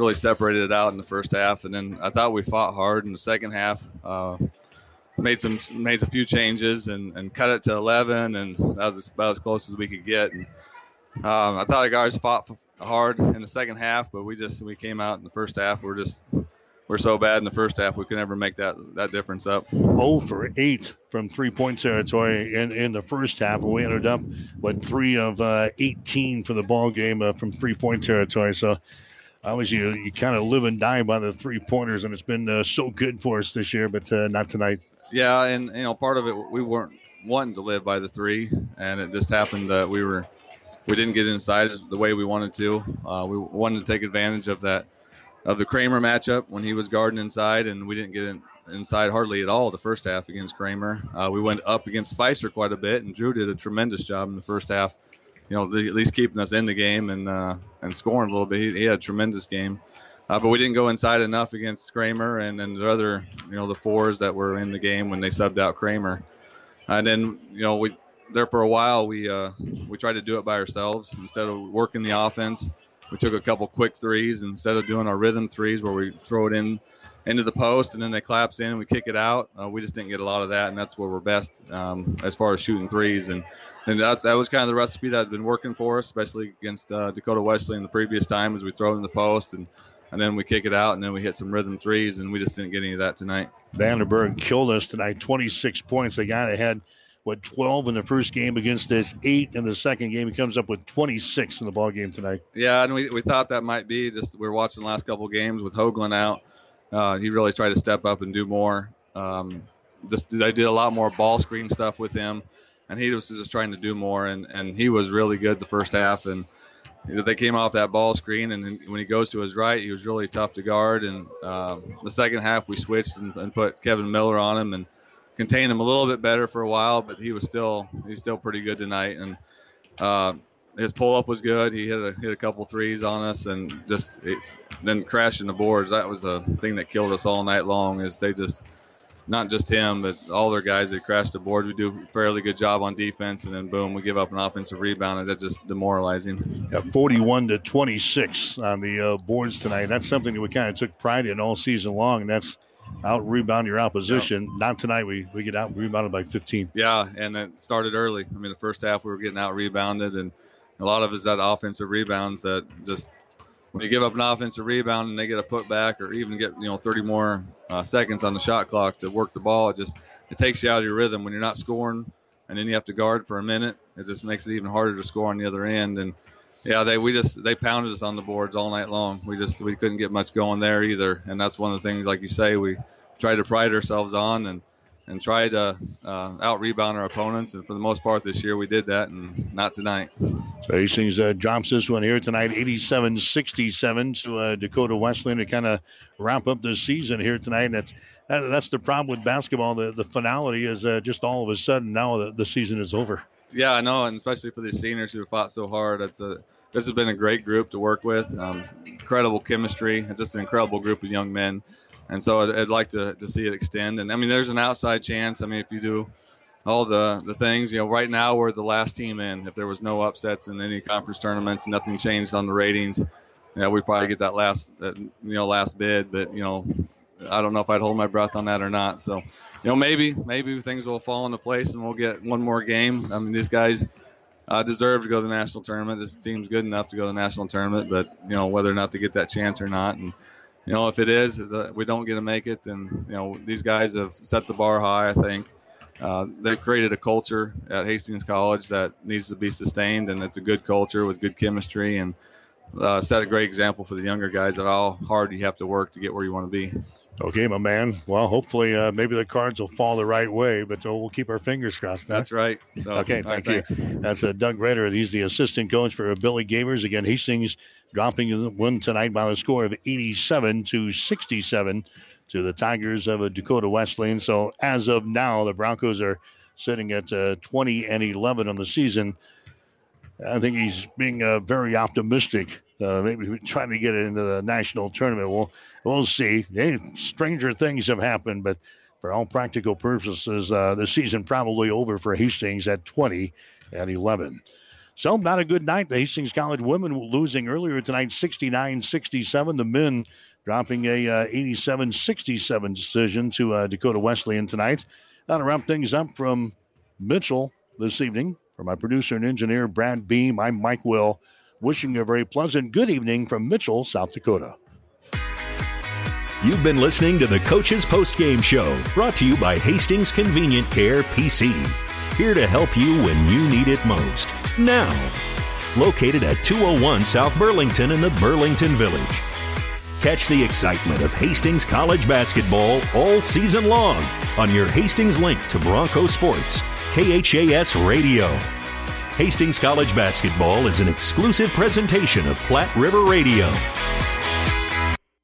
T: really separated it out in the first half, and then I thought we fought hard in the second half. Uh, made some made a few changes and, and cut it to 11, and that was about as close as we could get. And um, I thought the guys fought hard in the second half, but we just we came out in the first half. We're just we're so bad in the first half we could never make that that difference up.
B: 0 for 8 from three point territory in, in the first half, we ended up with three of uh, 18 for the ball game uh, from three point territory. So obviously you, you kind of live and die by the three pointers, and it's been uh, so good for us this year, but uh, not tonight.
T: Yeah, and you know part of it we weren't wanting to live by the three, and it just happened that we were we didn't get inside the way we wanted to. Uh, we wanted to take advantage of that of the Kramer matchup when he was guarding inside, and we didn't get in, inside hardly at all the first half against Kramer. Uh, we went up against Spicer quite a bit, and Drew did a tremendous job in the first half. You know, at least keeping us in the game and uh, and scoring a little bit. He, he had a tremendous game, uh, but we didn't go inside enough against Kramer and and the other you know the fours that were in the game when they subbed out Kramer. And then you know we there for a while we uh, we tried to do it by ourselves instead of working the offense we took a couple quick threes instead of doing our rhythm threes where we throw it in into the post and then they collapse in and we kick it out. Uh, we just didn't get a lot of that, and that's where we're best um, as far as shooting threes. And and that's that was kind of the recipe that had been working for us, especially against uh, Dakota Wesleyan the previous time, as we throw it in the post and and then we kick it out and then we hit some rhythm threes, and we just didn't get any of that tonight.
B: Vandenberg killed us tonight, 26 points. They got had what 12 in the first game against us, eight in the second game. He comes up with 26 in the ball game tonight.
T: Yeah, and we, we thought that might be just we are watching the last couple games with Hoagland out. Uh, he really tried to step up and do more. Um, just they did a lot more ball screen stuff with him, and he was just trying to do more. And, and he was really good the first half. And you know, they came off that ball screen, and when he goes to his right, he was really tough to guard. And um, the second half, we switched and, and put Kevin Miller on him and contained him a little bit better for a while, but he was still he's still pretty good tonight. And uh, his pull up was good. He hit a hit a couple threes on us, and just it, then crashing the boards. That was a thing that killed us all night long. Is they just not just him, but all their guys that crashed the boards. We do a fairly good job on defense, and then boom, we give up an offensive rebound, and that's just demoralizing.
B: Yeah, 41 to 26 on the uh, boards tonight. That's something that we kind of took pride in all season long, and that's out rebound your opposition. Yep. Not tonight. We we get out rebounded by 15.
T: Yeah, and it started early. I mean, the first half we were getting out rebounded, and a lot of it is that offensive rebounds that just when you give up an offensive rebound and they get a putback or even get you know 30 more uh, seconds on the shot clock to work the ball, it just it takes you out of your rhythm when you're not scoring, and then you have to guard for a minute. It just makes it even harder to score on the other end and. Yeah, they we just they pounded us on the boards all night long. We just we couldn't get much going there either, and that's one of the things, like you say, we try to pride ourselves on and and try to uh, out rebound our opponents. And for the most part this year, we did that, and not tonight.
B: So Hastings uh, drops this one here tonight, 87 67 to uh, Dakota Wesleyan to kind of wrap up the season here tonight. And that's that, that's the problem with basketball. The, the finality is uh, just all of a sudden now the, the season is over.
T: Yeah, I know, and especially for these seniors who have fought so hard. It's a this has been a great group to work with. Um, incredible chemistry, and just an incredible group of young men. And so I'd, I'd, like to, to see it extend. And I mean, there's an outside chance. I mean, if you do all the the things, you know, right now we're the last team in. If there was no upsets in any conference tournaments, nothing changed on the ratings. Yeah, we probably get that last that, you know last bid, but you know I don't know if I'd hold my breath on that or not. So, you know, maybe maybe things will fall into place and we'll get one more game. I mean, these guys uh, deserve to go to the national tournament. This team's good enough to go to the national tournament, but you know whether or not to get that chance or not, and you know if it is that we don't get to make it, then you know these guys have set the bar high. I think. Uh, they've created a culture at Hastings College that needs to be sustained, and it's a good culture with good chemistry and uh, set a great example for the younger guys of how hard you have to work to get where you want to be.
B: Okay, my man. Well, hopefully, uh, maybe the cards will fall the right way, but uh, we'll keep our fingers crossed.
T: That's right.
B: So, okay, thank right, you. That's uh, Doug Rader. He's the assistant coach for Billy Gavers. Again, Hastings dropping the win tonight by a score of 87 to 67 to the Tigers of uh, Dakota Wesleyan. So as of now, the Broncos are sitting at uh, 20 and 11 on the season. I think he's being uh, very optimistic uh, maybe trying to get it into the national tournament. We'll we'll see. Hey, stranger things have happened, but for all practical purposes, uh, the season probably over for Hastings at 20 and 11. So not a good night. The Hastings College women losing earlier tonight, 69-67. The men dropping a uh, 87-67 decision to uh, Dakota Wesleyan tonight. That'll wrap things up from Mitchell this evening. For my producer and engineer Brad Beam, I'm Mike Will. Wishing you a very pleasant good evening from Mitchell, South Dakota.
A: You've been listening to the Coach's Post Game Show, brought to you by Hastings Convenient Care PC. Here to help you when you need it most. Now, located at 201 South Burlington in the Burlington Village. Catch the excitement of Hastings College basketball all season long on your Hastings link to Bronco Sports, KHAS Radio. Hastings College basketball is an exclusive presentation of Platte River Radio.